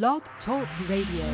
Blog Talk Radio.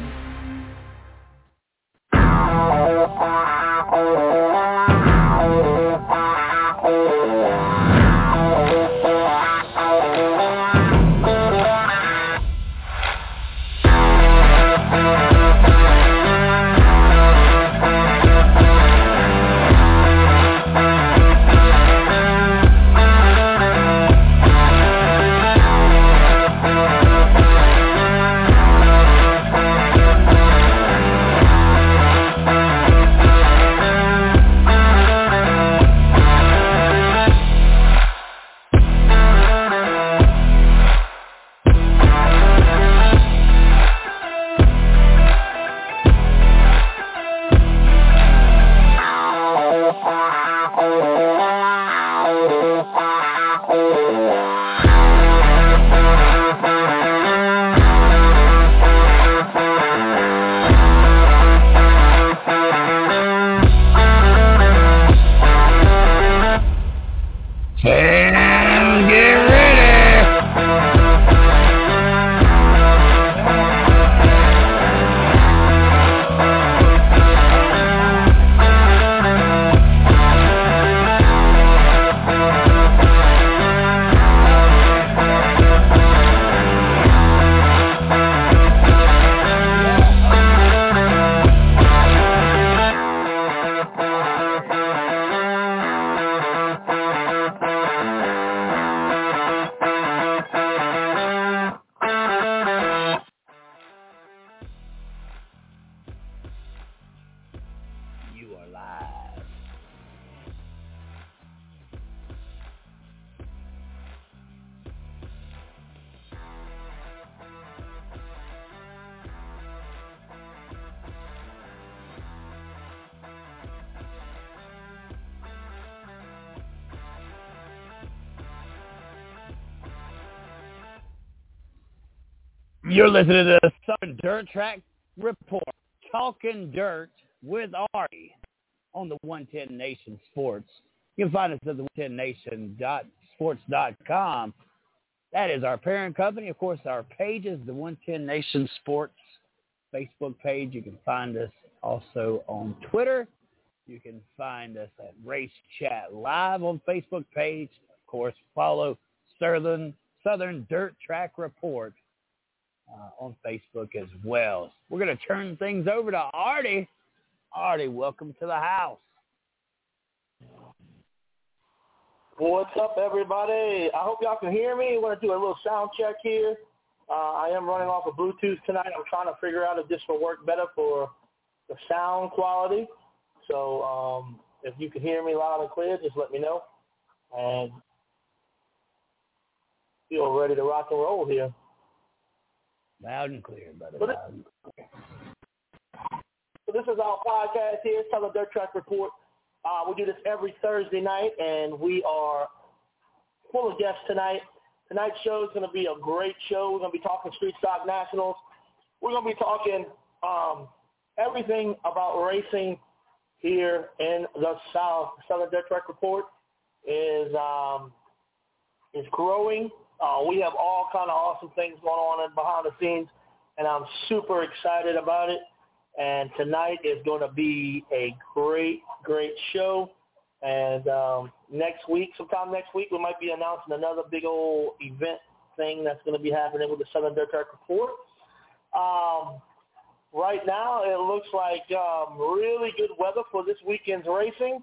You're listening to the Southern Dirt Track Report, talking dirt with Artie on the 110 Nation Sports. You can find us at the 110nation.sports.com. That is our parent company. Of course, our page is the 110 Nation Sports Facebook page. You can find us also on Twitter. You can find us at Race Chat Live on Facebook page. Of course, follow Southern Southern Dirt Track Report uh, on Facebook as well. We're going to turn things over to Artie. Artie, welcome to the house. What's up, everybody? I hope y'all can hear me. I'm going to do a little sound check here. Uh, I am running off of Bluetooth tonight. I'm trying to figure out if this will work better for the sound quality. So um, if you can hear me loud and clear, just let me know. And feel ready to rock and roll here. Loud and clear, brother. But it- Loud and clear. So this is our podcast here, Southern Dirt Track Report. Uh, we do this every Thursday night, and we are full of guests tonight. Tonight's show is going to be a great show. We're going to be talking Street Stock Nationals. We're going to be talking um, everything about racing here in the South. Southern Dirt Track Report is um, is growing. Uh, we have all kind of awesome things going on in behind the scenes, and I'm super excited about it. And tonight is going to be a great, great show. And um, next week, sometime next week, we might be announcing another big old event thing that's going to be happening with the Southern Dirt Track Report. Um, right now, it looks like um, really good weather for this weekend's racing.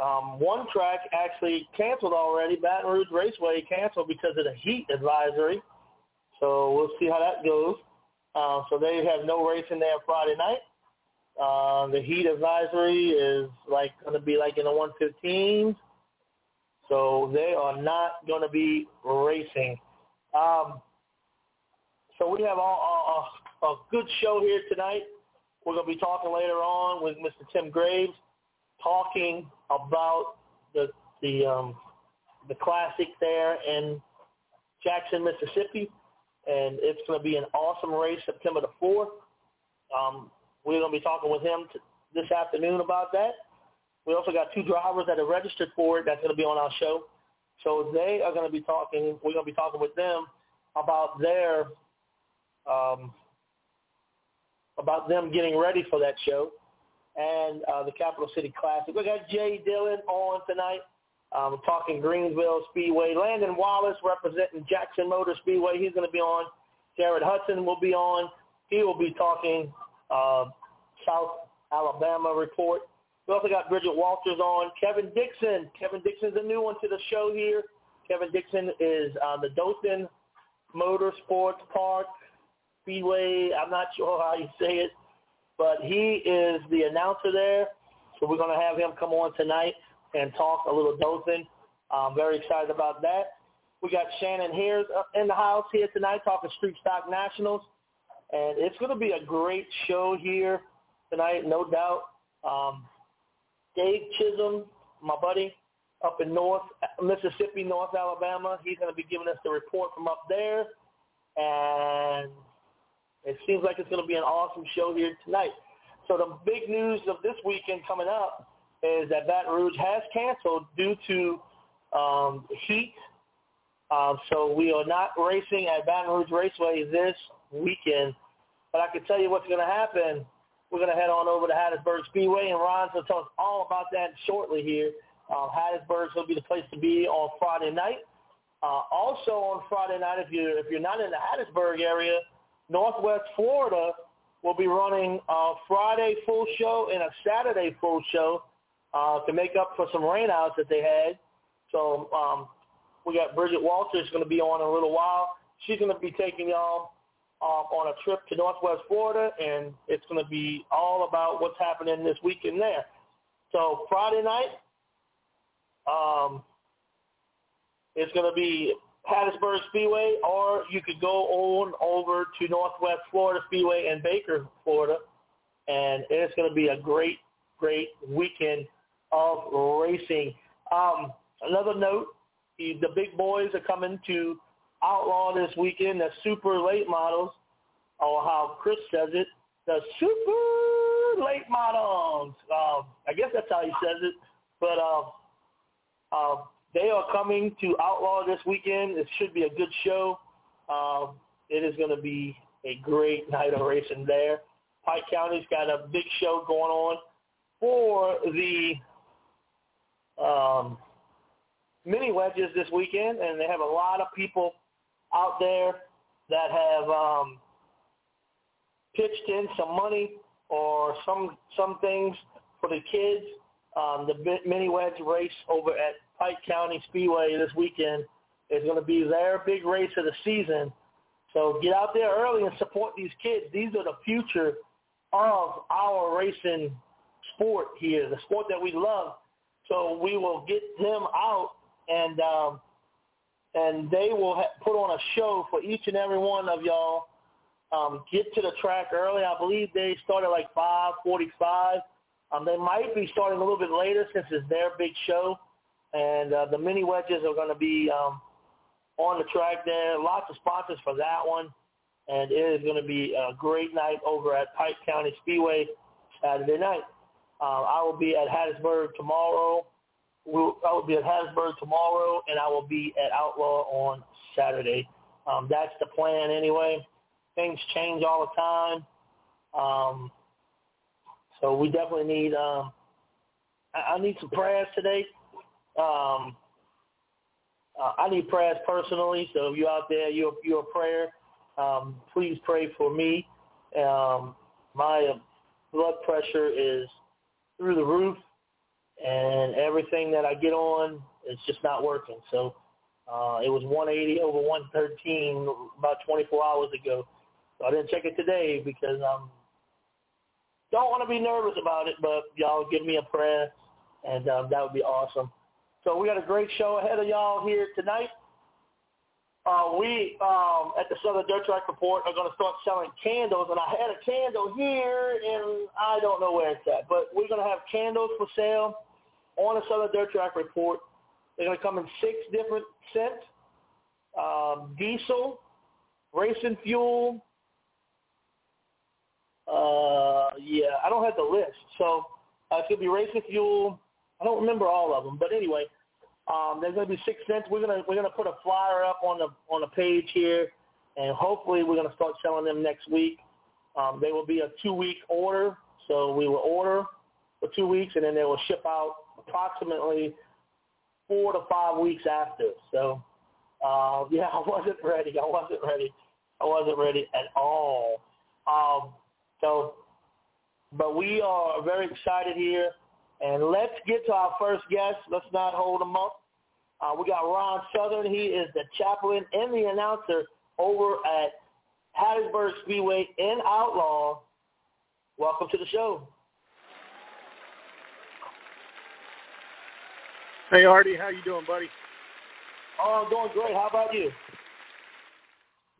Um, one track actually canceled already. Baton Rouge Raceway canceled because of the heat advisory. So we'll see how that goes. Uh, so they have no racing there Friday night. Uh, the heat advisory is like going to be like in the 115s. So they are not going to be racing. Um, so we have all, a, a good show here tonight. We're going to be talking later on with Mr. Tim Graves, talking about the the um, the classic there in Jackson, Mississippi, and it's going to be an awesome race September the fourth. Um, we're going to be talking with him t- this afternoon about that. We also got two drivers that are registered for it that's going to be on our show. So they are going to be talking. We're going to be talking with them about their um, about them getting ready for that show and uh, the Capital City Classic. We got Jay Dillon on tonight. Um, talking Greenville Speedway. Landon Wallace representing Jackson Motor Speedway. He's going to be on. Jared Hudson will be on. He will be talking uh, South Alabama report. We also got Bridget Walters on. Kevin Dixon. Kevin Dixon's a new one to the show here. Kevin Dixon is uh, the Dothan Motorsports Park Speedway. I'm not sure how you say it, but he is the announcer there. So we're going to have him come on tonight and talk a little Dothan. I'm very excited about that. We got Shannon here in the house here tonight talking Street Stock Nationals. And it's going to be a great show here tonight, no doubt. Um, Dave Chisholm, my buddy, up in North Mississippi, North Alabama. He's going to be giving us the report from up there. And it seems like it's going to be an awesome show here tonight. So the big news of this weekend coming up is that Baton Rouge has canceled due to um, heat. Um, so we are not racing at Baton Rouge Raceway this weekend. But I can tell you what's going to happen. We're going to head on over to Hattiesburg Speedway, and Ron's going to tell us all about that shortly here. Uh, Hattiesburg will be the place to be on Friday night. Uh, also on Friday night, if you're if you're not in the Hattiesburg area, Northwest Florida will be running a Friday full show and a Saturday full show uh, to make up for some rainouts that they had. So um, we got Bridget Walters going to be on in a little while. She's going to be taking y'all um, on a trip to Northwest Florida, and it's going to be all about what's happening this weekend there. So Friday night, um, it's going to be Hattiesburg Speedway, or you could go on over to Northwest Florida Speedway in Baker, Florida, and it's going to be a great, great weekend of racing. Um, another note, the, the big boys are coming to Outlaw this weekend, the super late models, or how Chris says it, the super late models. Um, I guess that's how he says it. But uh, uh, they are coming to Outlaw this weekend. It should be a good show. Um, it is going to be a great night of racing there. Pike County's got a big show going on for the um, mini wedges this weekend, and they have a lot of people out there that have um, pitched in some money or some some things for the kids. Um, the mini wedge race over at Pike County Speedway this weekend is going to be their big race of the season. So get out there early and support these kids. These are the future of our racing sport here, the sport that we love. So we will get them out and um, and they will ha- put on a show for each and every one of y'all. Um, get to the track early. I believe they start at like 5:45. Um, they might be starting a little bit later since it's their big show, and uh, the mini wedges are going to be um, on the track there. Lots of sponsors for that one, and it is going to be a great night over at Pike County Speedway Saturday night. Uh, I will be at Hattiesburg tomorrow. We'll, I will be at Hattiesburg tomorrow, and I will be at Outlaw on Saturday. Um, that's the plan anyway. Things change all the time. Um, so we definitely need, um, I, I need some prayers today. Um, uh, I need prayers personally. So if you're out there, you're, you're a prayer. Um, please pray for me. Um, my blood pressure is through the roof, and everything that I get on is just not working. So uh, it was 180 over 113 about 24 hours ago. So I didn't check it today because I um, don't want to be nervous about it, but y'all give me a prayer, and um, that would be awesome. So we got a great show ahead of y'all here tonight. Uh, we um, at the Southern Dirt Track Report are going to start selling candles, and I had a candle here, and I don't know where it's at, but we're going to have candles for sale on the Southern Dirt Track Report. They're going to come in six different scents: um, diesel, racing fuel. Uh, yeah, I don't have the list, so uh, it's going to be racing fuel. I don't remember all of them, but anyway, um, there's going to be six scents. We're going to we're going to put a flyer up on the on the page here and hopefully we're going to start selling them next week. Um, they will be a two-week order, so we will order for two weeks, and then they will ship out approximately four to five weeks after. So, uh, yeah, I wasn't ready. I wasn't ready. I wasn't ready at all. Um, so, but we are very excited here. And let's get to our first guest. Let's not hold him up. Uh, we got Ron Southern. He is the chaplain and the announcer over at Hattiesburg Speedway in Outlaw. Welcome to the show. Hey Artie, how you doing, buddy? Oh, I'm doing great. How about you?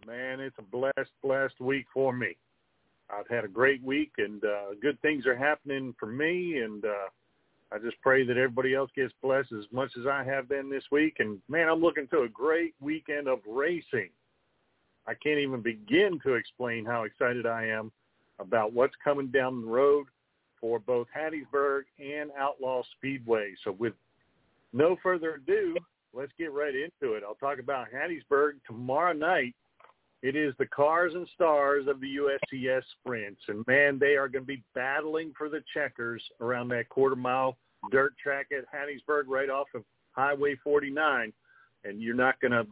Man, it's a blessed, blessed week for me. I've had a great week, and uh, good things are happening for me, and uh, I just pray that everybody else gets blessed as much as I have been this week. And man, I'm looking to a great weekend of racing. I can't even begin to explain how excited I am about what's coming down the road for both Hattiesburg and Outlaw Speedway. So with no further ado, let's get right into it. I'll talk about Hattiesburg tomorrow night. It is the cars and stars of the USCS sprints, and man, they are going to be battling for the checkers around that quarter mile dirt track at Hattiesburg, right off of Highway 49, and you're not going to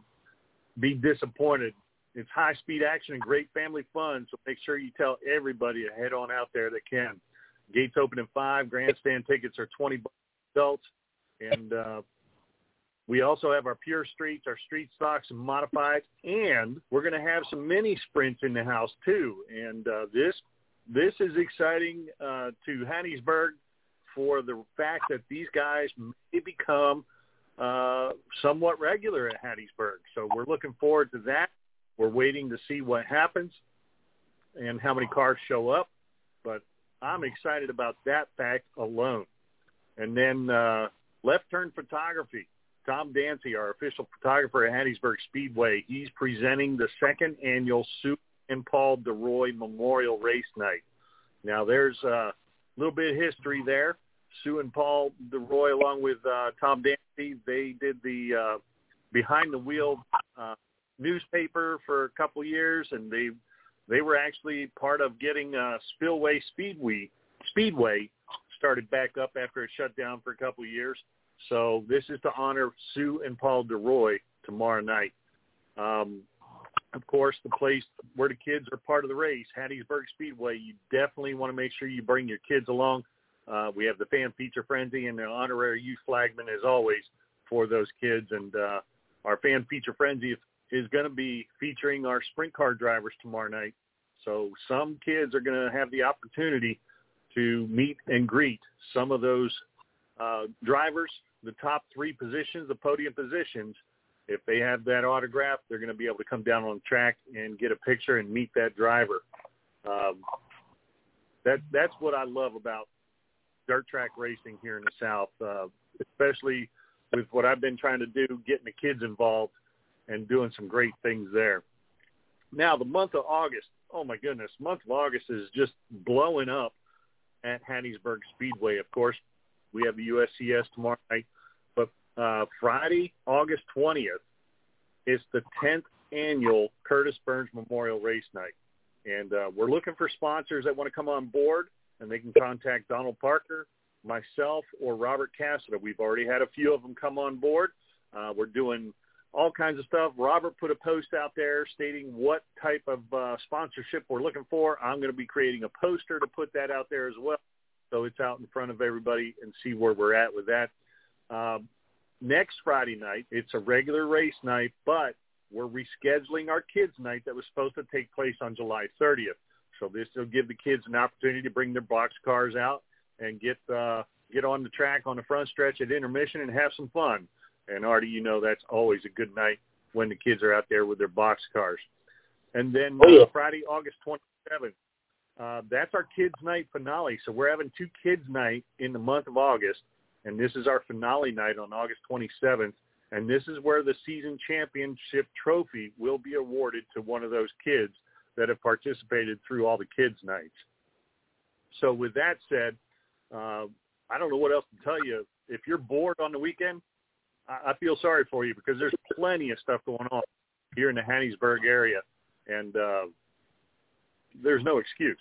be disappointed. It's high speed action and great family fun, so make sure you tell everybody to head on out there that can. Gates open at five. Grandstand tickets are 20 adults and uh, we also have our pure streets, our street stocks and modifieds, and we're going to have some mini sprints in the house too. And uh, this this is exciting uh, to Hattiesburg for the fact that these guys may become uh, somewhat regular at Hattiesburg. So we're looking forward to that. We're waiting to see what happens and how many cars show up, but I'm excited about that fact alone. And then uh, Left Turn Photography. Tom Dancy, our official photographer at Hattiesburg Speedway, he's presenting the second annual Sue and Paul DeRoy Memorial Race Night. Now, there's a little bit of history there. Sue and Paul DeRoy, along with uh, Tom Dancy, they did the uh, behind the wheel uh, newspaper for a couple years, and they they were actually part of getting uh, Spillway Speedway Speedway started back up after it shut down for a couple years. So this is to honor Sue and Paul DeRoy tomorrow night. Um, of course, the place where the kids are part of the race, Hattiesburg Speedway, you definitely want to make sure you bring your kids along. Uh, we have the fan feature frenzy and the honorary youth flagman as always for those kids. And uh, our fan feature frenzy is going to be featuring our sprint car drivers tomorrow night. So some kids are going to have the opportunity to meet and greet some of those uh, drivers, the top three positions, the podium positions. If they have that autograph, they're going to be able to come down on the track and get a picture and meet that driver. Um, that that's what I love about dirt track racing here in the South, uh, especially with what I've been trying to do, getting the kids involved and doing some great things there. Now, the month of August, oh my goodness, month of August is just blowing up at Hattiesburg Speedway. Of course, we have the USCS tomorrow night, uh, Friday, August 20th, is the 10th annual Curtis Burns Memorial Race Night. And uh, we're looking for sponsors that want to come on board, and they can contact Donald Parker, myself, or Robert Cassida. We've already had a few of them come on board. Uh, we're doing all kinds of stuff. Robert put a post out there stating what type of uh, sponsorship we're looking for. I'm going to be creating a poster to put that out there as well, so it's out in front of everybody and see where we're at with that. Um, next Friday night, it's a regular race night, but we're rescheduling our kids' night that was supposed to take place on July 30th. So this will give the kids an opportunity to bring their box cars out and get uh, get on the track on the front stretch at intermission and have some fun. And Artie, you know that's always a good night when the kids are out there with their box cars. And then oh, yeah. uh, Friday, August 27th, uh, that's our kids' night finale. So we're having two kids' night in the month of August, and this is our finale night on August 27th. And this is where the season championship trophy will be awarded to one of those kids that have participated through all the kids' nights. So with that said, uh, I don't know what else to tell you. If you're bored on the weekend, I, feel sorry for you because there's plenty of stuff going on here in the Hattiesburg area. and uh, there's no excuse.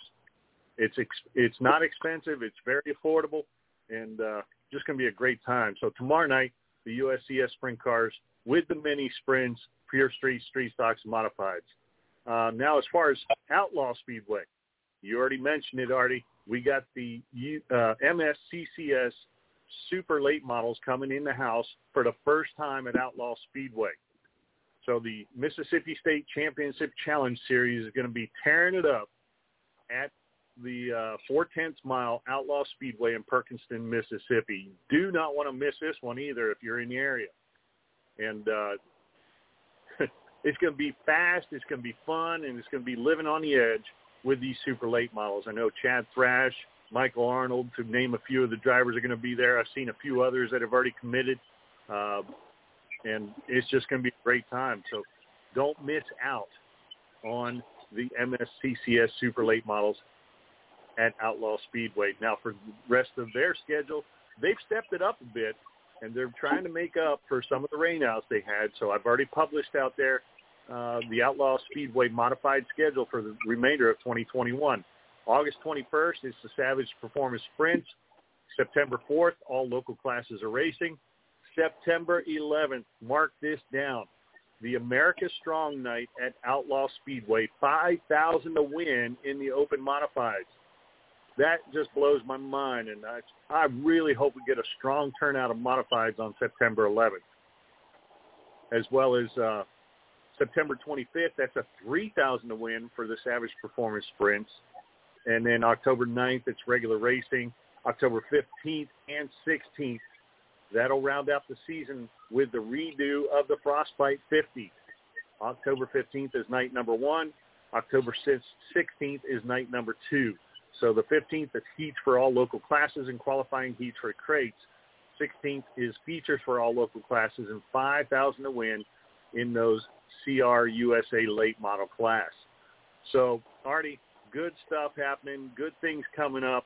It's ex- it's not expensive. It's very affordable, and uh, just going to be a great time. So tomorrow night, the USCS sprint cars with the mini sprints, pure street, street stocks, modifieds. Uh, now, as far as Outlaw Speedway, you already mentioned it, Artie. We got the uh, MSCCS super late models coming in the house for the first time at Outlaw Speedway. So the Mississippi State Championship Challenge Series is going to be tearing it up at the uh, four tenths mile Outlaw Speedway in Perkinston, Mississippi. Do not want to miss this one either if you're in the area. And uh, it's going to be fast, it's going to be fun, and it's going to be living on the edge with these super late models. I know Chad Thrash, Michael Arnold, to name a few of the drivers are going to be there. I've seen a few others that have already committed, uh, and it's just going to be a great time. So don't miss out on the MSCCS super late models at Outlaw Speedway. Now, for the rest of their schedule, they've stepped it up a bit, and they're trying to make up for some of the rainouts they had. So I've already published out there uh, the Outlaw Speedway modified schedule for the remainder of 2021. August 21st is the Savage Performance Sprints. September 4th, all local classes are racing. September 11th, mark this down. The America Strong Night at Outlaw Speedway, 5000 to win in the open modifieds. That just blows my mind, and I, I really hope we get a strong turnout of modifieds on September 11th, as well as uh, September 25th, that's a 3,000 to win for the Savage Performance Sprints. And then October 9th, it's regular racing. October 15th and 16th, that'll round out the season with the redo of the Frostbite 50. October 15th is night number one. October 16th is night number two. So the 15th is heats for all local classes and qualifying heats for crates. 16th is features for all local classes and 5,000 to win in those CR USA late model class. So, Artie, good stuff happening, good things coming up,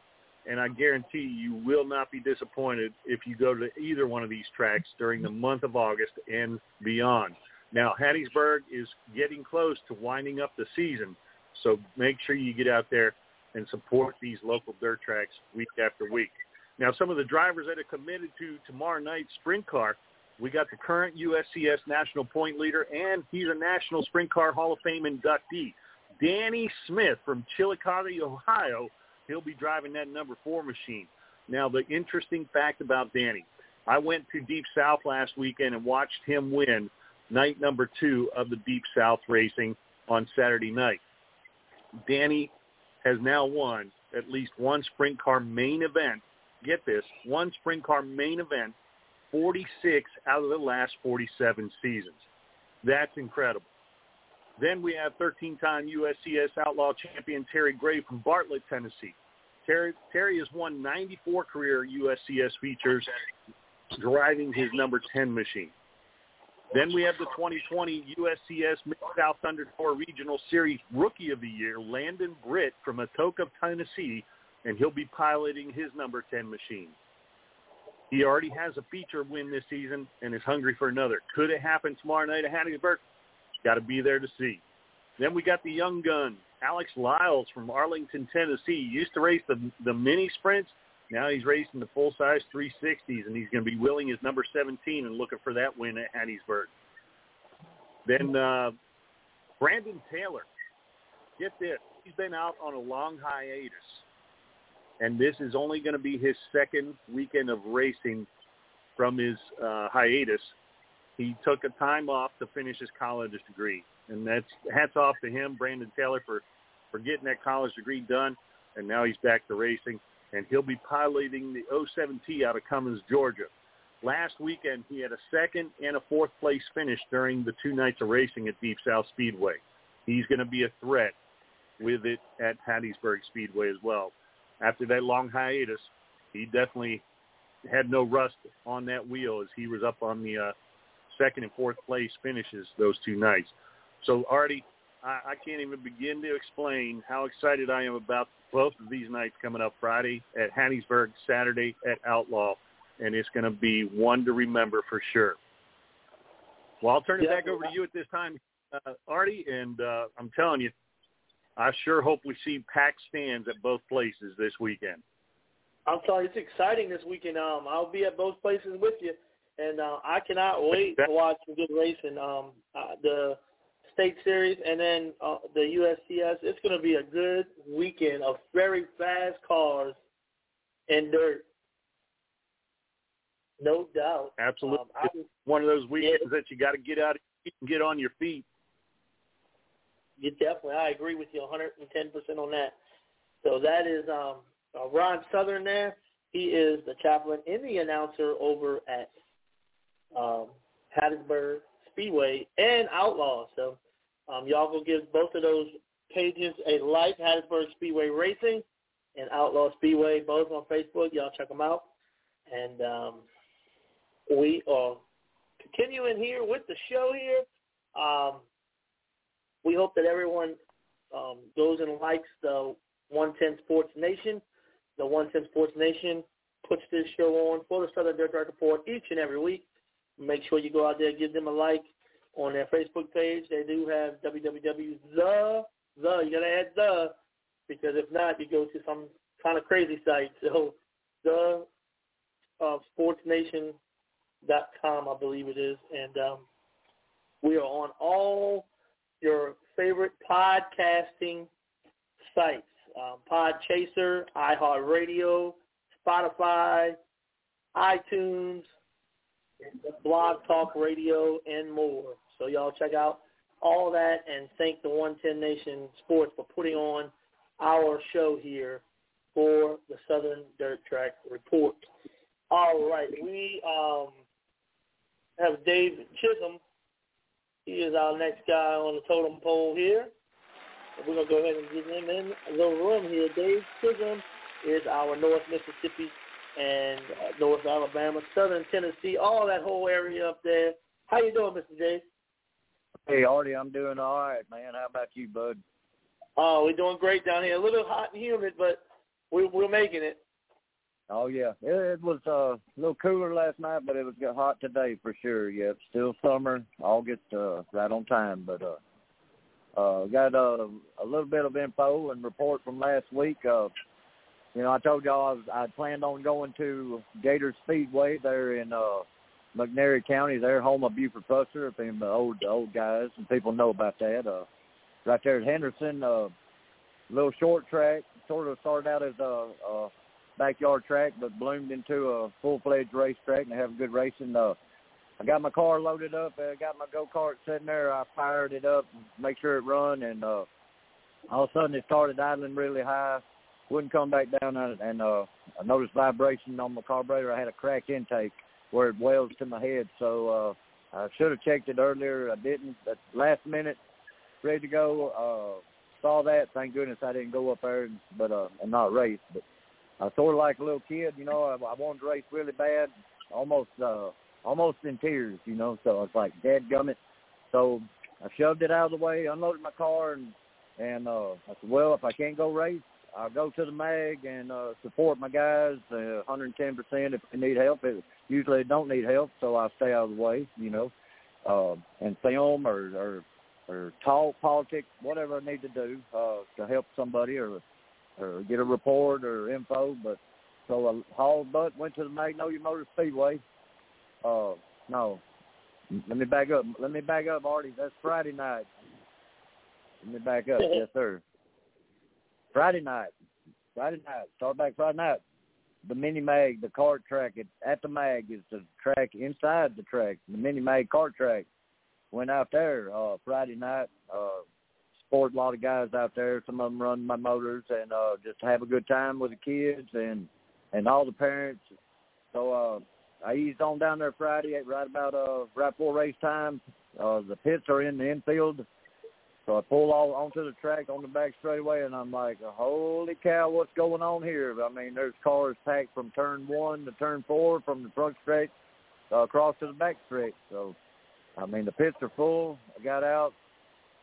and I guarantee you will not be disappointed if you go to either one of these tracks during the month of August and beyond. Now, Hattiesburg is getting close to winding up the season, so make sure you get out there and support these local dirt tracks week after week. Now, some of the drivers that are committed to tomorrow night's sprint car we got the current USCS national point leader, and he's a National Sprint Car Hall of Fame inductee. Danny Smith from Chillicothe, Ohio. He'll be driving that number four machine. Now, the interesting fact about Danny, I went to Deep South last weekend and watched him win night number two of the Deep South racing on Saturday night. Danny has now won at least one sprint car main event. Get this, one sprint car main event 46 out of the last 47 seasons. That's incredible. Then we have 13-time USCS Outlaw champion Terry Gray from Bartlett, Tennessee. Terry, Terry has won 94 career USCS features, driving his number 10 machine. Then we have the 2020 USCS Mid-South Thundercore Regional Series Rookie of the Year, Landon Britt from Atoka, Tennessee, and he'll be piloting his number 10 machine. He already has a feature win this season and is hungry for another. Could it happen tomorrow night at Hattiesburg? Got to be there to see. Then we got the young gun, Alex Lyles from Arlington, Tennessee. He used to race the the mini sprints. Now he's racing the full size 360s, and he's going to be willing his number 17 and looking for that win at Hattiesburg. Then uh, Brandon Taylor, get this, he's been out on a long hiatus and this is only going to be his second weekend of racing from his uh, hiatus. He took a time off to finish his college degree, and that's hats off to him, Brandon Taylor, for for getting that college degree done, and now he's back to racing, and he'll be piloting the 07T out of Cumming, Georgia. Last weekend, he had a second and a fourth place finish during the two nights of racing at Deep South Speedway. He's going to be a threat with it at Hattiesburg Speedway as well after that long hiatus, he definitely had no rust on that wheel as he was up on the uh, second and fourth place finishes those two nights. So, Artie, I, I can't even begin to explain how excited I am about both of these nights coming up Friday at Hattiesburg, Saturday at Outlaw, and it's going to be one to remember for sure. Well, I'll turn it yeah. back over to you at this time, uh, Artie, and uh, I'm telling you, I sure hope we see packed stands at both places this weekend. I'm telling you, it's exciting this weekend. Um, I'll be at both places with you, and uh, I cannot wait to watch some good racing. Um, uh, the State Series and then uh, the USCS. It's going to be a good weekend of very fast cars and dirt. No doubt. Absolutely. Um, I, one of those weekends yeah. that you got to get out and get on your feet. You definitely. I agree with you 110% on that. So that is um, uh, Ron Southern there. He is the chaplain and the announcer over at um, Hattiesburg Speedway and Outlaw. So um, y'all go give both of those pages a like, Hattiesburg Speedway Racing and Outlaw Speedway, both on Facebook. Y'all check them out. And um, we are continuing here with the show here. Um, we hope that everyone um, goes and likes the 110 Sports Nation. The 110 Sports Nation puts this show on for the Southern Dirt Report each and every week. Make sure you go out there, give them a like on their Facebook page. They do have www the the you gotta add the because if not, you go to some kind of crazy site. So the uh, sportsnation.com, I believe it is, and um, we are on all your favorite podcasting sites: um, Podchaser, iHeartRadio, Spotify, iTunes, Blog Talk Radio, and more. So y'all check out all that and thank the 110 Nation Sports for putting on our show here for the Southern Dirt Track Report. All right, we um, have Dave Chisholm. He is our next guy on the totem pole here. We're going to go ahead and give him in a little room here. Dave Chisholm is our North Mississippi and uh, North Alabama, Southern Tennessee, all that whole area up there. How you doing, Mr. J? Hey, Artie, I'm doing all right, man. How about you, bud? Oh, we're doing great down here. A little hot and humid, but we, we're making it. Oh yeah, it, it was uh, a little cooler last night, but it was hot today for sure. Yeah, it's still summer, August, uh, right on time. But uh, uh, got uh, a little bit of info and report from last week. Uh, you know, I told y'all I, was, I planned on going to Gator Speedway there in uh, McNairy County, there, home of Buford Pusser, if any of the old old guys and people know about that. Uh, right there at Henderson, uh, little short track, sort of started out as a, a backyard track, but bloomed into a full-fledged racetrack, and have good racing. Uh, I got my car loaded up. I got my go-kart sitting there. I fired it up, make sure it run, and uh, all of a sudden it started idling really high. Wouldn't come back down, and, and uh, I noticed vibration on my carburetor. I had a cracked intake where it welds to my head. So uh, I should have checked it earlier. I didn't. But last minute, ready to go. Uh, saw that. Thank goodness I didn't go up there, and, but uh, and not race. But I sort of like a little kid, you know. I, I wanted to race really bad, almost uh, almost in tears, you know. So it's like, Dad gummit. So I shoved it out of the way, unloaded my car, and and uh, I said, well, if I can't go race, I'll go to the mag and uh, support my guys uh, 110% if they need help. It, usually don't need help, so I stay out of the way, you know, uh, and film or, or or talk politics, whatever I need to do uh, to help somebody or or get a report or info. But so I hauled butt, went to the Magnolia Motor Speedway. Uh, no, let me back up. Let me back up, Artie. That's Friday night. Let me back up. yes, sir. Friday night. Friday night. Start back Friday night. The mini mag, the kart track at, at the mag is the track inside the track. The mini mag kart track. Went out there uh Friday night. Uh sport a lot of guys out there. Some of them run my motors and uh just have a good time with the kids and and all the parents. So uh I eased on down there Friday right about uh right before race time. Uh the pits are in the infield so I pull all onto the track on the back straightaway, and I'm like, holy cow, what's going on here? I mean, there's cars packed from turn one to turn four, from the front straight uh, across to the back straight. So, I mean, the pits are full. I got out,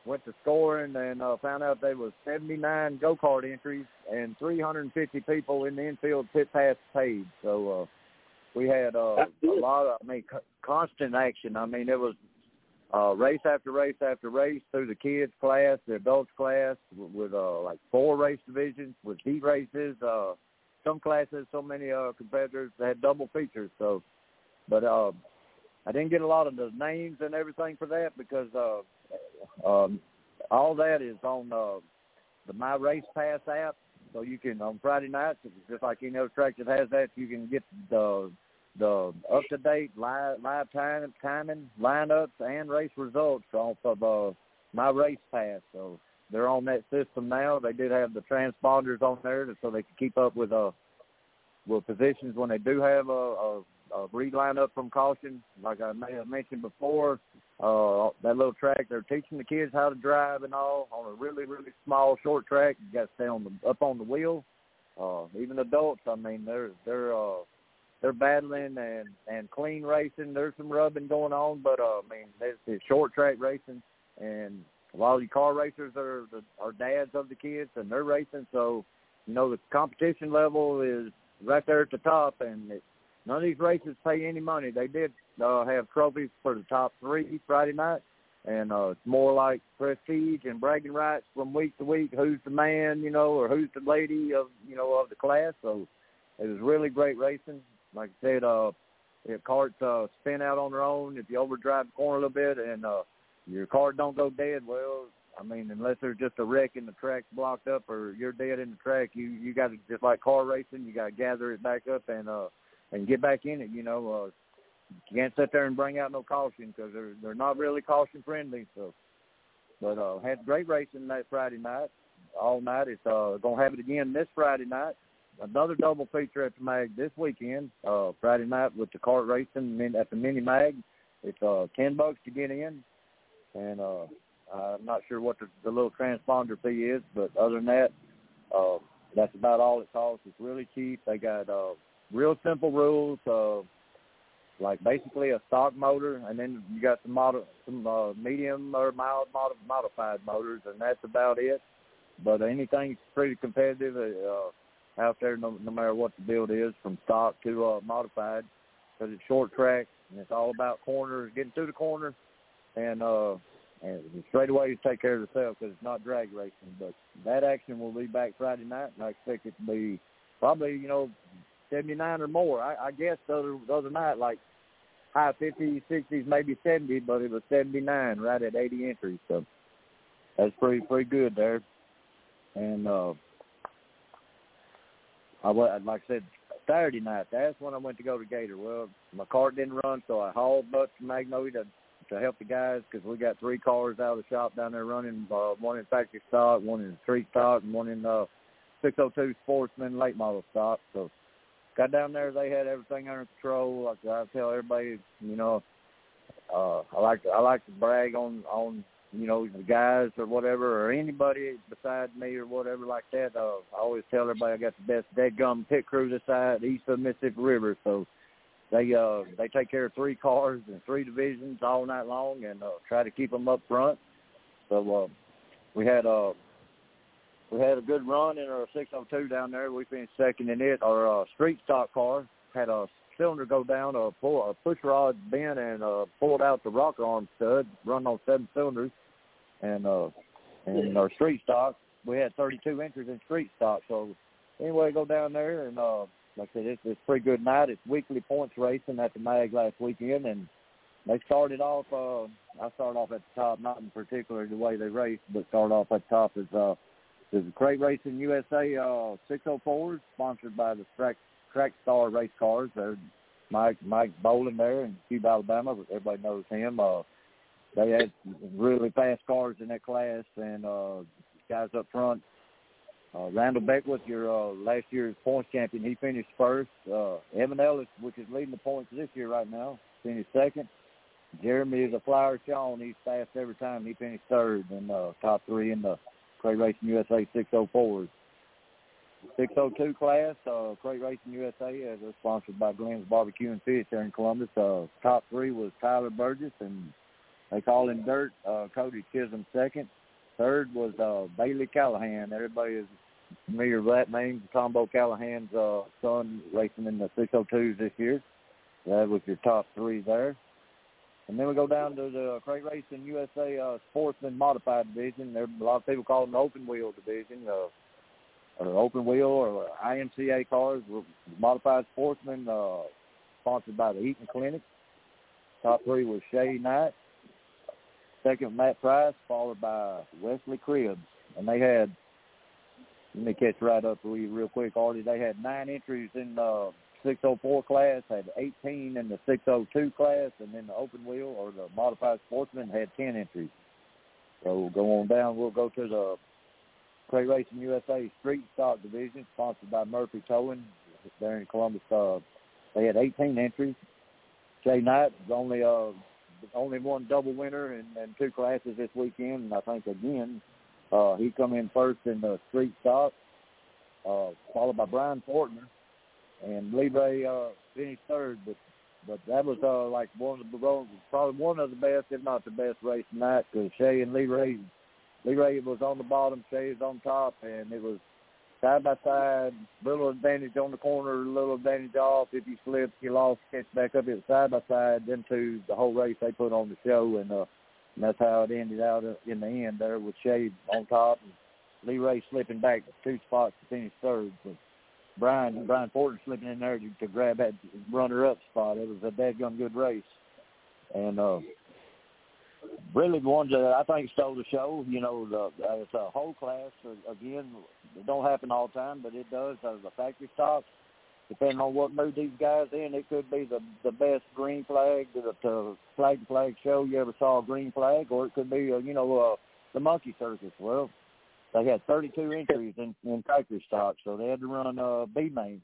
went to scoring, and uh, found out there was 79 go-kart entries and 350 people in the infield pit pass paid. So uh, we had uh, a lot of, I mean, c- constant action. I mean, it was uh, race after race after race through the kids class, the adults class, with, uh, like four race divisions with heat races. Uh, some classes, so many uh, competitors had double features. So, but uh, I didn't get a lot of the names and everything for that because uh, um, all that is on uh, the My Race Pass app. So you can on Friday nights, just like any other track that has that, you can get the the up to date live live time timing lineups and race results off of uh, My Race Pass. So they're on that system now. They did have the transponders on there so they can keep up with uh with positions when they do have a, a uh, reline up from caution. Like I may have mentioned before, uh, that little track, they're teaching the kids how to drive and all on a really, really small, short track. You got to stay on the up on the wheel. Uh, even adults, I mean, they're they're uh, they're battling and and clean racing. There's some rubbing going on, but uh, I mean, it's, it's short track racing, and a lot of the car racers are are dads of the kids, and they're racing. So, you know, the competition level is right there at the top, and it, None of these races pay any money. They did uh, have trophies for the top three Friday night, and uh, it's more like prestige and bragging rights from week to week. Who's the man, you know, or who's the lady of you know of the class. So it was really great racing. Like I said, uh, if carts uh, spin out on their own, if you overdrive the corner a little bit and uh, your cart don't go dead, well, I mean, unless there's just a wreck and the track's blocked up or you're dead in the track, you you got to just like car racing, you got to gather it back up and uh and get back in it. You know, uh, you can't sit there and bring out no caution because they're they're not really caution friendly. So, but uh, had great racing that Friday night, all night. It's uh, gonna have it again this Friday night. Another double feature at the mag this weekend, uh, Friday night with the kart racing at the mini mag. It's uh, ten bucks to get in, and uh, I'm not sure what the, the little transponder fee is, but other than that, uh, that's about all it costs. It's really cheap. They got uh, real simple rules of like basically a stock motor, and then you got some model, some uh, medium or mild mod- modified motors, and that's about it. But anything's pretty competitive uh, out there, no, no matter what the build is, from stock to uh, modified, because it's short track and it's all about corners, getting through the corner, and uh, and straight away you take care of yourself because it's not drag racing. But that action will be back Friday night, and I expect it to be probably you know 79 or more. I, I guess the other, the other night, like high 50s, 60s, maybe 70, but it was 79 right at 80 entries. So that's pretty pretty good there. And uh, I like I said Saturday night. That's when I went to go to Gator. Well, my cart didn't run, so I hauled butts to Magnolia to to help the guys because we got three cars out of the shop down there running. Uh, one in factory stock, one in street stock, and one in uh, 602 Sportsman late model stock. So got down there, they had everything under control. Like I tell everybody, you know, uh, I like to, I like to brag on on you know the guys or whatever or anybody besides me or whatever like that. Uh, I always tell everybody I got the best dead gum pit crew this side east of the Mississippi River. So they uh they take care of three cars and three divisions all night long and uh, try to keep them up front. So uh, we had uh we had a good run in our 602 down there. We finished second in it. Our uh, street stock car had a cylinder go down, a, pull, a push rod bent, and uh, pulled out the rocker arm stud, run on seven cylinders. And uh, and our street stock, we had 32 inches in street stock. So anyway, go down there and uh, like I said, it's, it's a pretty good night. It's weekly points racing at the mag last weekend, and they started off. Uh, I started off at the top, not in particular the way they raced, but started off at the top as uh, a Crate Racing USA uh, 604s sponsored by the Track, Track Star Race Cars. There's Mike Mike Boland there in Cuba, Alabama. Everybody knows him. Uh, they had really fast cars in that class, and uh, guys up front. Uh, Randall Beckwith, your uh, last year's points champion, he finished first. Uh, Evan Ellis, which is leading the points this year right now, finished second. Jeremy is a flower Sean. He's fast every time. He finished third in the top three in the Crate Racing USA 604s. 602 class, uh, Crate Racing USA, uh, they're sponsored by Glenn's Barbecue and Fish here in Columbus. Uh, top three was Tyler Burgess, and they call him Dirt. Uh, Cody Chisholm second. Third was uh, Bailey Callahan. Everybody is familiar with that name. Tombo Callahan's uh, son racing in the 602s this year. That was your top three there. And then we go down to the Crate Racing USA uh, Sportsman Modified Division. There, a lot of people call it an open wheel division, uh, or open wheel, or IMCA cars. Modified Sportsman, uh, sponsored by the Eaton Clinic. Top three was Shay Knight. Second, Matt Price, followed by Wesley Cribbs. And they had, let me catch right up for you real quick, Artie. They had nine entries in the uh, 604 class, had 18 in the 602 class, and then the open wheel or the modified sportsman had 10 entries. So we'll go on down. We'll go to the Crate Racing USA Street Stock Division, sponsored by Murphy Towing there in Columbus. Uh, they had 18 entries. Jay Knight was only uh, only one double winner in, in two classes this weekend, and I think again uh, he come in first in the street stock, uh, followed by Brian Fortner, and Libre uh, finished third. But but that was uh, like one of the probably one of the best, if not the best race tonight, because Shay and Libre Libre was on the bottom, Shay was on top, and it was side by side, little advantage on the corner, little advantage off. If you slipped, you lost, catch back up. It was side by side. Them two, the whole race they put on the show, and, uh, and that's how it ended out in the end there with Shade on top and Lee Ray slipping back two spots to finish third. But Brian Brian Porter slipping in there to, to grab that runner-up spot. It was a dead gun good race, and uh, really the ones that I think stole the show. You know, the, it's a whole class. Again, it don't happen all the time, but it does. Uh, the factory stocks, depending on what mood these guys in, it could be the the best green flag, the, the flag to flag show you ever saw a green flag, or it could be, uh, you know, uh, the monkey circus. Well, they had 32 entries in, in factory stock, so they had to run uh, B main,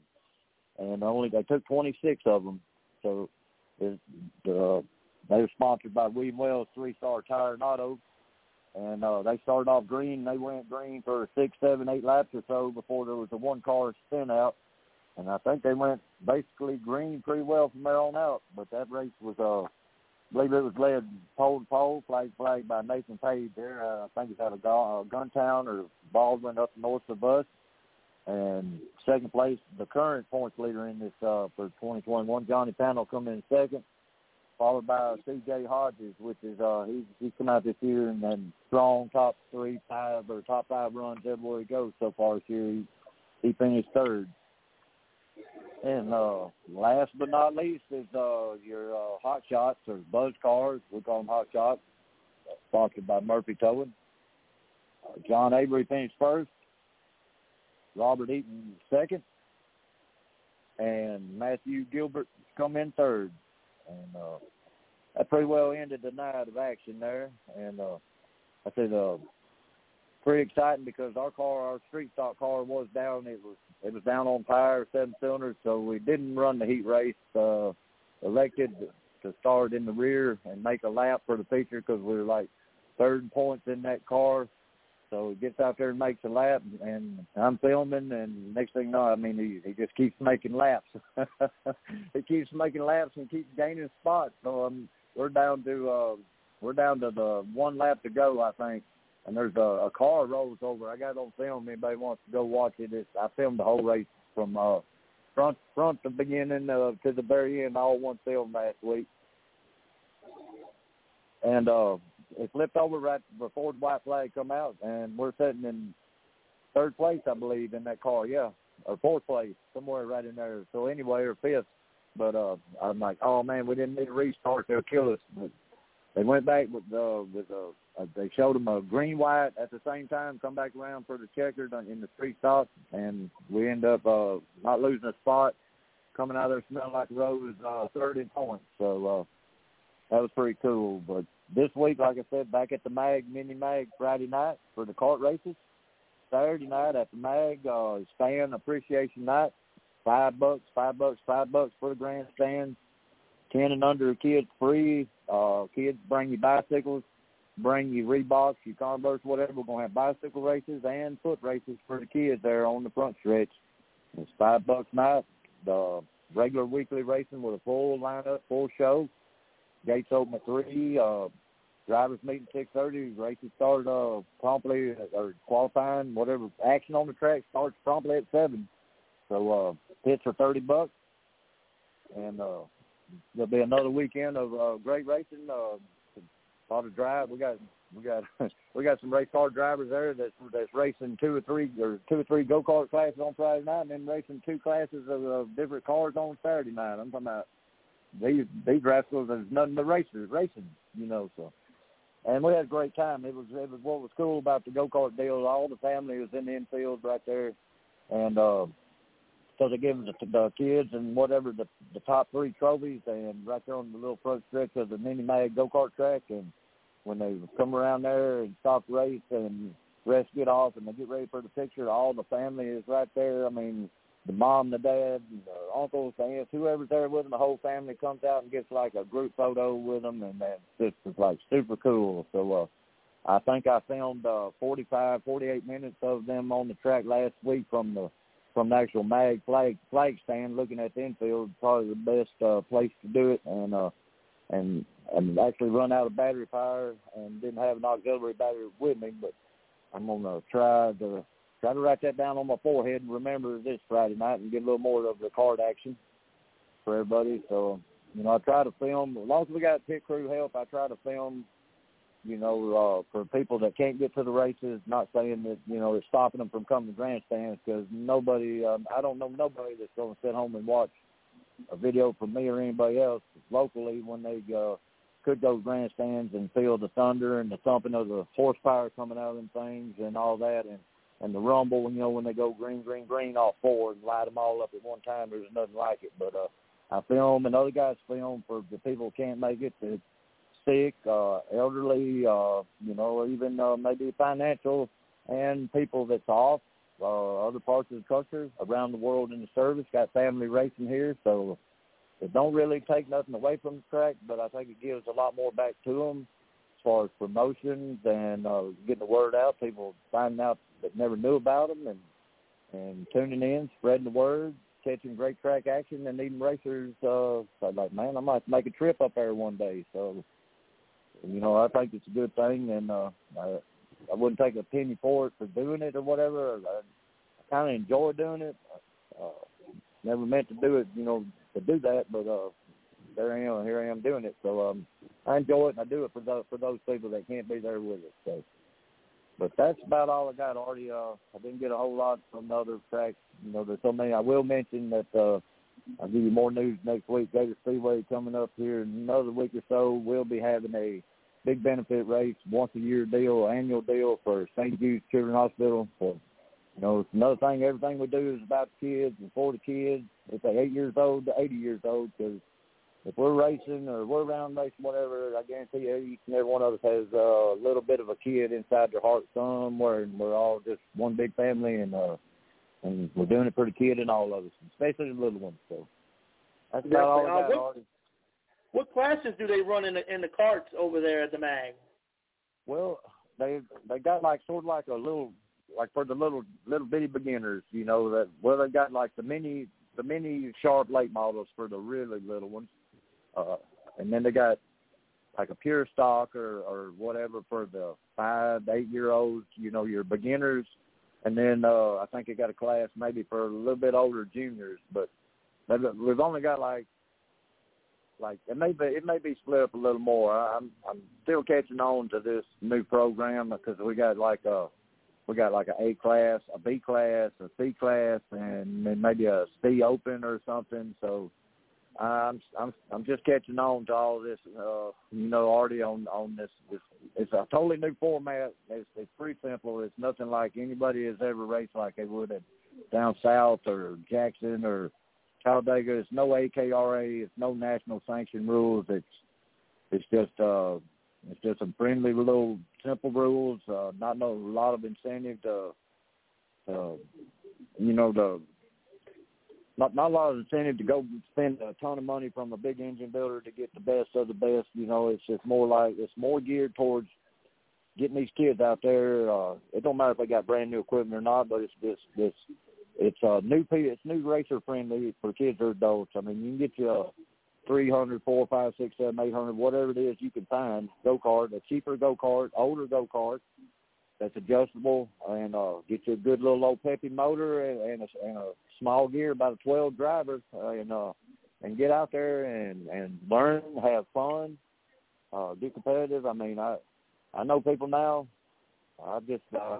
and only they took 26 of them. So it, uh, they were sponsored by William Wells Three Star Tire and Auto, and uh, they started off green. They went green for six, seven, eight laps or so before there was a one car spin out, and I think they went basically green pretty well from there on out. But that race was, uh, I believe it was led pole to pole, flag to flag by Nathan Page there. Uh, I think it's out of uh, Guntown or Baldwyn up north of us. And second place, the current points leader in this uh, for 2021, Johnny Panel, coming in second followed by C.J. Hodges, which is uh he's he's come out this year and, and strong top three, five or top five runs everywhere he goes so far this year. He he finished third. And uh last but not least is uh your uh hot shots or buzz cars. We call them hot shots. Sponsored by Murphy Towing. Uh, John Avery finished first. Robert Eaton second. And Matthew Gilbert come in third and uh, that pretty well ended the night of action there. And uh, I said, uh, pretty exciting because our car, our street stock car, was down. It was it was down on tire, seven cylinders, so we didn't run the heat race. Uh, elected to start in the rear and make a lap for the feature because we were like third points in that car. So he gets out there and makes a lap, and I'm filming, and next thing you know, I mean, he, he just keeps making laps. he keeps making laps and keeps gaining spots. So um, we're down to uh, we're down to the one lap to go, I think. And there's a, a car rolls over. I got it on film. Anybody wants to go watch it? It's, I filmed the whole race from uh, front front to beginning uh, to the very end, all one film last week. And uh, it flipped over right before the white flag come out, and we're sitting in third place, I believe, in that car. Yeah, or fourth place, somewhere right in there. So anyway, or fifth. But uh, I'm like, oh man, we didn't need a restart. They'll kill us. But they went back with uh, with uh, they showed them a green white at the same time. Come back around for the checkered in the street stock, and we end up uh, not losing a spot. Coming out of there smelling like rose, uh, third in points. So uh, that was pretty cool. But this week, like I said, back at the Mag Mini Mag Friday night for the kart races. Saturday night at the Mag uh, fan appreciation night. Five bucks, five bucks, five bucks for the grandstands. Ten and under kids free. Uh, kids bring you bicycles, bring you Reeboks, your Converse, whatever. We're gonna have bicycle races and foot races for the kids there on the front stretch. It's five bucks night. The regular weekly racing with a full lineup, full show. Gates open at three. Uh, drivers meeting six thirty. Races start uh, promptly or qualifying, whatever action on the track starts promptly at seven. So uh, pits are thirty bucks, and uh, there'll be another weekend of uh, great racing. Uh, a lot of drive. We got we got we got some race car drivers there that's that's racing two or three or two or three go kart classes on Friday night, and then racing two classes of, of different cars on Saturday night. I'm talking about these these rascals. There's nothing but racers racing, you know. So, and we had a great time. It was it was what was cool about the go kart deal. All the family was in the infield right there, and. uh so they them the, the kids and whatever the the top three trophies, and right there on the little front stretch of the mini mag go kart track, and when they come around there and stop race and rest get off and they get ready for the picture, all the family is right there. I mean, the mom, the dad, the uncles, aunts, whoever's there with them, the whole family comes out and gets like a group photo with them, and that's just it's like super cool. So uh, I think I filmed uh, 45, 48 minutes of them on the track last week from the from the actual mag flag flag stand, looking at the infield. Probably the best uh, place to do it, and uh, and and actually run out of battery power and didn't have an auxiliary battery with me, but I'm gonna try to try to write that down on my forehead and remember this Friday night and get a little more of the card action for everybody. So, you know, I try to film as long as we got pit crew help. I try to film, you know, uh, for people that can't get to the races. Not saying that you know it's stopping them from coming to grandstands because nobody, um, I don't know nobody that's going to sit home and watch a video from me or anybody else locally when they uh, could go grandstands and feel the thunder and the thumping of the horsepower coming out of them things and all that and and the rumble, you know, when they go green, green, green off four and light them all up at one time, there's nothing like it. But uh, I film and other guys film for the people who can't make it, the sick, uh, elderly, uh, you know, even uh, maybe financial, and people that's off uh, other parts of the country, around the world in the service. Got family racing here, so it don't really take nothing away from the track, but I think it gives a lot more back to them as far as promotions and uh, getting the word out. People finding out that never knew about them and and tuning in, spreading the word, catching great track action, and even racers. Uh, so like, man, I might make a trip up there one day. So, you know, I think it's a good thing, and uh, I, I wouldn't take a penny for it for doing it or whatever. I, I kind of enjoy doing it. Uh, never meant to do it, you know, to do that, but uh, there I am. Here I am doing it. So um, I enjoy it, and I do it for those for those people that can't be there with us. So, but that's about all I got. Artie, uh, I didn't get a whole lot from the other tracks. You know, there's so many. I will mention that uh, I'll give you more news next week. Gator Speedway coming up here in another week or so. We'll be having a big benefit race, once a year deal, annual deal for St. Jude's Children's Hospital for you know, it's another thing. Everything we do is about the kids and for the kids. If they're eight years old to eighty years old, because if we're racing or we're around racing, whatever, I guarantee you, each and every one of us has a little bit of a kid inside their heart somewhere, and we're all just one big family, and uh, and we're doing it for the kid and all of us, especially the little ones. So that's about all I. Uh, what, what classes do they run in the in the karts over there at the mag? Well, they they got like sort of like a little like for the little little bitty beginners, you know that well they've got like the mini the mini sharp late models for the really little ones, uh, and then they got like a pure stock or or whatever for the five eight year olds, you know your beginners, and then uh, I think they got a class maybe for a little bit older juniors, but we've only got like like it may be it may be split up a little more. I'm I'm still catching on to this new program because we got like a we got like an A class, a B class, a C class, and then maybe a C open or something. So I'm I'm I'm just catching on to all this, uh, you know, already on on this. this it's a totally new format. It's, it's pretty simple. It's nothing like anybody has ever raced like they would at down south or Jackson or Talladega. It's no AKRA. It's no national sanction rules. It's it's just uh it's just some friendly little simple rules. Uh, not no a lot of incentive to, uh, you know, the not not a lot of incentive to go spend a ton of money from a big engine builder to get the best of the best. You know, it's just more like it's more geared towards getting these kids out there. Uh, it don't matter if they got brand new equipment or not, but it's this this it's uh new it's new racer friendly for kids or adults. I mean, you can get you a three hundred, four, five, six, seven, eight hundred, whatever it is you can find go kart, a cheaper go kart, older go kart that's adjustable, and uh, get you a good little old peppy motor and, and, a, and a small gear, about a twelve driver, uh, and uh, and get out there and and learn, have fun, uh, be competitive. I mean, I I know people now. I just uh,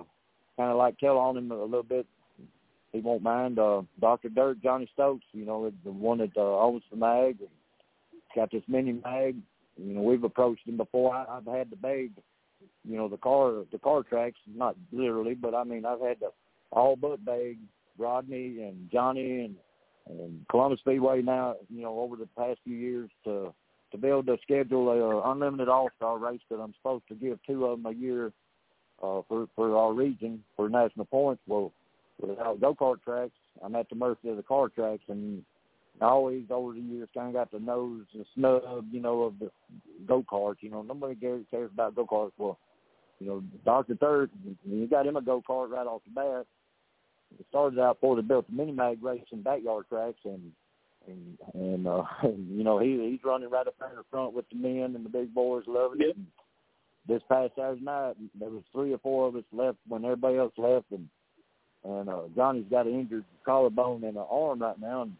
kind of like tell on him a little bit. He won't mind. Uh, Doctor Dirt, Johnny Stokes, you know, the one that uh, owns the mag, got this mini mag. You know, we've approached him before. I, I've had to beg, you know, the car the car tracks, not literally, but I mean, I've had to all but beg Rodney and Johnny and and Columbus Speedway now, you know, over the past few years to to be able to schedule a uh, unlimited All Star race that I'm supposed to give two of them a year uh, for for our region for national points. Well, without go kart tracks, I'm at the mercy of the car tracks, and I always over the years kind of got the nose and snub, you know, of the go karts. You know, nobody cares about go karts. Well, you know, Doctor Dirt, you got him a go kart right off the bat. It started out before they built the mini mag race and backyard tracks, and and and uh, you know he he's running right up there in the front with the men and the big boys, loving yep. it. And this past Saturday night, there was three or four of us left when everybody else left, and and uh, Johnny's got an injured collarbone and an arm right now, and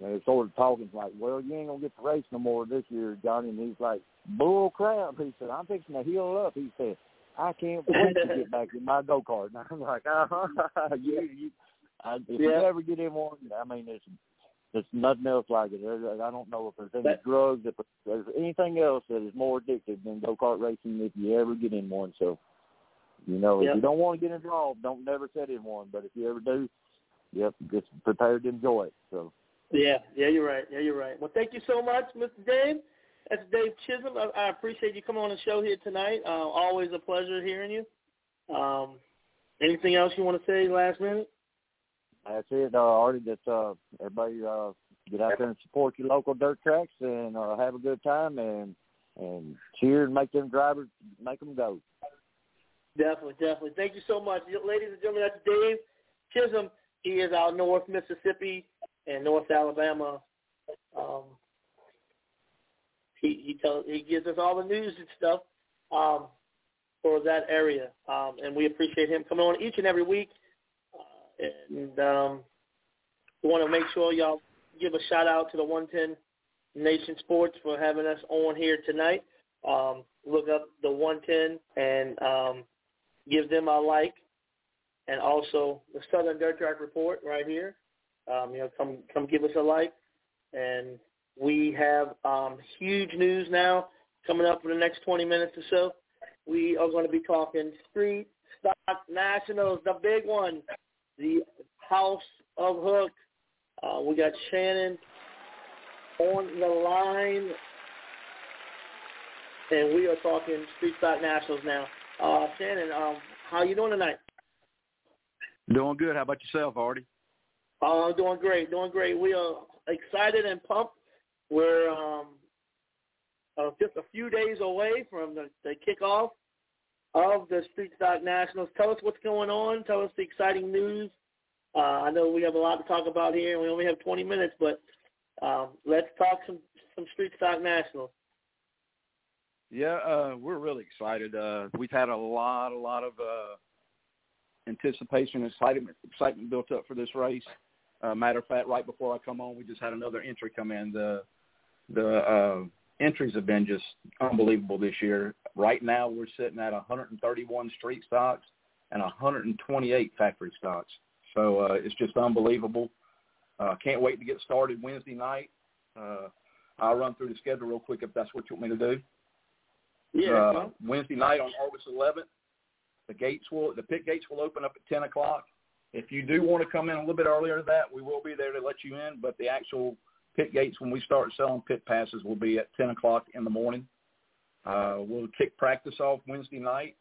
they're sort of talking like, "Well, you ain't gonna get to race no more this year, Johnny." And he's like, "Bull crap!" He said, "I'm fixing to heal up." He said, "I can't wait to get back in my go kart." And I'm like, "Uh huh, you, you." I, if Yeah. you ever get in one, I mean, it's there's nothing else like it. There, I don't know if there's any That- drugs, if there's anything else that is more addictive than go kart racing. If you ever get in one, so you know, Yep. if you don't want to get involved, don't never set in one. But if you ever do, yep, just prepared to enjoy it. So Yeah, yeah, you're right. Yeah, you're right. Well, thank you so much, Mr. Dave. That's Dave Chisholm. I, I appreciate you coming on the show here tonight. Uh, always a pleasure hearing you. Um, anything else you want to say last minute? that's it. Uh, Artie, just uh, everybody uh, get out there and support your local dirt tracks and uh, have a good time and and cheer and make them drivers make them go. Definitely, definitely. Thank you so much. Ladies and gentlemen, that's Dave Chisholm. He is out North Mississippi and North Alabama. Um, he he tells he gives us all the news and stuff um, for that area, um, and we appreciate him coming on each and every week. Uh, and um, we want to make sure y'all give a shout out to the 110 Nation Sports for having us on here tonight. Um, look up the 110 and um, give them a like, and also the Southern Dirt Track Report right here. Um, you know, come come give us a like, and we have um, huge news now coming up for the next 20 minutes or so. We are going to be talking Street Stock Nationals, the big one, the House of Hook. Uh, we got Shannon on the line, and we are talking Street Stock Nationals now. Uh, Shannon, um, how you doing tonight? Doing good. How about yourself, Artie? Uh, doing great, doing great. We are excited and pumped. We're um, uh, just a few days away from the, the kickoff of the Street Stock Nationals. Tell us what's going on. Tell us the exciting news. Uh, I know we have a lot to talk about here, and we only have 20 minutes, but um, let's talk some some Street Stock Nationals. Yeah, uh, we're really excited. Uh, we've had a lot, a lot of uh, anticipation, excitement, excitement built up for this race. Uh, matter of fact, right before I come on, we just had another entry come in. The the uh, entries have been just unbelievable this year. Right now, we're sitting at 131 street stocks and 128 factory stocks. So uh, it's just unbelievable. Uh, can't wait to get started Wednesday night. Uh, I'll run through the schedule real quick if that's what you want me to do. Yeah, Uh, Wednesday night on August 11th, the gates will the pit gates will open up at 10 o'clock. If you do want to come in a little bit earlier than that, we will be there to let you in. But the actual pit gates when we start selling pit passes will be at 10 o'clock in the morning. Uh, we'll kick practice off Wednesday night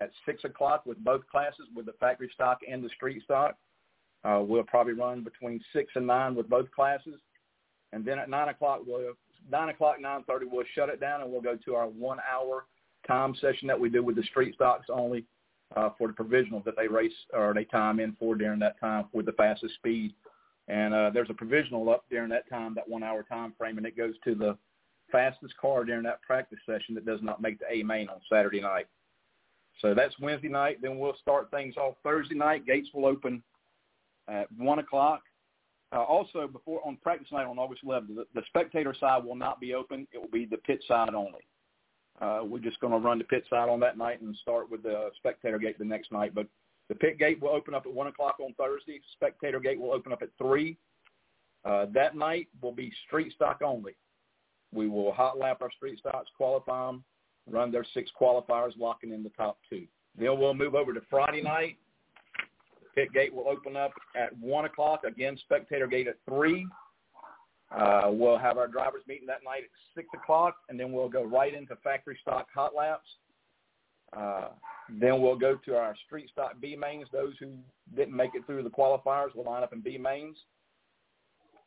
at 6 o'clock with both classes, with the factory stock and the street stock. Uh, we'll probably run between 6 and 9 with both classes. And then at 9 o'clock, we'll, 9 o'clock, 9.30, we'll shut it down and we'll go to our one-hour time session that we do with the street stocks only uh, for the provisional that they race or they time in for during that time with the fastest speed. And uh, there's a provisional up during that time, that one-hour time frame, and it goes to the fastest car during that practice session that does not make the A main on Saturday night. So that's Wednesday night. Then we'll start things off Thursday night. Gates will open at one o'clock. Uh, also, before on practice night on August 11th, the, the spectator side will not be open. It will be the pit side only. Uh, we're just going to run the pit side on that night and start with the spectator gate the next night. But the pit gate will open up at 1 o'clock on Thursday. Spectator gate will open up at 3. Uh, that night will be street stock only. We will hot lap our street stocks, qualify them, run their six qualifiers, locking in the top two. Then we'll move over to Friday night. The pit gate will open up at 1 o'clock. Again, spectator gate at 3. Uh, we'll have our drivers meeting that night at 6 o'clock, and then we'll go right into factory stock hot laps. Uh, then we'll go to our street stock B mains. Those who didn't make it through the qualifiers will line up in B mains.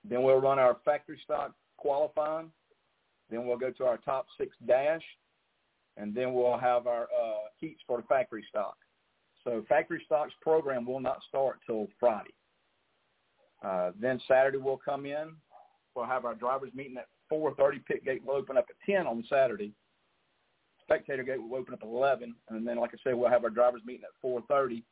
Then we'll run our factory stock qualifying. Then we'll go to our top six dash, and then we'll have our uh, heats for the factory stock. So factory stocks program will not start till Friday. Uh, then Saturday we'll come in. We'll have our drivers meeting at 4:30. Pit gate will open up at 10 on Saturday. Spectator gate will open up at 11, and then, like I said, we'll have our drivers meeting at 4:30.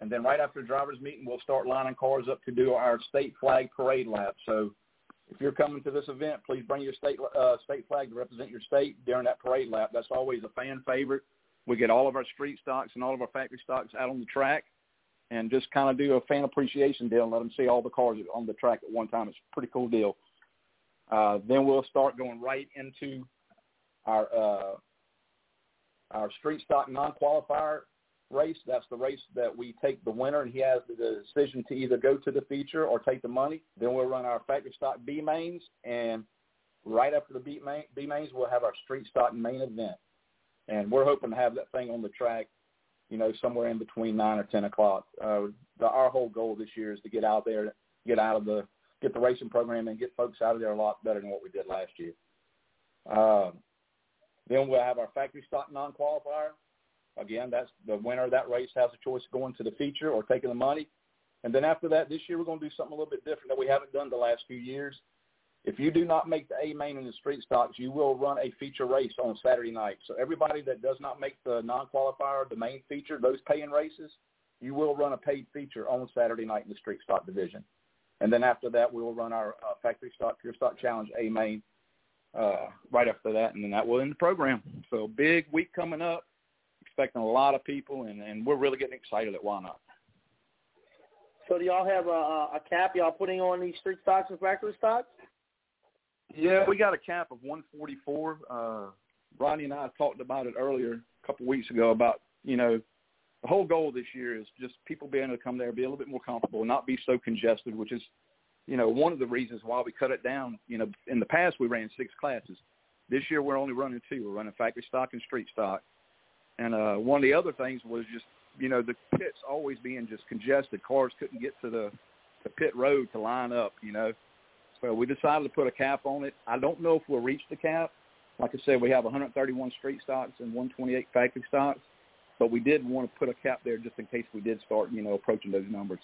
And then right after the drivers meeting, we'll start lining cars up to do our state flag parade lap. So if you're coming to this event, please bring your state uh, state flag to represent your state during that parade lap. That's always a fan favorite. We get all of our street stocks and all of our factory stocks out on the track and just kind of do a fan appreciation deal and let them see all the cars on the track at one time. It's a pretty cool deal. Uh, then we'll start going right into our uh, our street stock non-qualifier race. That's the race that we take the winner, and he has the decision to either go to the feature or take the money. Then we'll run our factory stock B mains, and right after the B, main, B mains, we'll have our street stock main event. And we're hoping to have that thing on the track, you know, somewhere in between nine or ten o'clock. Uh, the, our whole goal this year is to get out there, get out of the get the racing program, and get folks out of there a lot better than what we did last year. Um, then we'll have our factory stock non-qualifier. Again, that's the winner of that race has a choice of going to the feature or taking the money. And then after that, this year we're going to do something a little bit different that we haven't done the last few years. If you do not make the A main in the street stocks, you will run a feature race on Saturday night. So everybody that does not make the non-qualifier, the main feature, those paying races, you will run a paid feature on Saturday night in the street stock division. And then after that, we will run our uh, factory stock, pure stock challenge A main uh, right after that, and then that will end the program. So big week coming up expecting a lot of people, and, and we're really getting excited at Whynot. So do y'all have a, a cap y'all putting on these street stocks and factory stocks? Yeah, we got a cap of 144. Uh, Ronnie and I talked about it earlier a couple of weeks ago about, you know, the whole goal this year is just people being able to come there, be a little bit more comfortable, not be so congested, which is, you know, one of the reasons why we cut it down. You know, in the past we ran six classes. This year we're only running two. We're running factory stock and street stock. And uh, one of the other things was just, you know, the pits always being just congested. Cars couldn't get to the, the pit road to line up, you know. So we decided to put a cap on it. I don't know if we'll reach the cap. Like I said, we have 131 street stocks and 128 factory stocks, but we did want to put a cap there just in case we did start, you know, approaching those numbers.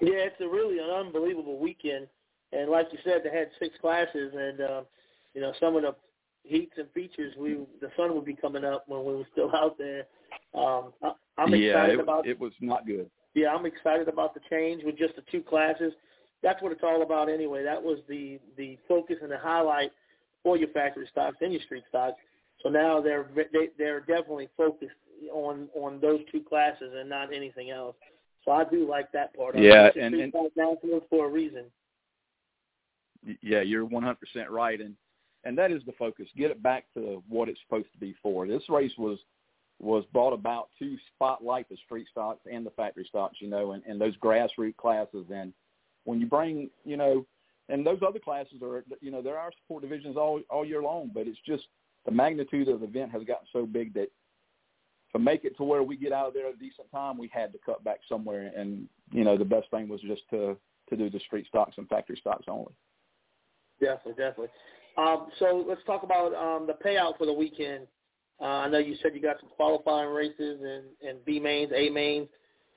Yeah, it's a really an unbelievable weekend, and like you said, they had six classes, and uh, you know some of the heats and features, we the sun would be coming up when we were still out there. Um, I, I'm yeah, excited it, about. it was not good. Yeah, I'm excited about the change with just the two classes. That's what it's all about anyway. That was the the focus and the highlight for your factory stocks and your street stocks. So now they're they, they're definitely focused on on those two classes and not anything else. So I do like that part. Of Yeah, it. and- and- nationals for a reason. Yeah, you're 100% right, and and that is the focus. Get it back to what it's supposed to be for. This race was was brought about to spotlight the street stocks and the factory stocks, you know, and, and those grassroots classes. And when you bring, you know, and those other classes are, you know, there are support divisions all all year long, but it's just the magnitude of the event has gotten so big that to make it to where we get out of there at a decent time, we had to cut back somewhere. And you know, the best thing was just to to do the street stocks and factory stocks only. Definitely, definitely. Um, so let's talk about um, the payout for the weekend. Uh, I know you said you got some qualifying races and, and B mains, A mains.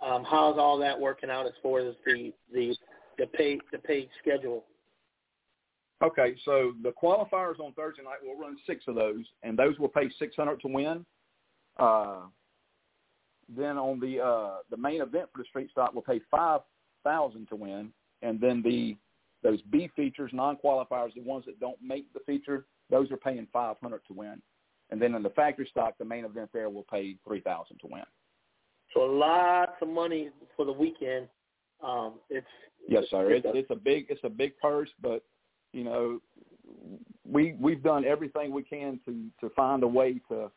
Um, how's all that working out as far as the the the pay the pay schedule? Okay, so the qualifiers on Thursday night, we'll run six of those, and those will pay six hundred to win. Uh, then on the uh, the main event for the street stock, we'll pay five thousand to win, and then the those B features, non-qualifiers, the ones that don't make the feature, those are paying 500 to win. And then in the factory stock, the main event there will pay 3000 to win. So lots of money for the weekend. Um, it's yes, sir. It's, it's a big it's a big purse, but you know we we've done everything we can to to find a way to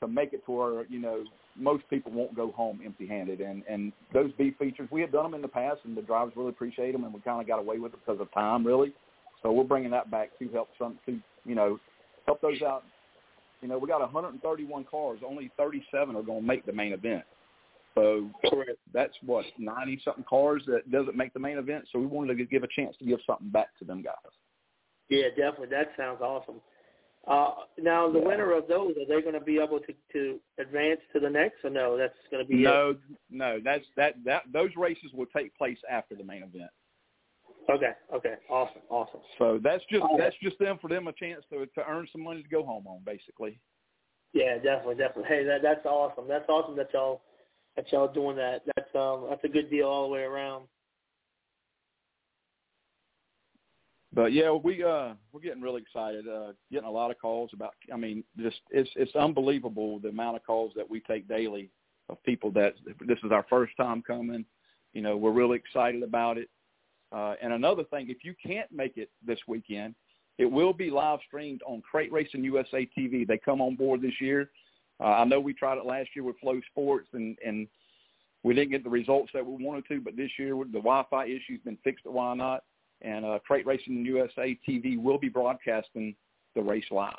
to make it to where you know most people won't go home empty-handed. And and those B features, we have done them in the past, and the drivers really appreciate them, and we kind of got away with it because of time, really. So we're bringing that back to help some to you know help those out. You know, we got 131 cars. Only 37 are going to make the main event. So that's what 90 something cars that doesn't make the main event. So we wanted to give a chance to give something back to them guys. Yeah, definitely. That sounds awesome. Uh, now, the yeah. winner of those, are they going to be able to, to advance to the next, or no? That's going to be no, it? no. That's that that those races will take place after the main event. Okay. Okay. Awesome. Awesome. So that's just that's just them for them a chance to to earn some money to go home on, basically. Yeah, definitely, definitely. Hey, that that's awesome. That's awesome that y'all that y'all doing that. That's um that's a good deal all the way around. But yeah, we uh we're getting really excited. Uh getting a lot of calls about I mean, just it's it's unbelievable the amount of calls that we take daily of people that this is our first time coming. You know, we're really excited about it. Uh and another thing, if you can't make it this weekend, it will be live streamed on Crate Racing USA TV. They come on board this year. Uh, I know we tried it last year with Flow Sports and and we didn't get the results that we wanted to, but this year the Wi-Fi issue's been fixed Whynot and uh, Crate Racing USA TV will be broadcasting the race live.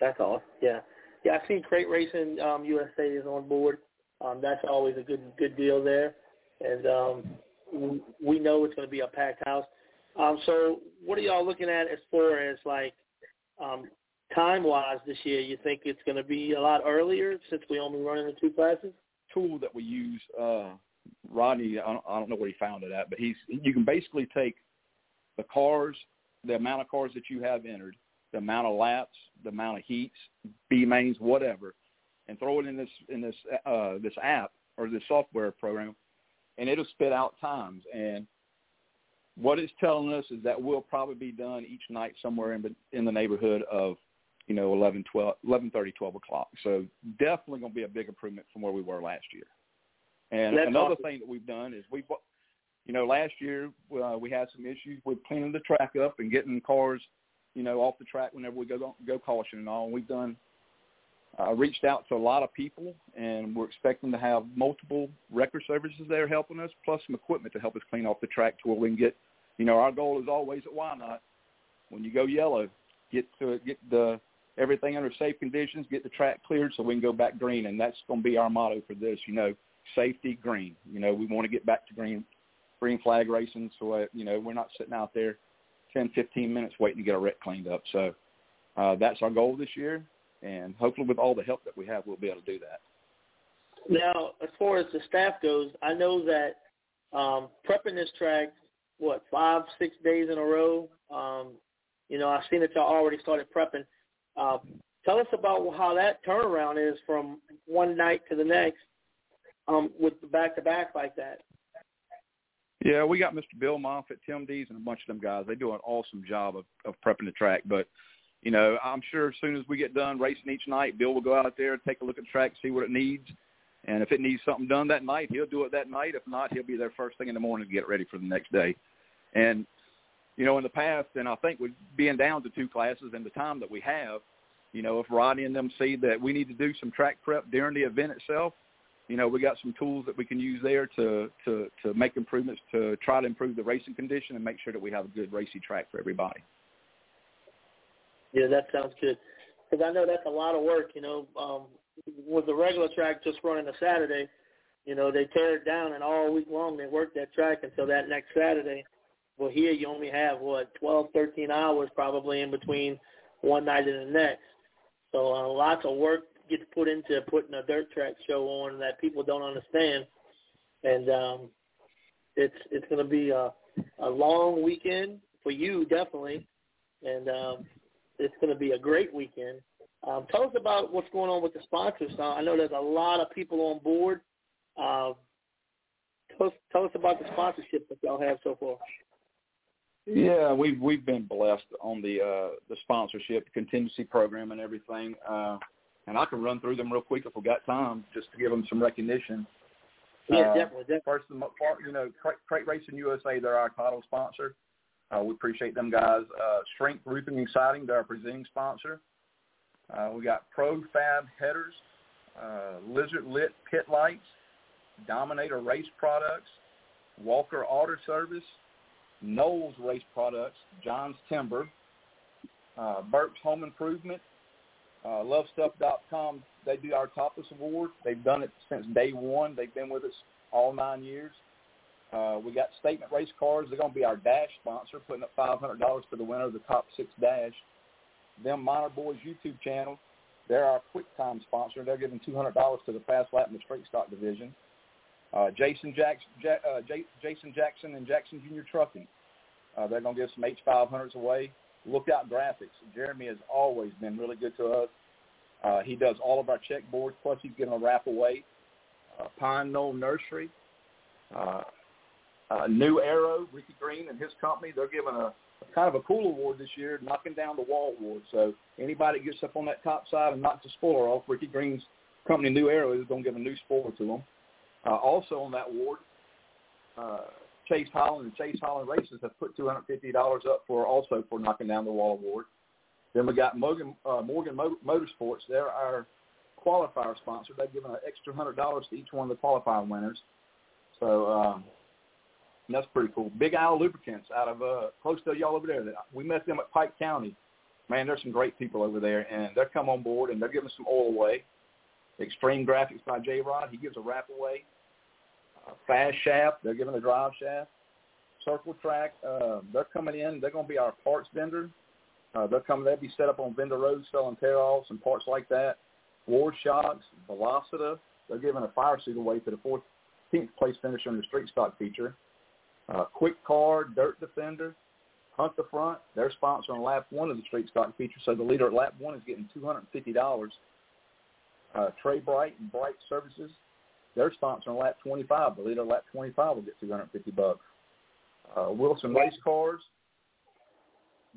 That's awesome. Yeah, yeah. I've seen Crate Racing um, USA is on board. Um, that's always a good good deal there, and um, we know it's going to be a packed house. Um, so, what are y'all looking at as far as like um, time wise this year? You think it's going to be a lot earlier since we only running the two classes? Tool that we use uh, Rodney, I don't, I don't know where he found it at, but he's you can basically take the cars, the amount of cars that you have entered, the amount of laps, the amount of heats, B mains, whatever, and throw it in this in this uh, this app or this software program, and it'll spit out times. And what it's telling us is that we'll probably be done each night somewhere in in the neighborhood of you know 11, 12, 11, 30, 12 o'clock. So definitely going to be a big improvement from where we were last year. And That's another awesome. thing that we've done is we've, you know, last year uh, we had some issues with cleaning the track up and getting cars, you know, off the track whenever we go go caution and all. And we've done uh, reached out to a lot of people, and we're expecting to have multiple record services there helping us, plus some equipment to help us clean off the track to where we can get, you know, our goal is always at Whynot, when you go yellow, get to get the everything under safe conditions, get the track cleared so we can go back green, and that's going to be our motto for this. You know, safety, green. You know, we want to get back to green, green flag racing. So, uh, you know, we're not sitting out there 10, 15 minutes waiting to get a wreck cleaned up. So uh, that's our goal this year. And hopefully with all the help that we have, we'll be able to do that. Now, as far as the staff goes, I know that um, prepping this track, what, five, six days in a row? Um, you know, I've seen that y'all already started prepping. Uh, tell us about how that turnaround is from one night to the next um, with the back to back like that. Yeah, we got Mr. Bill Moffitt, Tim Dees, and a bunch of them guys. They do an awesome job of, of prepping the track. But, you know, I'm sure as soon as we get done racing each night, Bill will go out there, take a look at the track, see what it needs. And if it needs something done that night, he'll do it that night. If not, he'll be there first thing in the morning to get ready for the next day. And, you know, in the past, and I think with being down to two classes and the time that we have, you know, if Rodney and them see that we need to do some track prep during the event itself, you know, we got some tools that we can use there to to to make improvements to try to improve the racing condition and make sure that we have a good racing track for everybody. Yeah, that sounds good. Because I know that's a lot of work. You know, um, with the regular track just running a Saturday, you know, they tear it down and all week long they work that track until that next Saturday. Well, here you only have what 12, 13 hours probably in between one night and the next. So uh, lots of work gets put into putting a dirt track show on that people don't understand, and um, it's it's going to be a, a long weekend for you definitely, and um, it's going to be a great weekend. Um, tell us about what's going on with the sponsors. Uh, I know there's a lot of people on board. Uh, Tell us, tell us about the sponsorship that y'all have so far. Yeah, we've we've been blessed on the uh, the sponsorship, contingency program, and everything. Uh, and I can run through them real quick if we got time, just to give them some recognition. Yeah, uh, definitely, definitely. First, you know, Crate Racing USA, they're our title sponsor. Uh, we appreciate them guys. Uh, Strength Roofing and Siding, they're our presenting sponsor. Uh, we got Pro Fab Headers, uh, Lizard Lit Pit Lights, Dominator Race Products, Walker Auto Service, Knowles Race Products, John's Timber, uh, Burke's Home Improvement, uh, LoveStuff.com. They do our Topless Award. They've done it since day one. They've been with us all nine years. Uh, we got Statement Race Cars. They're going to be our Dash sponsor, putting up $500 for the winner of the top six Dash. Them Minor Boys YouTube channel. They're our Quick Time sponsor. They're giving $200 to the Fast Lap in the Straight Stock division. Uh, Jason, Jackson, uh, J- Jason Jackson and Jackson Junior Trucking. Uh, they're going to give some H500s away. Lookout Graphics. Jeremy has always been really good to us. Uh, he does all of our check boards, plus he's giving a wrap away. Uh, Pine Knoll Nursery. Uh, uh, New Arrow, Ricky Green and his company, they're giving a, a kind of a cool award this year, knocking down the wall award. So anybody that gets up on that top side and knocks the spoiler off, Ricky Green's company, New Arrow, is going to give a new spoiler to them. Uh, also on that award, uh, Chase Holland and Chase Holland Races have put $250 up for also for knocking down the wall award. Then we got Morgan, uh, Morgan Motorsports. They're our qualifier sponsor. They've given an extra hundred dollars to each one of the qualifying winners. So um, that's pretty cool. Big Isle Lubricants out of uh, close to y'all over there. We met them at Pike County. Man, there's some great people over there, and they're come on board and they're giving some oil away. Extreme Graphics by J Rod, he gives a wrap away. Uh, Fast Shaft, they're giving a drive shaft. Circle Track, uh, they're coming in. They're going to be our parts vendor. Uh, they're coming. They'll be set up on vendor roads selling tear-offs and parts like that. Ward Shocks, Velocita, they're giving a fire suit away to the 14th place finisher in the street stock feature. Uh, Quick Car, Dirt Defender, Hunt the Front, they're sponsoring lap one of the street stock feature, so the leader at lap one is getting $250. Uh, Trey Bright and Bright Services, they're sponsoring lap 25. The leader lap 25 will get 250 bucks. Uh, Wilson Race Cars,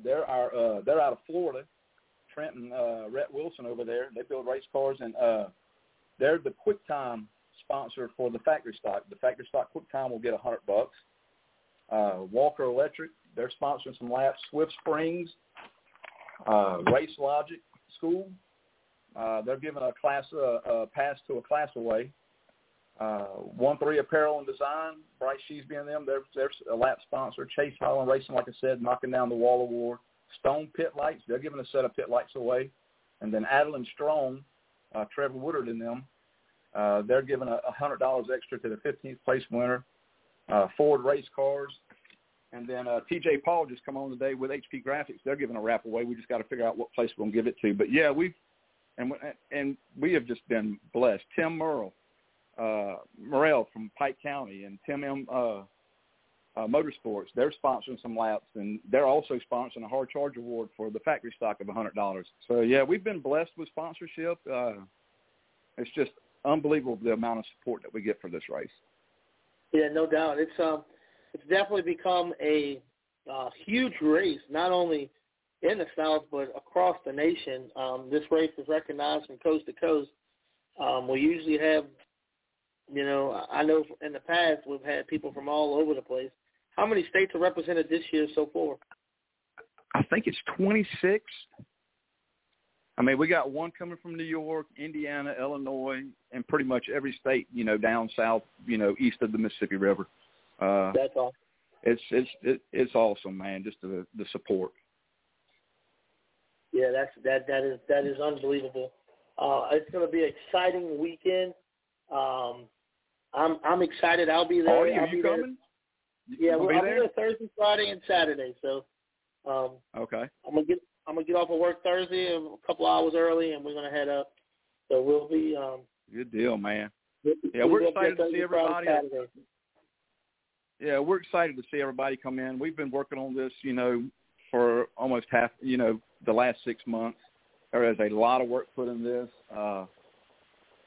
they're our uh, they're out of Florida. Trenton uh, Rhett Wilson over there. They build race cars, and uh, they're the Quick Time sponsor for the factory stock. The factory stock Quick Time will get a hundred bucks. Uh, Walker Electric, they're sponsoring some laps. Swift Springs, uh, Race Logic School, uh, they're giving a class uh, a pass to a class away. Uh, one three apparel and design, Bryce Sheesby and them. They're they're a lap sponsor. Chase Holland Racing, like I said, knocking down the wall award. Stone Pit Lights, they're giving a set of pit lights away, and then Adeline Strong, uh, Trevor Woodard and them, uh, they're giving a hundred dollars extra to the 15th place winner. Uh, Ford Race Cars, and then uh, TJ Paul just come on today with HP Graphics. They're giving a wrap away. We just got to figure out what place we're gonna give it to. But yeah, we've and and we have just been blessed. Tim Merle, uh, Morrell from Pike County, and Tim M. Uh, uh, Motorsports. They're sponsoring some laps, and they're also sponsoring a hard charge award for the factory stock of a hundred dollars. So yeah, we've been blessed with sponsorship. Uh, it's just unbelievable the amount of support that we get for this race. Yeah, no doubt. It's um, it's definitely become a uh, huge race, not only in the South but across the nation. Um, this race is recognized from coast to coast. Um, we usually have, you know, I know in the past we've had people from all over the place. How many states are represented this year so far? I think it's 26. I mean, we got one coming from New York, Indiana, Illinois, and pretty much every state, you know, down south, you know, east of the Mississippi River. Uh, That's all. It's it's it, it's awesome, man. Just the the support. Yeah, that's that that is that is unbelievable. Uh, it's going to be an exciting weekend. Um, I'm I'm excited. I'll be there. Oh, are you, I'll be coming? There. Yeah, well, I'll be there? be there Thursday, Friday, and Saturday. So, um, okay. I'm gonna get I'm gonna get off of work Thursday a couple hours early, and we're gonna head up. So we'll be. Um, Good deal, man. We'll, yeah, we're excited to see everybody. Yeah, we're excited to see everybody come in. We've been working on this, you know, for almost half, you know, the last six months. There is a lot of work put in this, uh,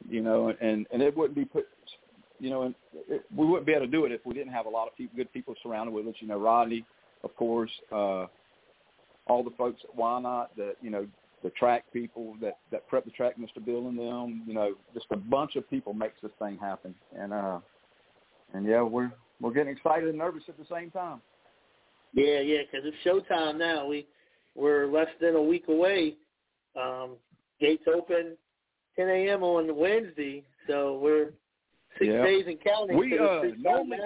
you know, and and it wouldn't be put you know, and it, we wouldn't be able to do it if we didn't have a lot of people, good people surrounded with us. You know, Rodney, of course, uh, all the folks at Whynot, the you know, the track people that that prep the track, Mr. Bill and them. You know, just a bunch of people makes this thing happen. And uh, and yeah, we're we're getting excited and nervous at the same time. Yeah, yeah, because it's showtime now. We we're less than a week away. Um, gates open 10 a.m. on Wednesday, so we're six yeah. days in counting. We uh, normally,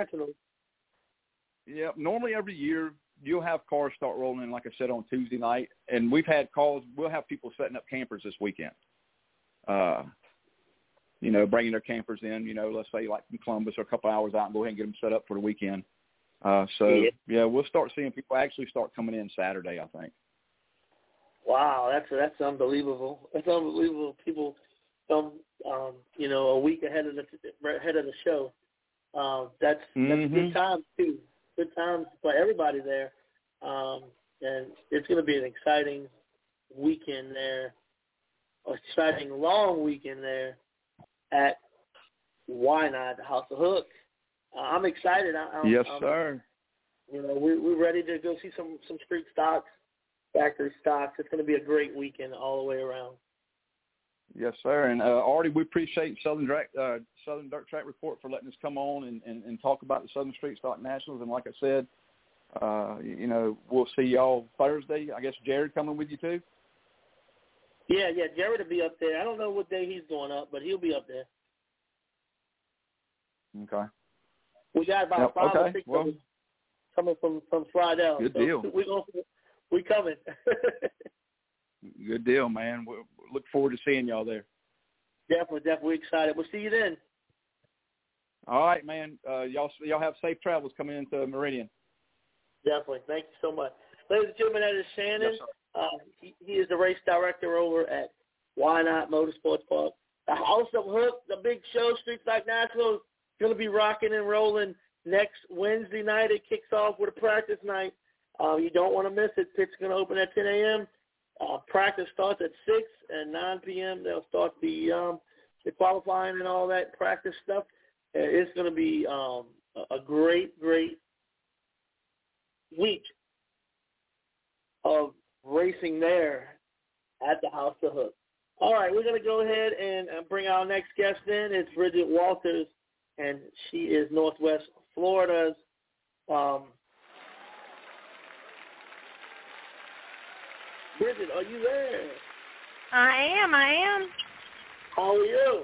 yeah, normally every year you'll have cars start rolling in, like I said, on Tuesday night, and we've had calls. We'll have people setting up campers this weekend. Uh, you know, bringing their campers in. You know, let's say like from Columbus or a couple hours out, and go ahead and get them set up for the weekend. Uh, so yeah. yeah, we'll start seeing people actually start coming in Saturday. I think. Wow, that's that's unbelievable. That's unbelievable. People come, um, you know, a week ahead of the ahead of the show. Um, that's mm-hmm. that's good times too. Good times for everybody there, um, and it's going to be an exciting weekend there, exciting long weekend there at Whynot the House of Hook. Uh, I'm excited. I, I'm, yes, I'm, sir. You know, we, we're ready to go see some some street stocks, factory stocks. It's going to be a great weekend all the way around. Yes, sir. And uh, Artie, we appreciate Southern Dirt, uh, Southern Dirt Track Report for letting us come on and, and, and talk about the Southern Street Stock Nationals. And like I said, uh, you know, we'll see y'all Thursday. I guess Jared coming with you too. Yeah, yeah, Jared will be up there. I don't know what day he's going up, but he'll be up there. Okay. We got about yep. five okay. or six well, coming from from Slidell. Good so deal. We going we coming. good deal, man. We look forward to seeing y'all there. Definitely, definitely excited. We'll see you then. All right, man. Uh, y'all y'all have safe travels coming into Meridian. Definitely. Thank you so much. Ladies and gentlemen, that is Shannon. Yes, uh, he, he is the race director over at Whynot Motorsports Park. The House of Hook, the big show, Street Stock National, going to be rocking and rolling next Wednesday night. It kicks off with a practice night. Uh, you don't want to miss it. Pit's going to open at 10 a.m. Uh, practice starts at 6 and 9 p.m. They'll start the um, the qualifying and all that practice stuff. Uh, it's going to be um, a great, great week of racing there at the House of Hook. All right, we're going to go ahead and bring our next guest in. It's Bridget Walters, and she is Northwest Florida's um, Bridget, are you there? I am. I am. How are you?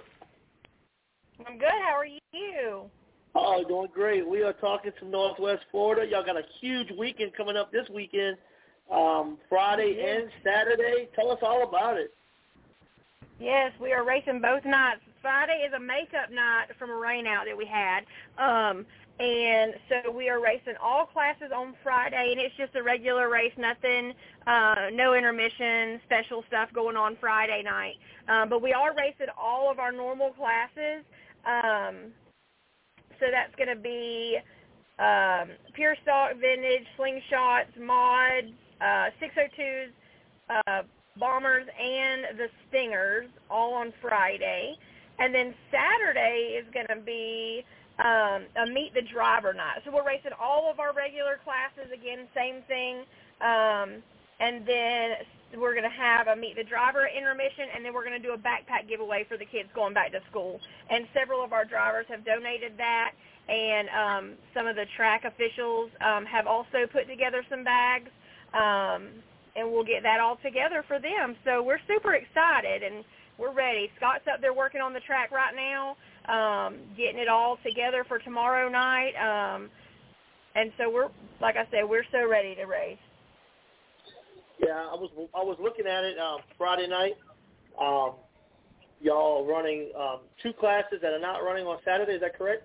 I'm good. How are you? Oh, doing great. We are talking to Northwest Florida. Y'all got a huge weekend coming up this weekend, um, Friday yes. and Saturday. Tell us all about it. Yes, we are racing both nights. Friday is a makeup night from a rainout that we had. Um, and so we are racing all classes on Friday, and it's just a regular race, nothing, uh, no intermission, special stuff going on Friday night. Um, but we are racing all of our normal classes. Um, so that's going to be um, pure stock, vintage, slingshots, mods, uh, 602s, uh, bombers, and the stingers, all on Friday. And then Saturday is going to be um, a meet the driver night. So we're racing all of our regular classes again, same thing. Um, and then we're going to have a meet the driver intermission, and then we're going to do a backpack giveaway for the kids going back to school. And several of our drivers have donated that, and um, some of the track officials um, have also put together some bags, um, and we'll get that all together for them. So we're super excited, and we're ready. Scott's up there working on the track right now um, getting it all together for tomorrow night. Um, and so we're, like I said, we're so ready to race. Yeah, I was I was looking at it um, Friday night. Um, y'all running um, two classes that are not running on Saturday. Is that correct?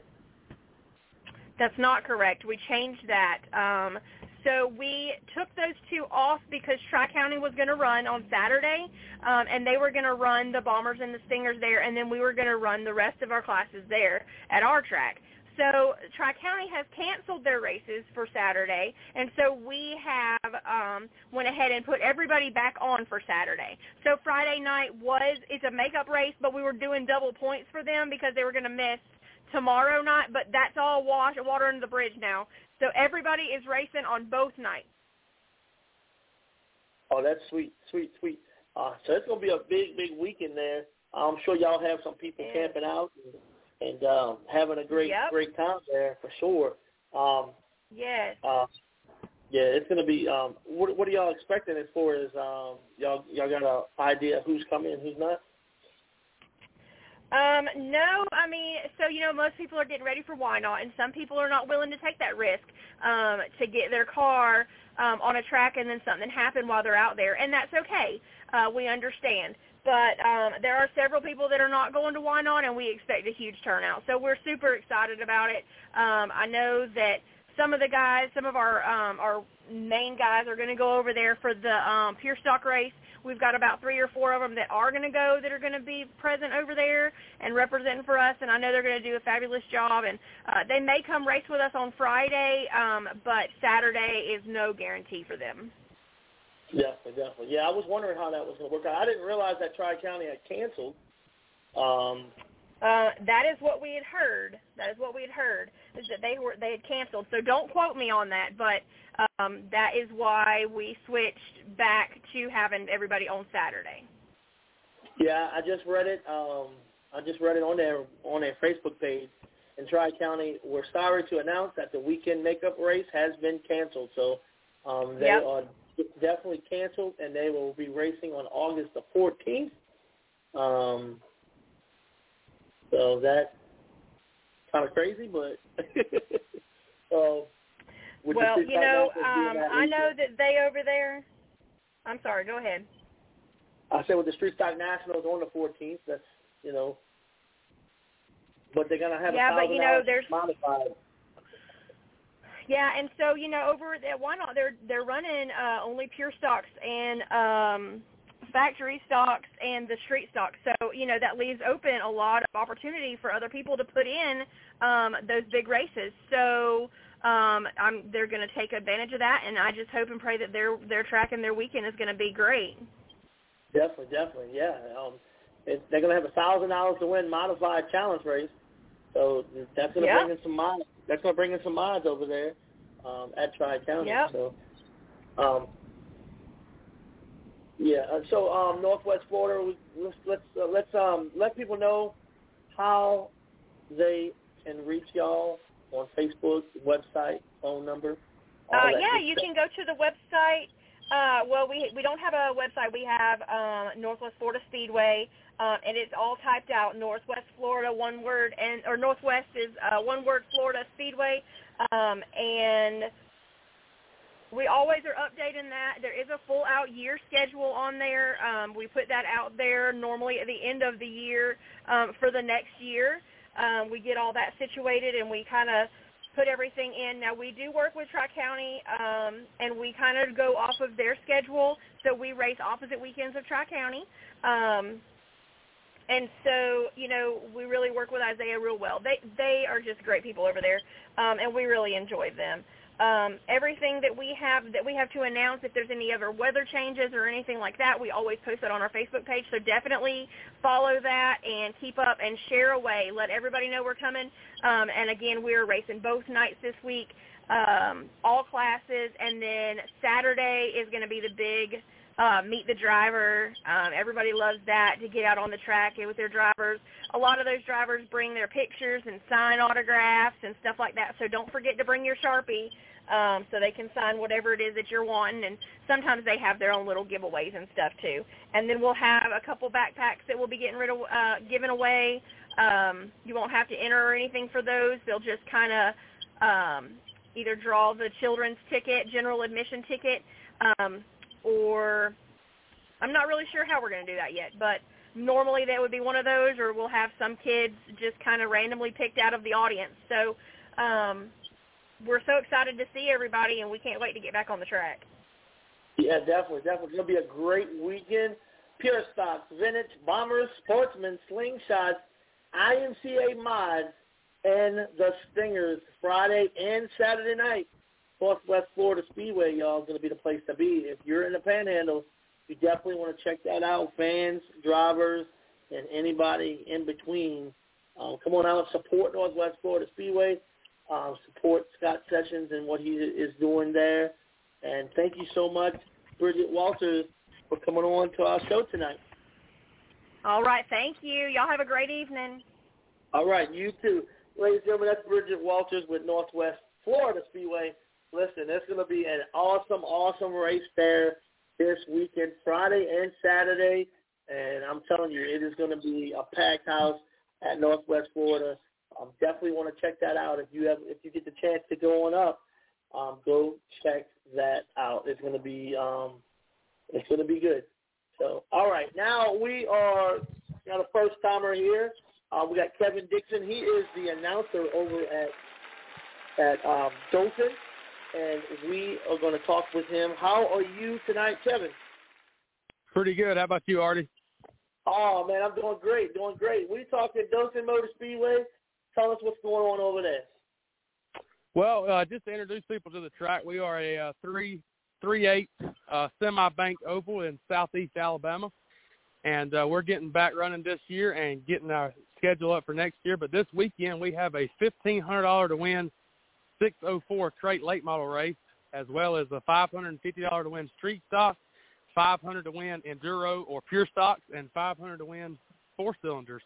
That's not correct. We changed that. Um, so we took those two off because Tri-County was going to run on Saturday, um, and they were going to run the Bombers and the Stingers there, and then we were going to run the rest of our classes there at our track. So Tri-County has canceled their races for Saturday, and so we have um, went ahead and put everybody back on for Saturday. So Friday night was it's a makeup race, but we were doing double points for them because they were going to miss tomorrow night, but that's all wash water under the bridge now. So everybody is racing on both nights. Oh, that's sweet, sweet, sweet. Uh, so it's gonna be a big, big weekend there. I'm sure y'all have some people Yeah. camping out and, and um, having a great, Yep. great time there for sure. Um, Yes. uh, yeah, it's gonna be. Um, what, what are y'all expecting as far as um, y'all y'all got an idea who's coming and who's not? Um, no, I mean, so you know, most people are getting ready for Whynot, and some people are not willing to take that risk um, to get their car um, on a track and then something happen while they're out there, and that's okay. Uh, we understand, but um, there are several people that are not going to Whynot, and we expect a huge turnout. So we're super excited about it. Um, I know that some of the guys, some of our um, our main guys are going to go over there for the um, pure stock race. We've got about three or four of them that are going to go that are going to be present over there and representing for us, and I know they're going to do a fabulous job. And uh, they may come race with us on Friday, um, but Saturday is no guarantee for them. Definitely, definitely. Yeah, I was wondering how that was going to work out. I didn't realize that Tri County had canceled. Um, Uh, that is what we had heard. That is what we had heard is that they were they had canceled. So don't quote me on that, but um, that is why we switched back to having everybody on Saturday. yeah, I just read it. Um, I just read it on their on their Facebook page. In Tri County, we're sorry to announce that the weekend makeup race has been canceled. So um, they Yep. are definitely canceled, and they will be racing on August the 14th. Um, so that's kind of crazy, but so. well, you know, um, I know that they over there. I'm sorry. Go ahead. I said with the Street Stock Nationals on the 14th, that's you know, but they're gonna have Yeah, a but, you know, there's- modified. Yeah, and so you know, over at Whynot? They're they're running uh, only pure stocks and um, factory stocks and the street stocks. So you know that leaves open a lot of opportunity for other people to put in um, those big races. So um, I'm they're going to take advantage of that, and I just hope and pray that their their track and their weekend is going to be great. Definitely, definitely, yeah. Um, it, they're gonna have a thousand dollars to win modified challenge race, so that's gonna Yeah. bring in some mods. That's gonna bring in some mods over there um, at Tri County. Yep. So, um, yeah. So um, Northwest Florida, let's let's uh, let's um, let people know how they can reach y'all on Facebook, website, phone number. Uh, yeah, you stuff. can go to the website. Uh, well, we we don't have a website. We have um, Northwest Florida Speedway, um, and it's all typed out. Northwest Florida, one word, and or Northwest is uh, one word. Florida Speedway, um, and we always are updating that. There is a full out year schedule on there. Um, we put that out there normally at the end of the year um, for the next year. Um, we get all that situated, and we kind of put everything in. Now we do work with Tri County, um, and we kind of go off of their schedule. So we race opposite weekends of Tri County, um, and so you know we really work with Isaiah real well. They they are just great people over there, um, and we really enjoy them. Um, everything that we have that we have to announce, if there's any other weather changes or anything like that, we always post it on our Facebook page. So definitely follow that and keep up and share away. Let everybody know we're coming. Um, and again, we're racing both nights this week, um, all classes, and then Saturday is going to be the big uh, meet the driver. Um, everybody loves that to get out on the track with their drivers. A lot of those drivers bring their pictures and sign autographs and stuff like that. So don't forget to bring your Sharpie um, so they can sign whatever it is that you're wanting. And sometimes they have their own little giveaways and stuff too. And then we'll have a couple backpacks that we'll be getting rid of, uh, giving away. Um, you won't have to enter or anything for those. They'll just kind of um, either draw the children's ticket, general admission ticket, um, or I'm not really sure how we're going to do that yet. But normally that would be one of those, or we'll have some kids just kind of randomly picked out of the audience. So um, we're so excited to see everybody, and we can't wait to get back on the track. Yeah, definitely, definitely. It's gonna be a great weekend. Pure stocks, vintage, bombers, sportsmen, slingshots, IMCA mods, and the Stingers Friday and Saturday night. Northwest Florida Speedway, y'all, is going to be the place to be. If you're in the Panhandle, you definitely want to check that out. Fans, drivers, and anybody in between. Um, come on out and support Northwest Florida Speedway. Um, support Scott Sessions and what he is doing there. And thank you so much, Bridget Walters, for coming on to our show tonight. All right, thank you. Y'all have a great evening. All right, you too. Ladies and gentlemen, that's Bridget Walters with Northwest Florida Speedway. Listen, it's going to be an awesome, awesome race there this weekend, Friday and Saturday. And I'm telling you, it is going to be a packed house at Northwest Florida. Um, definitely want to check that out. If you have, if you get the chance to go on up, um, go check that out. It's going to be, um, it's going to be good. So, all right, now we are got a first timer here. Uh, we got Kevin Dixon. He is the announcer over at at um, Dothan, and we are going to talk with him. How are you tonight, Kevin? Pretty good. How about you, Artie? Oh man, I'm doing great, doing great. We talking Dothan Motor Speedway. Tell us what's going on over there. Well, uh, just to introduce people to the track, we are a uh, three three eight uh, semi bank oval in southeast Alabama, and uh, we're getting back running this year and getting our schedule up for next year. But this weekend we have a fifteen hundred dollar to win 604 crate late model race, as well as a $550 to win street stock, 500 to win enduro or pure stocks, and 500 to win four cylinders.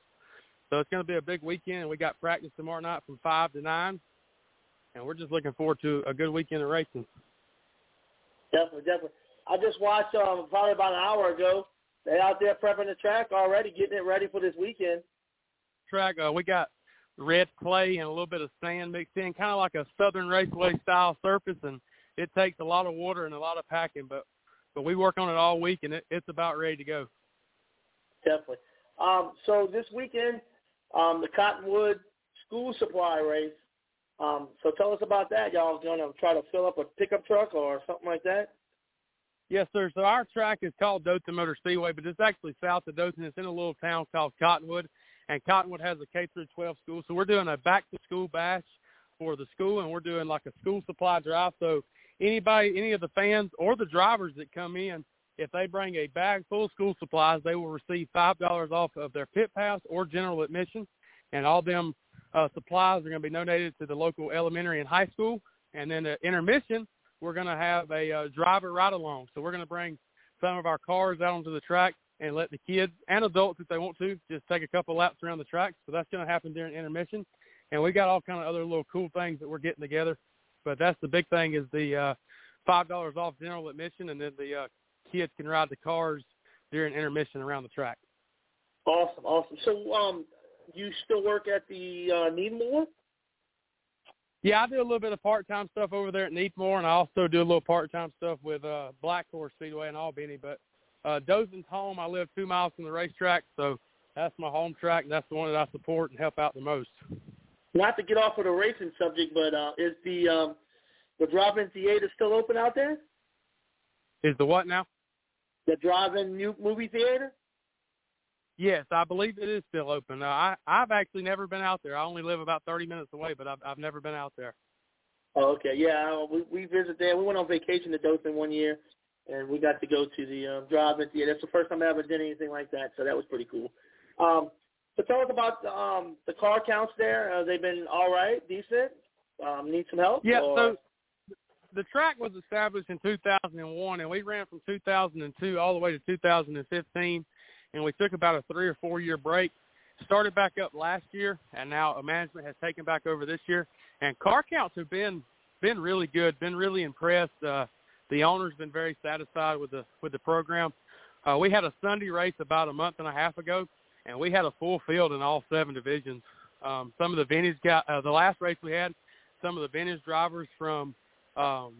So it's going to be a big weekend. We got practice tomorrow night from five to nine, and we're just looking forward to a good weekend of racing. Definitely, definitely. I just watched um, probably about an hour ago. They out there prepping the track already, getting it ready for this weekend. Track, uh, we got red clay and a little bit of sand mixed in, kind of like a Southern Raceway style surface, and it takes a lot of water and a lot of packing. But but we work on it all week, and it, it's about ready to go. Definitely. Um, so this weekend, um, the Cottonwood School Supply Race. Um, so tell us about that. Y'all going to try to fill up a pickup truck or something like that? Yes, sir. So our track is called Dothan Motor Speedway, but it's actually south of Dothan. It's in a little town called Cottonwood and Cottonwood has a K through 12 school. So we're doing a back to school bash for the school, and we're doing like a school supply drive. So anybody, any of the fans or the drivers that come in, if they bring a bag full of school supplies, they will receive five dollars off of their pit pass or general admission, and all them uh, supplies are going to be donated to the local elementary and high school. And then the intermission, we're going to have a uh, driver ride along. So we're going to bring some of our cars out onto the track and let the kids and adults, if they want to, just take a couple laps around the track. So that's going to happen during intermission. And we got all kind of other little cool things that we're getting together. But that's the big thing is the uh, five dollars off general admission, and then the uh, kids can ride the cars during intermission around the track. Awesome, awesome. So, um, you still work at the uh, Needmore? Yeah, I do a little bit of part-time stuff over there at Needmore, and I also do a little part-time stuff with uh, Black Horse Speedway in Albany. But uh, Dothan's home. I live two miles from the racetrack, so that's my home track, and that's the one that I support and help out the most. Not to get off of the racing subject, but uh, is the um, the drive-in theater still open out there? Is the what now? The drive-in new movie theater. Yes, I believe it is still open. Uh, I I've actually never been out there. I only live about thirty minutes away, but I've I've never been out there. Oh, okay. Yeah, we we visited there. We went on vacation to Dothan one year, and we got to go to the um, drive-in theater. That's the first time I ever did anything like that, so that was pretty cool. Um, so tell us about um, the car counts there. Uh, they've been all right, decent. Um, need some help? Yeah. Or? So the track was established in 2001, and we ran from 2002 all the way to 2015, and we took about a three or four year break. Started back up last year, and now management has taken back over this year. And car counts have been been really good. Been really impressed. Uh, the owner's been very satisfied with the with the program. Uh, we had a Sunday race about a month and a half ago, and we had a full field in all seven divisions. Um, some of the vintage guys, uh, the last race we had, some of the vintage drivers from um,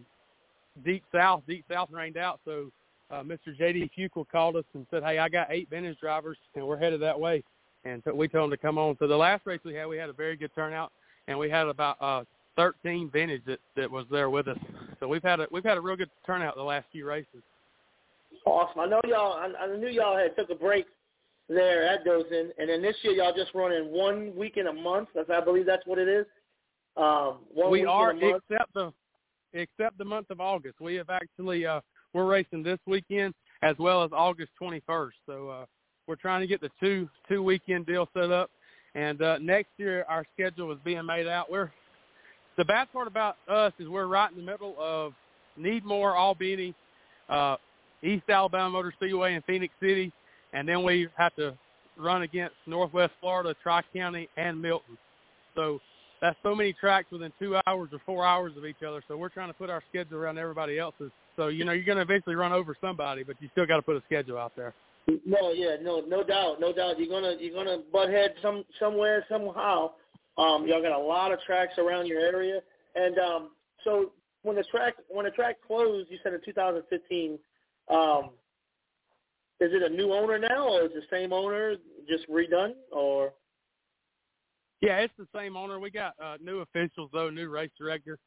deep south, deep south rained out. So uh, Mr. J.D. Fuqua called us and said, "Hey, I got eight vintage drivers, and we're headed that way." And so we told them to come on. So the last race we had, we had a very good turnout, and we had about uh, 13 vintage that that was there with us. So we've had a we've had a real good turnout the last few races. Awesome. I know y'all. I, I knew y'all had took a break there at Dothan, and then this year y'all just running one week in a month. That's I believe that's what it is. Um, one we are in a month. except the except the month of August. We have actually uh, we're racing this weekend as well as August 21st. So uh, we're trying to get the two two weekend deal set up. And uh, next year, our schedule is being made out. We're the bad part about us is we're right in the middle of Needmore, Albany, uh, East Alabama Motor Speedway, and Phenix City, and then we have to run against Northwest Florida, Tri County, and Milton. So that's so many tracks within two hours or four hours of each other. So we're trying to put our schedule around everybody else's. So you know you're going to eventually run over somebody, but you still got to put a schedule out there. No, yeah, no, no doubt, no doubt. You're gonna you're gonna butt head some somewhere somehow. Um, y'all got a lot of tracks around your area, and um, so when the track when the track closed, you said in 2015. Um, is it a new owner now, or is it the same owner just redone, or? Yeah, it's the same owner. We got uh, new officials though, new race director,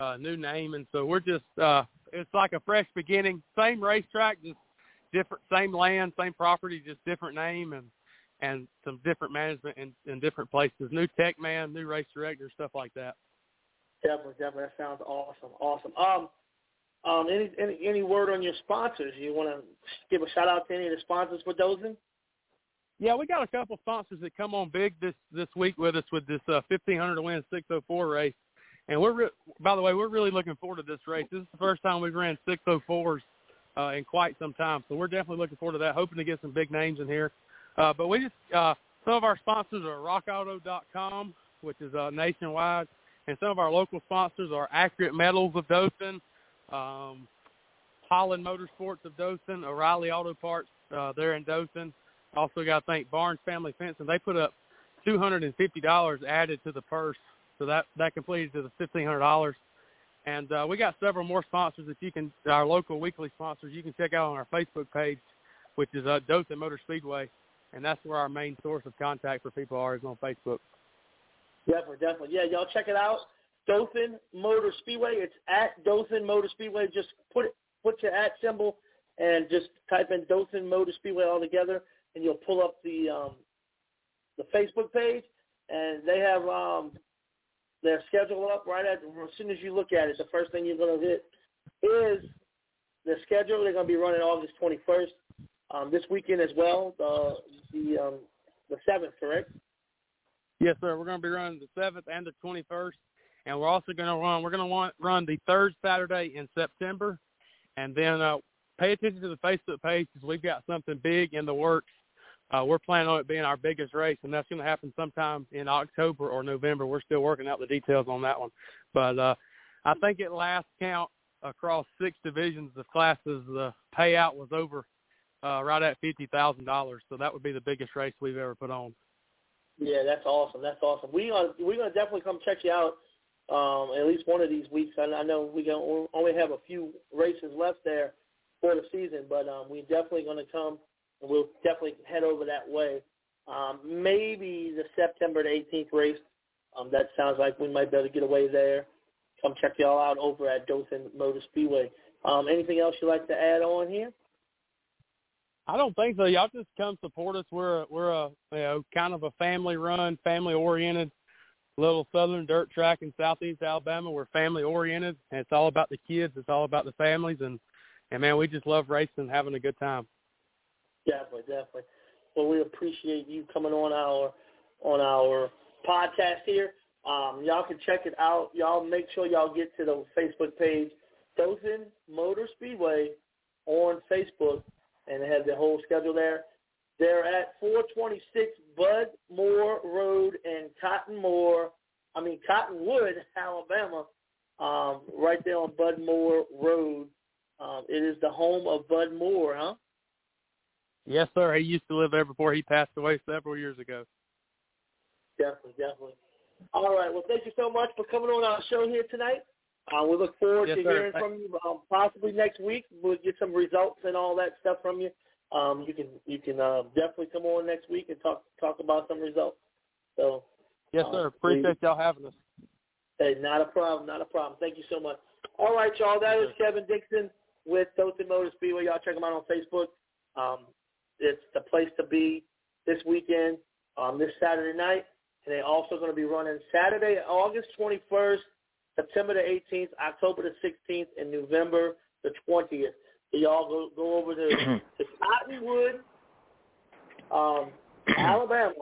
uh, new name, and so we're just uh, it's like a fresh beginning. Same racetrack, just different, same land, same property, just different name and and some different management in, in different places. New tech man, new race director, stuff like that. Definitely, definitely. That sounds awesome. Awesome. Um, um, any any any word on your sponsors? You want to give a shout out to any of the sponsors for Dothan? Yeah, we got a couple sponsors that come on big this this week with us with this uh, 1500 to win 604 race, and we're re- by the way we're really looking forward to this race. This is the first time we've ran 604s uh, in quite some time, so we're definitely looking forward to that. Hoping to get some big names in here, uh, but we just uh, some of our sponsors are RockAuto.com, which is uh, nationwide, and some of our local sponsors are Accurate Metals of Dothan, um, Holland Motorsports of Dothan, O'Reilly Auto Parts, uh, they're in Dothan. Also got to thank Barnes Family Fencing. They put up two hundred and fifty dollars added to the purse, so that that completed to the fifteen hundred dollars. And uh, we got several more sponsors that you can, our local weekly sponsors, you can check out on our Facebook page, which is uh, Dothan Motor Speedway, and that's where our main source of contact for people are is on Facebook. Definitely, definitely. Yeah, y'all check it out. Dothan Motor Speedway. It's at Dothan Motor Speedway. Just put it, put your at symbol and just type in Dothan Motor Speedway all together, and you'll pull up the um, the Facebook page, and they have um, their schedule up right at as soon as you look at it. The first thing you're going to hit is the schedule. They're going to be running August 21st um, this weekend as well. The the um, the seventh, correct? Yes, sir. We're going to be running the seventh and the 21st, and we're also going to run. We're to run the third Saturday in September, and then uh, pay attention to the Facebook page because we've got something big in the works. Uh, we're planning on it being our biggest race, and that's going to happen sometime in October or November. We're still working out the details on that one, but uh, I think at last count across six divisions of classes, the payout was over uh, right at fifty thousand dollars. So that would be the biggest race we've ever put on. Yeah, that's awesome. That's awesome. We are we're gonna definitely come check you out um, at least one of these weeks. I, I know we only have a few races left there for the season, but um, we're definitely gonna come and we'll definitely head over that way. Um, maybe the September the 18th race. Um, that sounds like we might be able to get away there. Come check y'all out over at Dothan Motor Speedway. Um, anything else you'd like to add on here? I don't think so. Y'all just come support us. We're a, we're a you know kind of a family run, family oriented little southern dirt track in southeast Alabama. We're family oriented, and it's all about the kids. It's all about the families, and and man, we just love racing, and having a good time. Definitely, definitely. Well, we appreciate you coming on our on our podcast here. Um, y'all can check it out. Y'all make sure y'all get to the Facebook page, Dothan Motor Speedway on Facebook, and they have the whole schedule there. They're at 426 Bud Moore Road in Cottonmore, I mean Cottonwood, Alabama, um, right there on Bud Moore Road. Um, it is the home of Bud Moore, huh? Yes, sir. He used to live there before he passed away several years ago. Definitely, definitely. All right. Well, thank you so much for coming on our show here tonight. Uh, we look forward yes, to sir. hearing from you um, possibly next week. We'll get some results and all that stuff from you. Um, you can you can uh, definitely come on next week and talk talk about some results. So yes, sir. Appreciate y'all having us. Hey, not a problem, not a problem. Thank you so much. All right, y'all. That is Kevin Dixon with Dothan Motor Speedway. Y'all check him out on Facebook. Um, it's the place to be this weekend, um, this Saturday night. And they're also going to be running Saturday, August 21st, September the 18th, October the 16th, and November the 20th. So y'all go go over to, to Cottonwood, um, Alabama,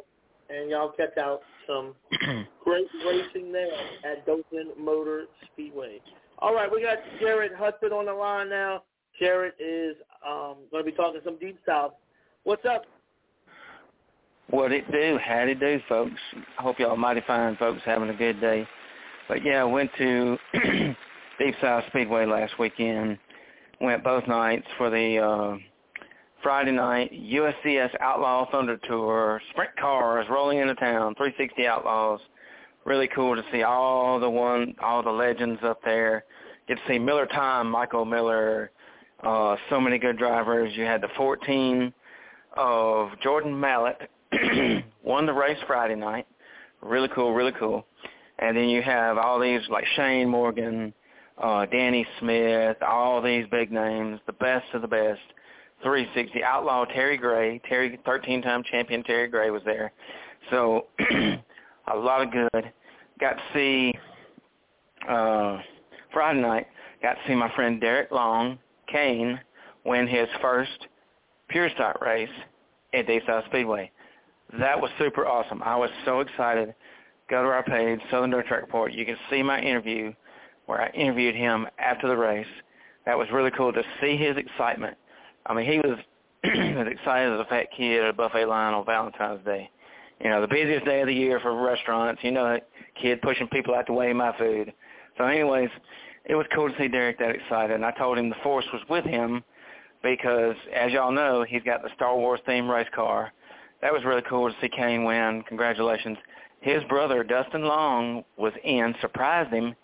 and y'all check out some great racing there at Dothan Motor Speedway. All right, we got Jared Hudson on the line now. Jared is um, going to be talking some Deep South. What's up? What it do? How'd it do, folks? Hope y'all mighty fine folks having a good day. But yeah, I went to Deep South Speedway last weekend. Went both nights for the uh, Friday night USCS Outlaw Thunder Tour. Sprint cars rolling into town. 360 Outlaws. Really cool to see all the one, all the legends up there. Get to see Miller Time, Michael Miller. Uh, so many good drivers. You had the 14 of Jordan Mallett won the race Friday night. Really cool, really cool. And then you have all these like Shane Morgan, uh, Danny Smith, all these big names, the best of the best. 360 Outlaw Terry Gray, Terry 13-time champion Terry Gray was there. So a lot of good. Got to see uh Friday night, got to see my friend Derek Long, Kane, win his first Pure Stock race at Dayside Speedway. That was super awesome. I was so excited. Go to our page, Southern Dirt Track Report. You can see my interview where I interviewed him after the race. That was really cool to see his excitement. I mean, he was as excited as a fat kid at a buffet line on Valentine's Day. You know, the busiest day of the year for restaurants. You know, that kid pushing people out to weigh my food. So anyways, it was cool to see Derek that excited. And I told him the force was with him because, as y'all know, he's got the Star Wars themed race car that was really cool to see Kane win. Congratulations. His brother, Dustin Long, was in, surprised him,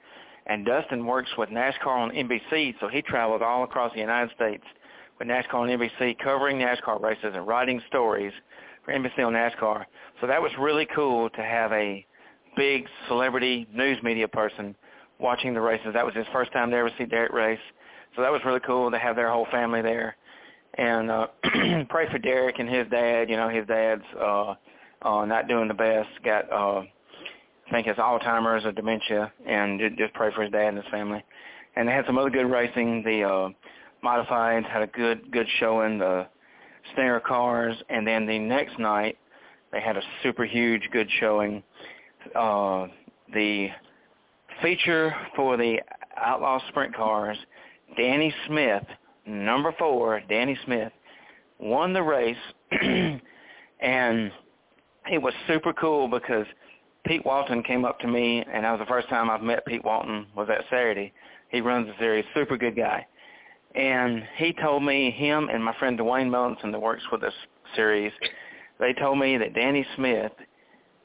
and Dustin works with NASCAR on NBC, so he traveled all across the United States with NASCAR on NBC, covering NASCAR races and writing stories for NBC on NASCAR. So that was really cool to have a big celebrity news media person watching the races. That was his first time to ever see Derek race. So that was really cool to have their whole family there and uh pray for Derek and his dad. You know, his dad's uh uh not doing the best. Got uh I think it's Alzheimer's or dementia and just pray for his dad and his family. And they had some other good racing. The uh modifieds had a good good showing, the Stinger cars and then the next night they had a super huge good showing. Uh the feature for the Outlaw Sprint cars, Danny Smith number four, Danny Smith, won the race, and it was super cool because Pete Walton came up to me, and that was the first time I've met Pete Walton was that Saturday. He runs the series, super good guy. And he told me, him and my friend Dwayne Mellinson that works with this series, they told me that Danny Smith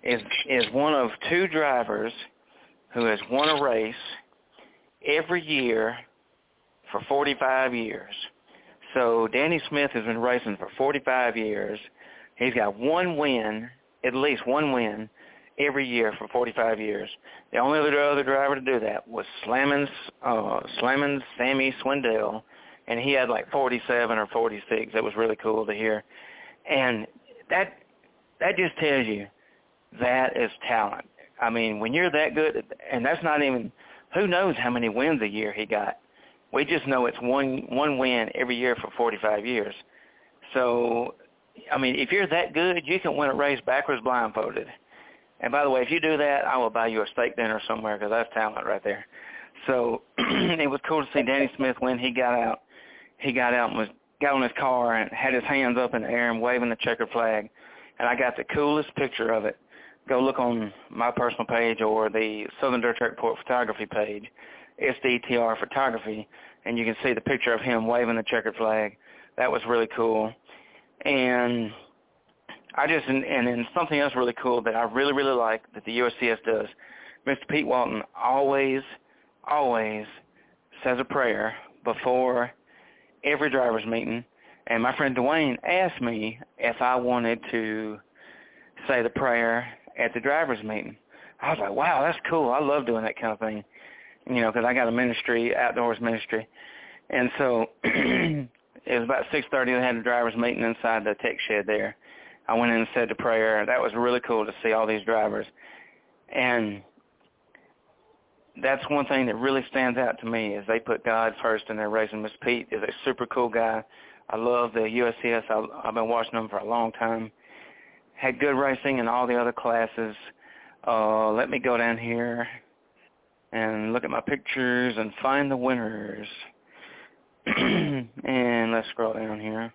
is is one of two drivers who has won a race every year for 45 years. So Danny Smith has been racing for 45 years. He's got one win, at least one win, every year for 45 years. The only other driver to do that was Slammons, uh, Slammons Sammy Swindell, and he had like 47 or 46. That was really cool to hear, and that that just tells you that is talent. I mean, when you're that good, and that's not even who knows how many wins a year he got. We just know it's one one win every year for 45 years. So, I mean, if you're that good, you can win a race backwards blindfolded. And by the way, if you do that, I will buy you a steak dinner somewhere because that's talent right there. So it was cool to see Danny Smith when he got out. He got out and was got on his car and had his hands up in the air and waving the checkered flag. And I got the coolest picture of it. Go look on my personal page or the Southern Dirt Track Report photography page. SDTR Photography, and you can see the picture of him waving the checkered flag. That was really cool. And I just and, and then something else really cool that I really really like that the USCS does. Mr. Pete Walton always always says a prayer before every driver's meeting. And my friend Dwayne asked me if I wanted to say the prayer at the driver's meeting. I was like, wow, that's cool. I love doing that kind of thing you know, because I got a ministry, outdoors ministry. And so it was about 6.30. They had the driver's meeting inside the tech shed there. I went in and said the prayer. That was really cool to see all these drivers. And that's one thing that really stands out to me is they put God first in their racing. Miss Pete is a super cool guy. I love the USCS. I, I've been watching them for a long time. had good racing in all the other classes. Uh, let me go down here and look at my pictures and find the winners. and let's scroll down here.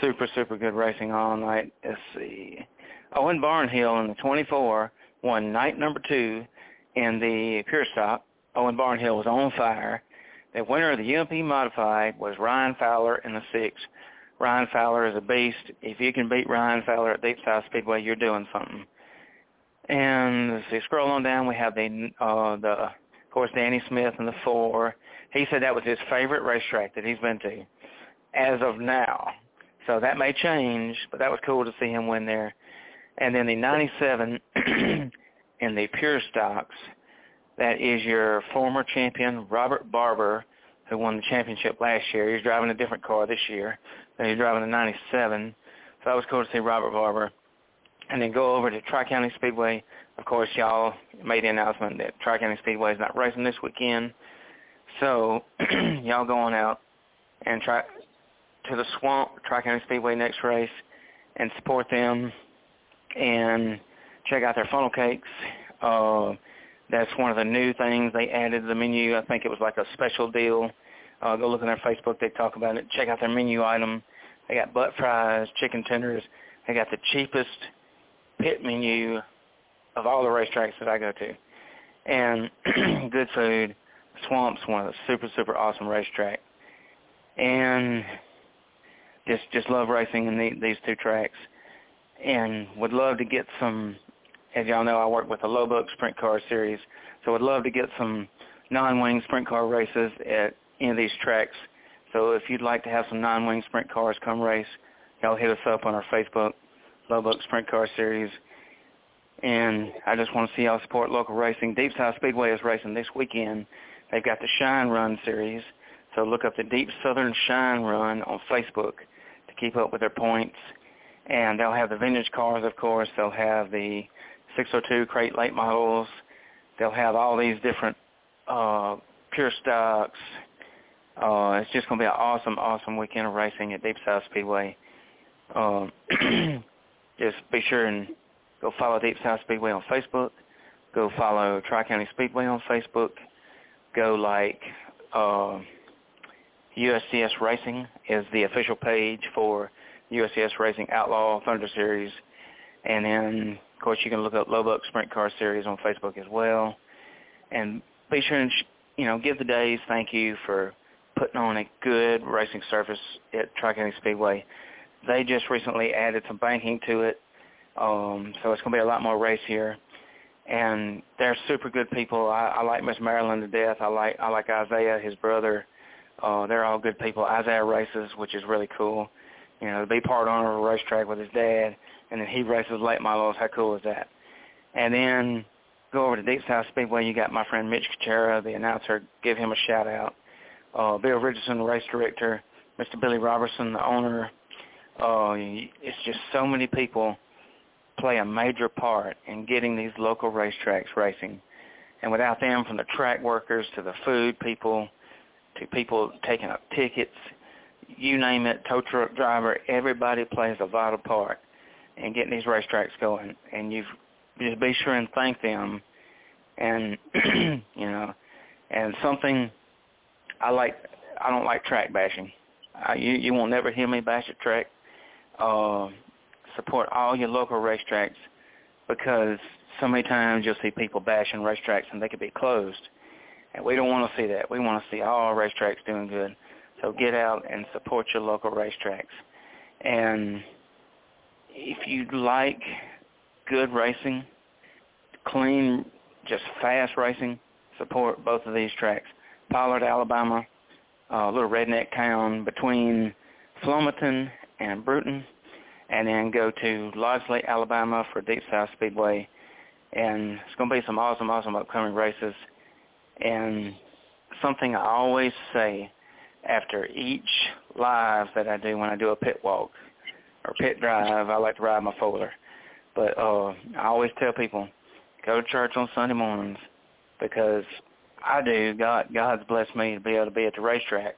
Super, super good racing all night. Let's see. Owen Barnhill in the 24 won night number two in the pure stock. Owen Barnhill was on fire. The winner of the UMP modified was Ryan Fowler in the six. Ryan Fowler is a beast. If you can beat Ryan Fowler at Deep South Speedway, you're doing something. And let's see, scroll on down, we have the uh, the of course Danny Smith in the four. He said that was his favorite racetrack that he's been to as of now. So that may change, but that was cool to see him win there. And then the 97 in the pure stocks, that is your former champion Robert Barber, who won the championship last year. He's driving a different car this year. He's driving a 97. So that was cool to see Robert Barber. And then go over to Tri-County Speedway. Of course, y'all made the announcement that Tri-County Speedway is not racing this weekend. So y'all going out and try to the Swamp Tri-County Speedway next race and support them and check out their funnel cakes. Uh, that's one of the new things they added to the menu. I think it was like a special deal. Uh, go look on their Facebook. They talk about it. Check out their menu item. They got butt fries, chicken tenders. They got the cheapest pit menu of all the racetracks that I go to. And good food. Swamp's one of the super, super awesome racetrack. And just just love racing in the, these two tracks. And would love to get some as y'all know, I work with the Lowbuck Sprint Car Series, so I'd love to get some non-wing sprint car races at any of these tracks. So if you'd like to have some non-wing sprint cars come race, y'all hit us up on our Facebook, Lowbuck Sprint Car Series. And I just want to see y'all support local racing. Deep South Speedway is racing this weekend. They've got the Shine Run series. So look up the Deep Southern Shine Run on Facebook to keep up with their points. And they'll have the vintage cars, of course. They'll have the 602 crate late models. They'll have all these different uh, pure stocks. Uh, it's just going to be an awesome, awesome weekend of racing at Deep South Speedway. Um, just be sure and go follow Deep South Speedway on Facebook. Go follow Tri-County Speedway on Facebook. Go like uh, USCS Racing is the official page for USCS Racing Outlaw Thunder Series. And then of course, you can look up Lowbuck Sprint Car Series on Facebook as well. And be sure and, you know, give the days thank you for putting on a good racing surface at Tri-County Speedway. They just recently added some banking to it, um, so it's going to be a lot more race here. And they're super good people. I, I like Miss Marilyn to death. I like I like Isaiah, his brother. Uh, they're all good people. Isaiah races, which is really cool. You know, to be part owner of a racetrack with his dad and then he races late models. How cool is that? And then go over to Deep South Speedway. You got my friend Mitch Kuchera, the announcer. Give him a shout out. Uh, Bill Richardson, race director. Mr. Billy Robertson, the owner. Uh, it's just so many people play a major part in getting these local racetracks racing. And without them, from the track workers to the food people to people taking up tickets, you name it, tow truck driver, everybody plays a vital part and getting these racetracks going. And you just be sure and thank them. And you know, and something I like. I don't like track bashing. I, you you won't never hear me bash a track. Uh, support all your local racetracks because so many times you'll see people bashing racetracks and they could be closed. And we don't want to see that. We want to see all racetracks doing good. So get out and support your local racetracks. And if you'd like good racing, clean, just fast racing, support both of these tracks. Pollard, Alabama, a little redneck town between Flomaton and Brewton, and then go to Lodge Alabama for Deep South Speedway. And it's going to be some awesome, awesome upcoming races. And something I always say after each live that I do when I do a pit walk or pit drive, I like to ride my four But uh, I always tell people, go to church on Sunday mornings because I do. God, God's blessed me to be able to be at the racetrack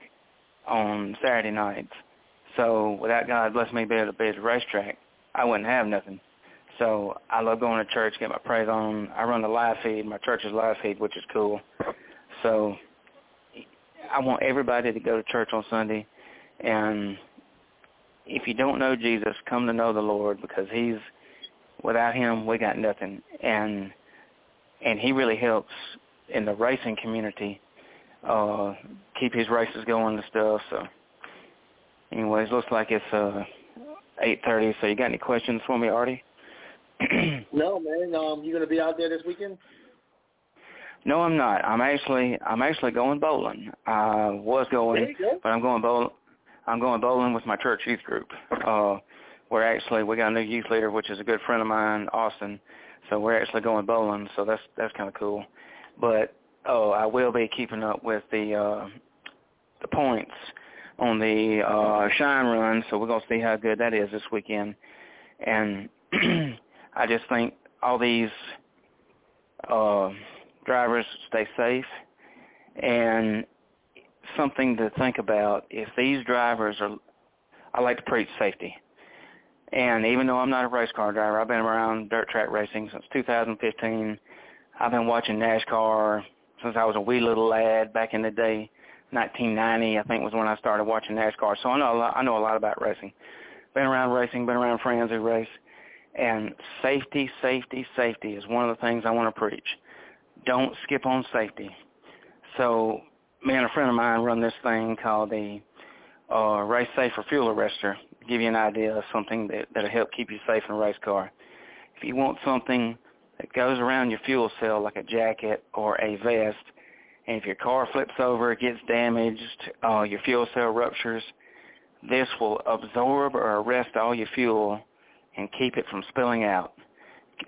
on Saturday nights. So without God blessing me to be able to be at the racetrack, I wouldn't have nothing. So I love going to church, get my praise on. I run the live feed, my church's live feed, which is cool. So I want everybody to go to church on Sunday, and if you don't know Jesus, come to know the Lord because He's without Him we got nothing, and and He really helps in the racing community uh keep his races going and stuff. So, anyways, looks like it's uh eight thirty. So, you got any questions for me, Artie? no, man. Um, you gonna be out there this weekend? No, I'm not. I'm actually I'm actually going bowling. I was going, go. but I'm going bowling. I'm going bowling with my church youth group. Uh, we're actually we got a new youth leader, which is a good friend of mine, Austin. So we're actually going bowling. So that's that's kind of cool. But oh, I will be keeping up with the uh, the points on the uh, Shine Run. So we're gonna see how good that is this weekend. And I just think all these uh, drivers stay safe and something to think about if these drivers are I like to preach safety. And even though I'm not a race car driver, I've been around dirt track racing since 2015. I've been watching NASCAR since I was a wee little lad back in the day. 1990, I think, was when I started watching NASCAR. So I know a lot, I know a lot about racing. Been around racing, been around friends who race, and safety, safety, safety is one of the things I want to preach. Don't skip on safety. So me and a friend of mine run this thing called the uh, Race Safer Fuel Arrestor. Give you an idea of something that that'll help keep you safe in a race car. If you want something that goes around your fuel cell like a jacket or a vest, and if your car flips over, gets damaged, uh, your fuel cell ruptures, this will absorb or arrest all your fuel and keep it from spilling out.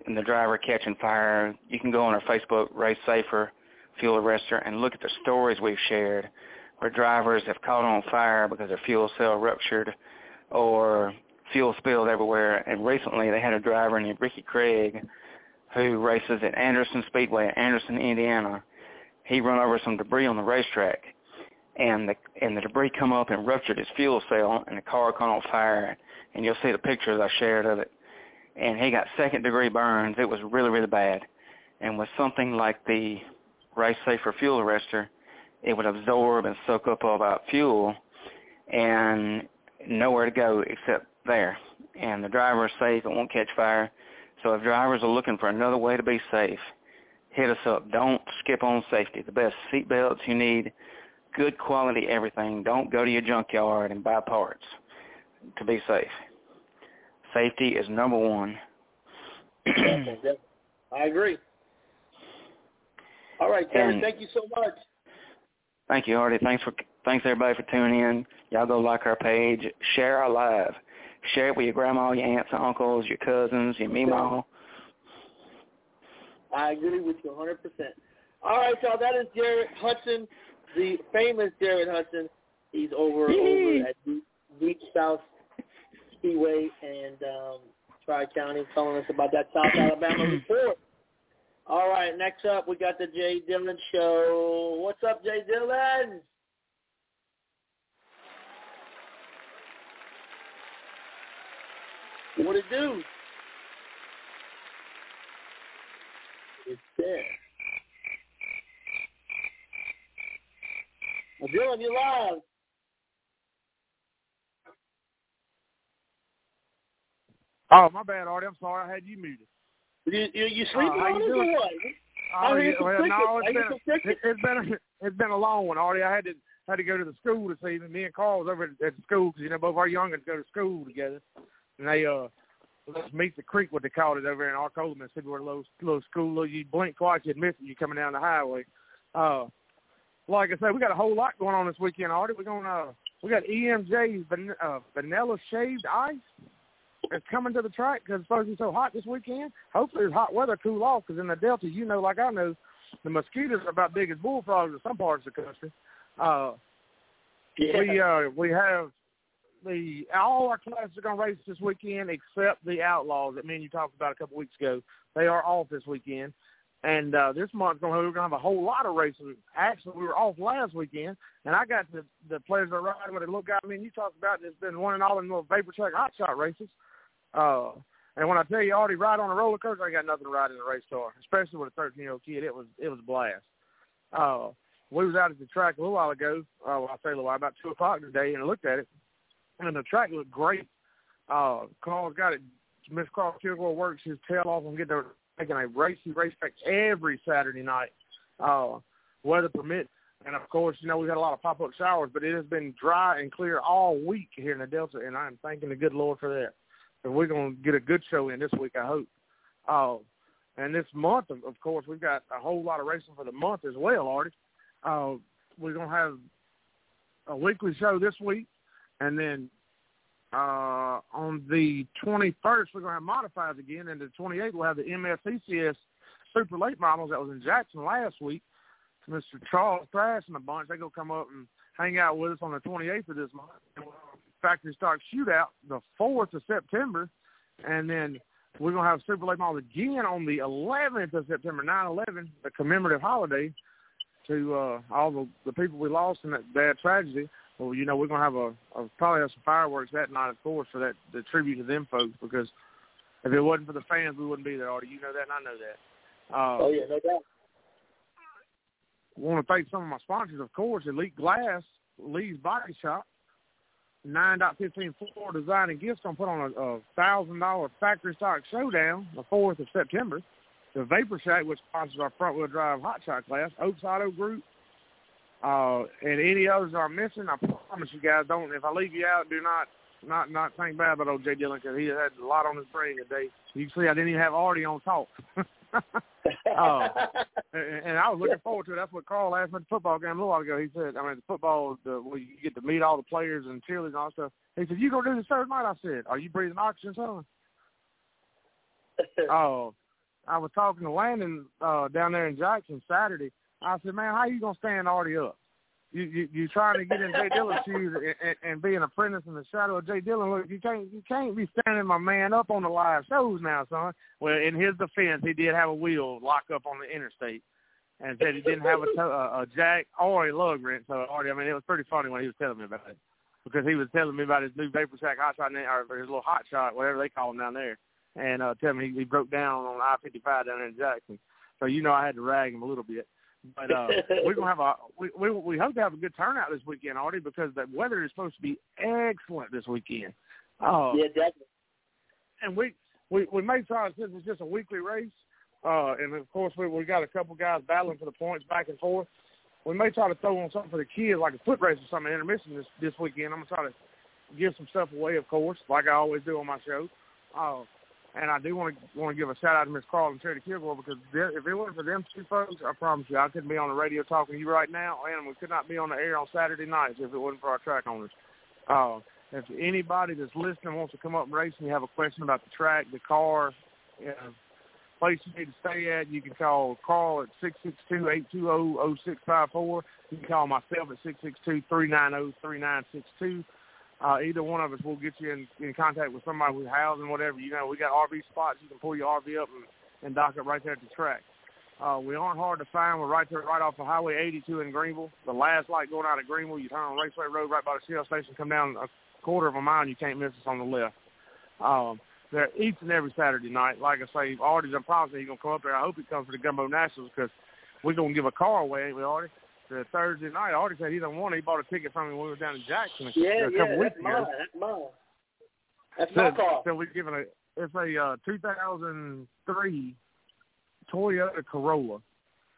And the driver catching fire, you can go on our Facebook, Race Safer Fuel Arrestor, and look at the stories we've shared where drivers have caught on fire because their fuel cell ruptured or fuel spilled everywhere. And recently they had a driver named Ricky Craig who races at Anderson Speedway in Anderson, Indiana. He run over some debris on the racetrack and the and the debris come up and ruptured his fuel cell and the car caught on fire and you'll see the pictures I shared of it. And he got second degree burns. It was really, really bad. And with something like the Race Safer Fuel Arrestor, it would absorb and soak up all that fuel and nowhere to go except there. And the driver is safe, it won't catch fire. So if drivers are looking for another way to be safe, hit us up. Don't skip on safety. The best seat belts you need, good quality everything. Don't go to your junkyard and buy parts to be safe. Safety is number one. I agree. All right, Terry, And- thank you so much. Thank you, Artie. Thanks for thanks everybody for tuning in. Y'all go like our page, share our live, share it with your grandma, your aunts and uncles, your cousins, your meemaw. I agree with you 100%. All right, y'all. That is Jared Hudson, the famous Jared Hudson. He's over over at Beach- Beach South Speedway and um, Tri County, telling us about that South Alabama report. All right, next up we got the Jay Dillon Show. What's up, Jay Dillon? What it do? It's there. Well, Dillon, you live. Oh, my bad, Artie. I'm sorry. I had you muted. You you, you sleeping how on you us or doing? what? Oh, yeah, some well, no, I it's been, some it, it's been a, it's been a long one, Artie. I had to had to go to the school this evening. Me and Carl was over at, at the school because you know both our youngins go to school together, and they uh let's meet the creek what they called it over in Arcola, Mississippi, where a little little school. Little, you blink twice, you'd miss it. You coming down the highway. Uh, like I said, we got a whole lot going on this weekend, Artie. We're gonna uh, we got EMJ's van, uh, vanilla shaved ice. It's coming to the track because it's supposed to be so hot this weekend. Hopefully, it's hot weather cool off because in the Delta, you know, like I know, the mosquitoes are about big as bullfrogs in some parts of the country. Uh, We uh, we have the all our classes are going to race this weekend except the Outlaws that me and you talked about a couple weeks ago. They are off this weekend, and uh, this month we're going to have a whole lot of races. Actually, we were off last weekend, and I got the the players that are riding with a little guy me and you talked about. That's been winning all in little vapor track hot shot races. Uh, and when I tell you, already ride on a roller coaster, I ain't got nothing to ride in a race car, especially with a 13 year old kid. It was it was a blast. Uh, we was out at the track a little while ago. Uh, well, I say a little while, about two o'clock today, and I looked at it, and the track looked great. Uh, Carl's got it. Miss Carl Kilgore works his tail off and get there making a racy racetrack every Saturday night, uh, weather permit. And of course, you know we've had a lot of pop up showers, but it has been dry and clear all week here in the Delta, and I'm thanking the good Lord for that. And we're to get a good show in this week, I hope. Uh, and this month, of, of course, we've got a whole lot of racing for the month as well, Artie. Uh, we're to have a weekly show this week, and then uh, on the 21st, we're going to have modifieds again, and the 28th, we'll have the MSCCS Super Late Models that was in Jackson last week. Mr. Charles Thrash and a bunch, they're going to come up and hang out with us on the 28th of this month. Factory Stock Shootout the 4th of September, and then we're going to have Super Late Models again on the 11th of September, 9-11, the commemorative holiday to uh, all the, the people we lost in that bad tragedy. Well, you know, we're going to have a, a probably have some fireworks that night, of course, for that the tribute to them folks. Because if it wasn't for the fans, we wouldn't be there. Artie, you know that, and I know that. Uh, oh yeah, no doubt. Want to thank some of my sponsors, of course, Elite Glass, Lee's Body Shop, nine dot fifteen four Design and Gifts. Gonna put on a, a thousand dollar factory stock showdown the fourth of September. The Vapor Shack, which sponsors our front wheel drive hot shot class, Oaks Auto Group, uh, and any others I'm missing, I promise you guys don't. If I leave you out, do not not not think bad about old Jay Dillon because he had a lot on his brain today. You can see I didn't even have Artie on talk. uh, and, and I was looking forward to it. That's what Carl asked me at the football game a little while ago. He said, I mean, the football, the, where you get to meet all the players and cheerleaders and all that stuff. He said, you gonna do this Thursday night? I said, are you breathing oxygen, son? Oh, I was talking to Landon uh, down there in Jackson Saturday. I said, man, how you gonna stand Artie up? You you you trying to get in Jay Dillon's shoes and, and, and be an apprentice in the shadow of Jay Dillon? Look, you can't you can't be standing my man up on the live shows now, son. Well, in his defense, he did have a wheel lock up on the interstate, and said he didn't have a, to- a, a jack or a lug wrench. So Artie, I mean, it was pretty funny when he was telling me about it because he was telling me about his new vapor shack hot shot or his little hot shot, whatever they call him down there, and uh, telling me he, he broke down on I fifty five down there in Jackson. So you know I had to rag him a little bit. But uh, we're gonna have a we, we we hope to have a good turnout this weekend, Artie, because the weather is supposed to be excellent this weekend. Uh, yeah, definitely. And we we we may try since it's just a weekly race, uh, and of course we we got a couple guys battling for the points back and forth. We may try to throw on something for the kids, like a foot race or something intermission this this weekend. I'm gonna try to give some stuff away, of course, like I always do on my show. Uh, and I do want to want to give a shout out to Miss Carl and Charity Kilgore because if it wasn't for them two folks, I promise you, I couldn't be on the radio talking to you right now, and we could not be on the air on Saturday nights if it wasn't for our track owners. Uh, if anybody that's listening wants to come up and race and you have a question about the track, the car, you know, place you need to stay at, you can call Carl at six six two eight two zero zero six five four. You can call myself at six six two three nine zero three nine six two uh, either one of us will get you in, in contact with somebody with housing, whatever. You know, we got RV spots. You can pull your RV up and, and dock it right there at the track. Uh, we aren't hard to find. We're right there, right off of Highway 82 in Greenville. The last light going out of Greenville, you turn on Raceway Road right by the Shell station, come down a quarter of a mile, and you can't miss us on the left. Um, they're each and every Saturday night. Like I say, Artie's, I'm promising he's going to come up there. I hope he comes for the Gumbo Nationals because we're going to give a car away, ain't we, Artie? The Thursday night. I already said he don't want it. He bought a ticket from me when we were down in Jackson a, yeah, a couple yeah, weeks that's mine. That's mine. That's so, my car. So we're giving a it's a uh, 2003 Toyota Corolla,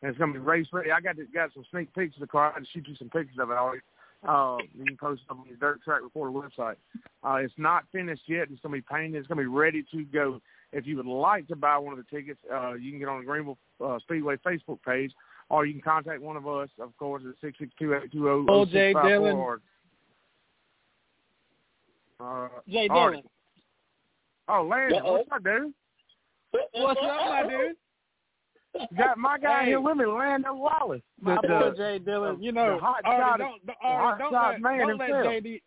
and it's gonna be race ready. I got to, got some sneak peeks of the car. I can shoot you some pictures of it. Already. Uh, you can post it on the Dirt Track Reporter website. Uh, it's not finished yet. It's gonna be painted. It's gonna be ready to go. If you would like to buy one of the tickets, uh, you can get on the Greenville uh, Speedway Facebook page or you can contact one of us, of course, at six six two eight two zero oh Jay Dillon. Or, uh, Jay Dillon. Oh, Landon, Uh-oh. what's up, dude? What's up, my dude? Got my guy Hey. here with me, Landon Wallace. My The- boy Jay Dillon. You know, the hot shot- don't, the hot don't shot let, man don't let himself. JD.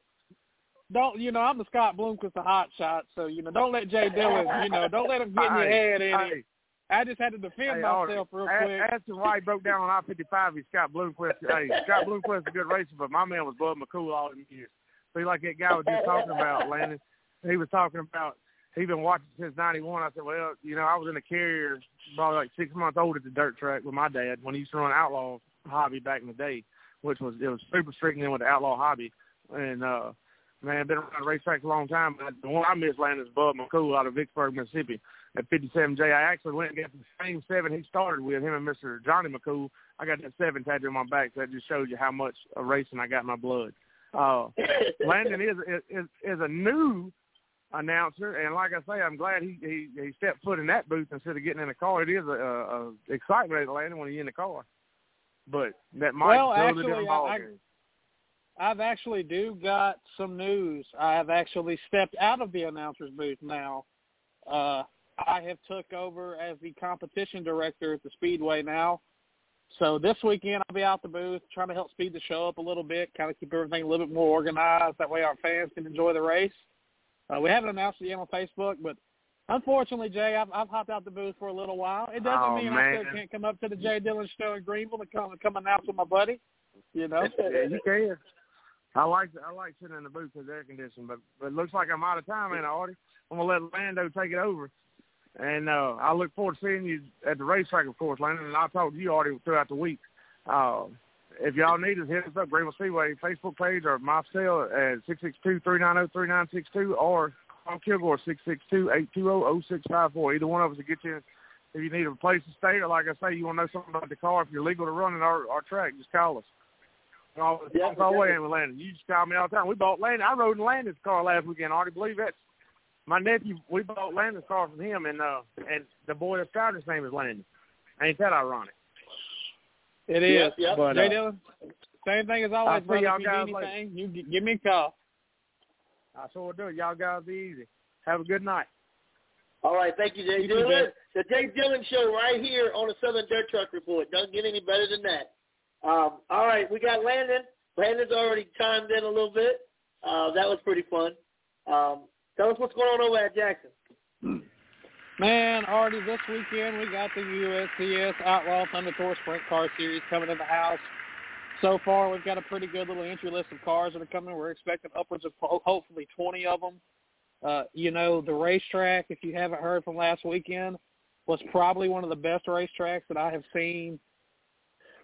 Don't you know? I'm the Scott Bloomquist, the hot shot. So you know, don't let Jay Dillon. You know, don't let him get in your head. Any. I just had to defend hey, myself real quick. Ask him why he broke down on I-55. He's Scott Bloomquist. hey, Scott Bloomquist is a good racer, but my man was Bud McCool all them years. See, like that guy was just talking about, Landon. He was talking about he been watching since '91. I said, well, you know, I was in a carrier, probably like six months old at the dirt track with my dad when he used to run outlaw hobby back in the day, which was it was super strict then with the outlaw hobby, and uh, man, I've been around the racetrack a long time. But the one I miss Landon is Bud McCool out of Vicksburg, Mississippi, at 57J. I actually went and got the same seven he started with him and Mr. Johnny McCool. I got that seven tattooed on my back. So that just shows you how much of racing I got in my blood. Uh, Landon is, is is a new announcer, and like I say, I'm glad he he, he stepped foot in that booth instead of getting in the car. It is a, a, a excitement at Landon when he's in the car, but that might well, throw actually, the different ball I, game. I've actually do got some news. I have actually stepped out of the announcer's booth now. Uh, I have took over as the competition director at the Speedway now. So this weekend I'll be out the booth trying to help speed the show up a little bit, kind of keep everything a little bit more organized. That way our fans can enjoy the race. Uh, we haven't announced it yet on Facebook, but unfortunately, Jay, I've, I've hopped out the booth for a little while. It doesn't Oh, mean I still can't come up to the Jay Dillon show in Greenville and come, come announce with my buddy. You know? yeah, you can. I like I like sitting in the booth with air conditioning, but but it looks like I'm out of time, man, Artie. I'm gonna let Lando take it over, and uh, I look forward to seeing you at the racetrack, of course, Landon. And I'll talk to you, Artie, throughout the week. Uh, if y'all need us, hit us up, Greenville Speedway Facebook page or my cell at six six two three nine zero three nine six two or call Kilgore six six two eight two zero zero six five four. Either one of us will get you. If you need a place to stay, or like I say, you want to know something about the car, if you're legal to run in our, our track, just call us. Oh, Yeah, all the way in with Landon. You just call me all the time. We bought Landon. I rode in Landon's car last weekend. I already believe that. My nephew, we bought Landon's car from him, and uh, and the boy that's driving his name is Landon. Ain't that ironic? It is. Yep, yep. But, Jay uh, Dillon, same thing as always, I'll brother. y'all If you guys need later. anything, you g- give me a call. I sure do. Y'all guys be easy. Have a good night. All right, thank you, Jay You Dillon. Jay. The Jay Dillon Show right here on the Southern Dirt Track Report. Doesn't get any better than that. Um, all right, we got Landon. Landon's already chimed in a little bit. Uh, that was pretty fun. Um, tell us what's going on over at Jackson. Man, Artie this weekend we got the USCS Outlaw Thunder Tour Sprint Car Series coming in the house. So far, we've got a pretty good little entry list of cars that are coming. We're expecting upwards of hopefully 20 of them. Uh, you know, the racetrack, if you haven't heard from last weekend, was probably one of the best racetracks that I have seen.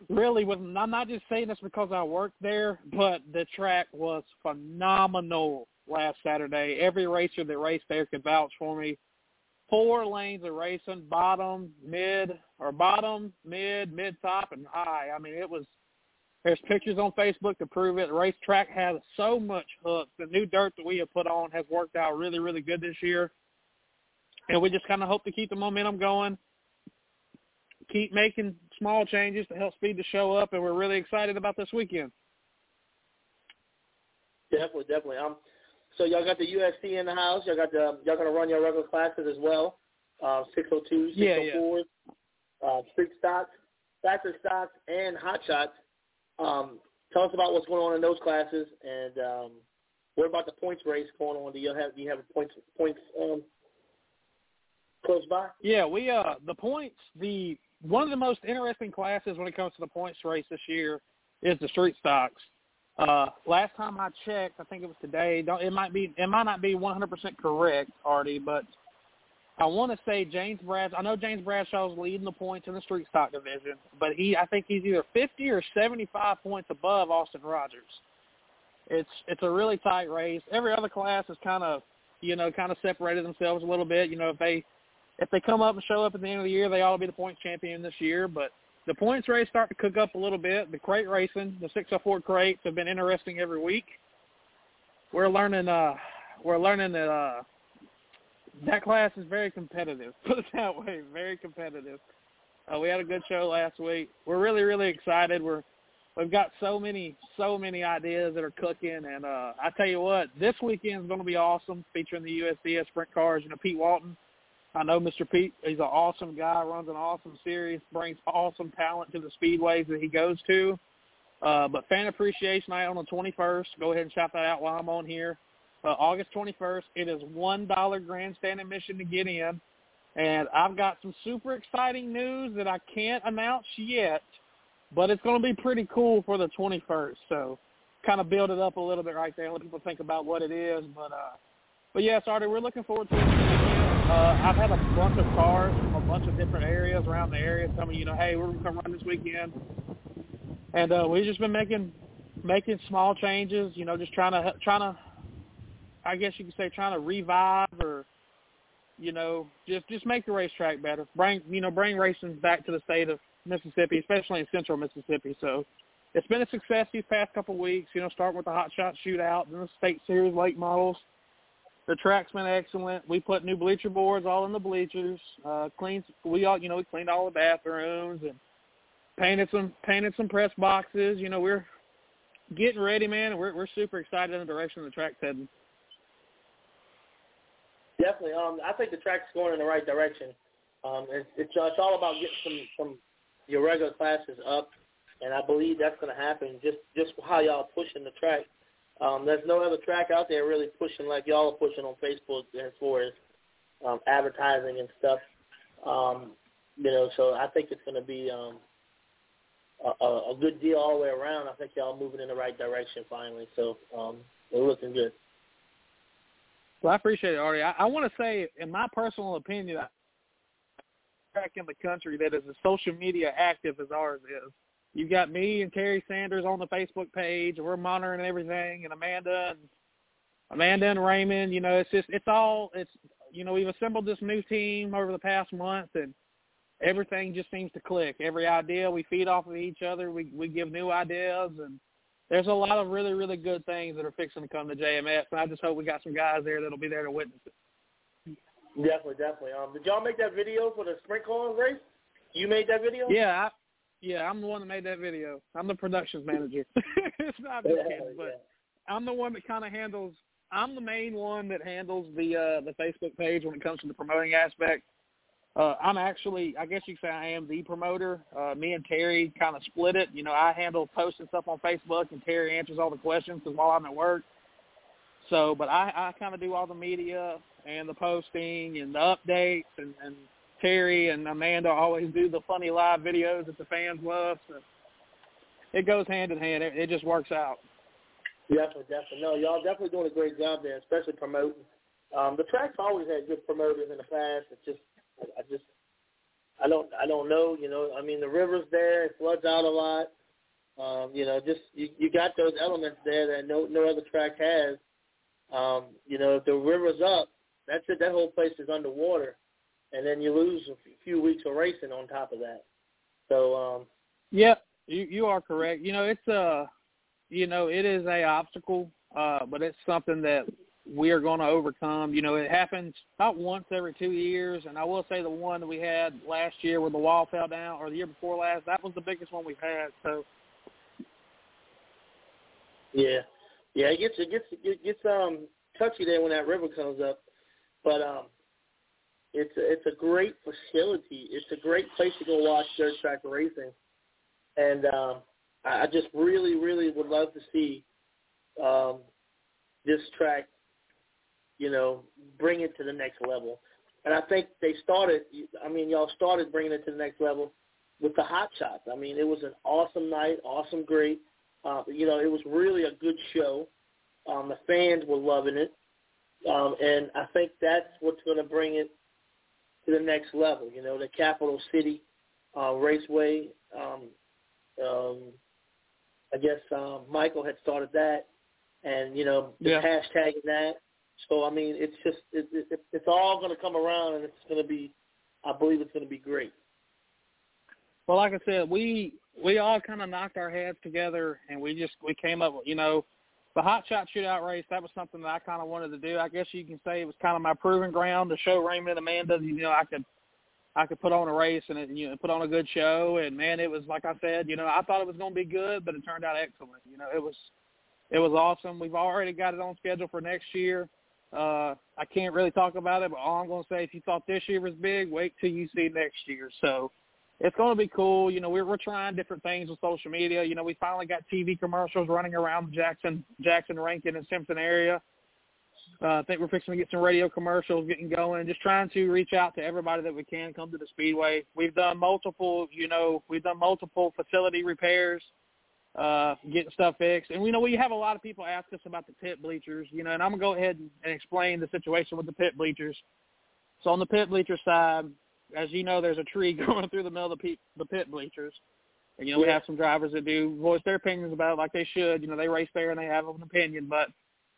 Really, with I'm not just saying this because I worked there, but the track was phenomenal last Saturday. Every racer that raced there could vouch for me four lanes of racing, bottom, mid, or bottom, mid, mid top, and high. I mean, it was. There's pictures on Facebook to prove it. The racetrack has so much hooks. The new dirt that we have put on has worked out really, really good this year, and we just kind of hope to keep the momentum going. Keep making small changes to help speed the show up, and we're really excited about this weekend. Definitely, definitely. Um, so y'all got the USC in the house. Y'all got the y'all gonna run your regular classes as well. Uh, 602, Yeah, yeah. 604, uh, street stocks, factory stocks, and hot shots. Um, tell us about what's going on in those classes, and um, what about the points race going on? Do you have do you have a points points um, close by? Yeah, we uh the points the one of the most interesting classes when it comes to the points race this year is the street stocks. Uh last time I checked, I think it was today. Don't it might be it might not be 100% correct, Artie, but I want to say James Bradshaw. I know James Bradshaw's leading the points in the street stock division, but he I think he's either 50 or 75 points above Austin Rogers. It's it's a really tight race. Every other class is kind of you know kind of separated themselves a little bit. You know if they if they come up and show up at the end of the year, they ought to be the points champion this year. But the points race start to cook up a little bit. The crate racing, the 604 crates have been interesting every week. We're learning. uh We're learning that uh that class is very competitive. Put it that way, very competitive. Uh, we had a good show last week. We're really, really excited. We're we've got so many, so many ideas that are cooking, and uh, I tell you what, this weekend is going to be awesome, featuring the USCS sprint cars. You know, Pete Walton. I know Mr. Pete. He's an awesome guy. Runs an awesome series. Brings awesome talent to the speedways that he goes to. Uh, but fan appreciation night on the 21st. Go ahead and shout that out while I'm on here. Uh, August 21st. It is one dollar grandstand admission to get in, and I've got some super exciting news that I can't announce yet, but it's going to be pretty cool for the 21st. So, kind of build it up a little bit right there. Let people think about what it is. But uh, but yeah, Artie, we're looking forward to it. Uh, I've had a bunch of cars from a bunch of different areas around the area telling me, you know, hey, we're gonna come run this weekend, and uh, we've just been making making small changes. You know, just trying to trying to, I guess you could say, trying to revive or, you know, just just make the racetrack better. Bring you know bring racing back to the state of Mississippi, especially in Central Mississippi. So it's been a success these past couple of weeks. You know, starting with the Hot Shot Shootout, then the State Series late models. The track's been excellent. We put new bleacher boards all in the bleachers. Uh, cleaned we all you know we cleaned all the bathrooms and painted some painted some press boxes. You know we're getting ready, man. We're we're super excited in the direction the track's heading. Definitely. Um, I think the track's going in the right direction. Um, it's it's, uh, it's all about getting some some your regular classes up, and I believe that's going to happen. Just just how y'all pushing the track. Um, there's no other track out there really pushing like y'all are pushing on Facebook as far as um, advertising and stuff. Um, you know, so I think it's going to be um, a, a good deal all the way around. I think y'all moving in the right direction finally. So um, we're looking good. Well, I appreciate it, Artie. I, I want to say, in my personal opinion, track in the country that is as social media active as ours is. You've got me and Terry Sanders on the Facebook page. We're monitoring everything, and Amanda and Amanda and Raymond. You know, it's just it's all it's you know we've assembled this new team over the past month, and everything just seems to click. Every idea we feed off of each other. We we give new ideas, and there's a lot of really really good things that are fixing to come to JMS. And I just hope we got some guys there that'll be there to witness it. Definitely, definitely. Um, did y'all make that video for the sprint car race? You made that video? Yeah, I, yeah, I'm the one that made that video. I'm the productions manager. it's not just yeah, kidding, but yeah. I'm the one that kind of handles. I'm the main one that handles the uh, the Facebook page when it comes to the promoting aspect. Uh, I'm actually, I guess you could say, I am the promoter. Uh, me and Terry kind of split it. You know, I handle posting stuff on Facebook, and Terry answers all the questions because while I'm at work. So, but I, I kind of do all the media and the posting and the updates, and, and Terry and Amanda always do the funny live videos that the fans love. So it goes hand in hand. It, it just works out. Definitely, definitely. No, y'all definitely doing a great job there, especially promoting. Um, the track's always had good promoters in the past. It's just, I just, I don't, I don't know. You know, I mean, the river's there. It floods out a lot. Um, you know, just you, you got those elements there that no no other track has. Um, you know, if the river's up, that's it. That whole place is underwater, and then you lose a few weeks of racing on top of that. So, um, yeah, you you are correct. You know, it's a, you know, it is a obstacle, uh, but it's something that we are going to overcome. You know, it happens about once every two years, and I will say the one that we had last year where the wall fell down, or the year before last, that was the biggest one we've had. So. Yeah, yeah, it gets it gets it gets um touchy there when that river comes up. But um, it's a, it's a great facility. It's a great place to go watch dirt track racing, and um, I just really, really would love to see um, this track, you know, bring it to the next level. And I think they started. I mean, y'all started bringing it to the next level with the hot shots. I mean, it was an awesome night, awesome, great. Uh, you know, it was really a good show. Um, the fans were loving it. Um, and I think that's what's going to bring it to the next level. You know, the capital city uh, raceway. Um, um, I guess um, Michael had started that, and you know, yeah. hashtagging that. So I mean, it's just it, it, it's all going to come around, and it's going to be. I believe it's going to be great. Well, like I said, we we all kind of knocked our heads together, and we just we came up. You know, the hot shot shootout race, that was something that I kind of wanted to do. I guess you can say it was kind of my proving ground to show Raymond and Amanda, you know, I could I could put on a race and you know put on a good show. And man, it was like I said, you know, I thought it was going to be good, but it turned out excellent. You know, it was it was awesome. We've already got it on schedule for next year. Uh, I can't really talk about it, but all I'm going to say, if you thought this year was big, wait till you see next year. So it's going to be cool. You know, we're we're trying different things with social media. You know, we finally got TV commercials running around the Jackson, Jackson, Rankin, and Simpson area. Uh, I think we're fixing to get some radio commercials getting going. Just trying to reach out to everybody that we can come to the speedway. We've done multiple, you know, we've done multiple facility repairs. uh, getting stuff fixed. And we know we have a lot of people ask us about the pit bleachers, you know, and I'm gonna go ahead and, and explain the situation with the pit bleachers. So on the pit bleacher side, as you know, there's a tree going through the middle of the, pe- the pit bleachers. And, you know, we have some drivers that do voice their opinions about it like they should. You know, they race there and they have an opinion. But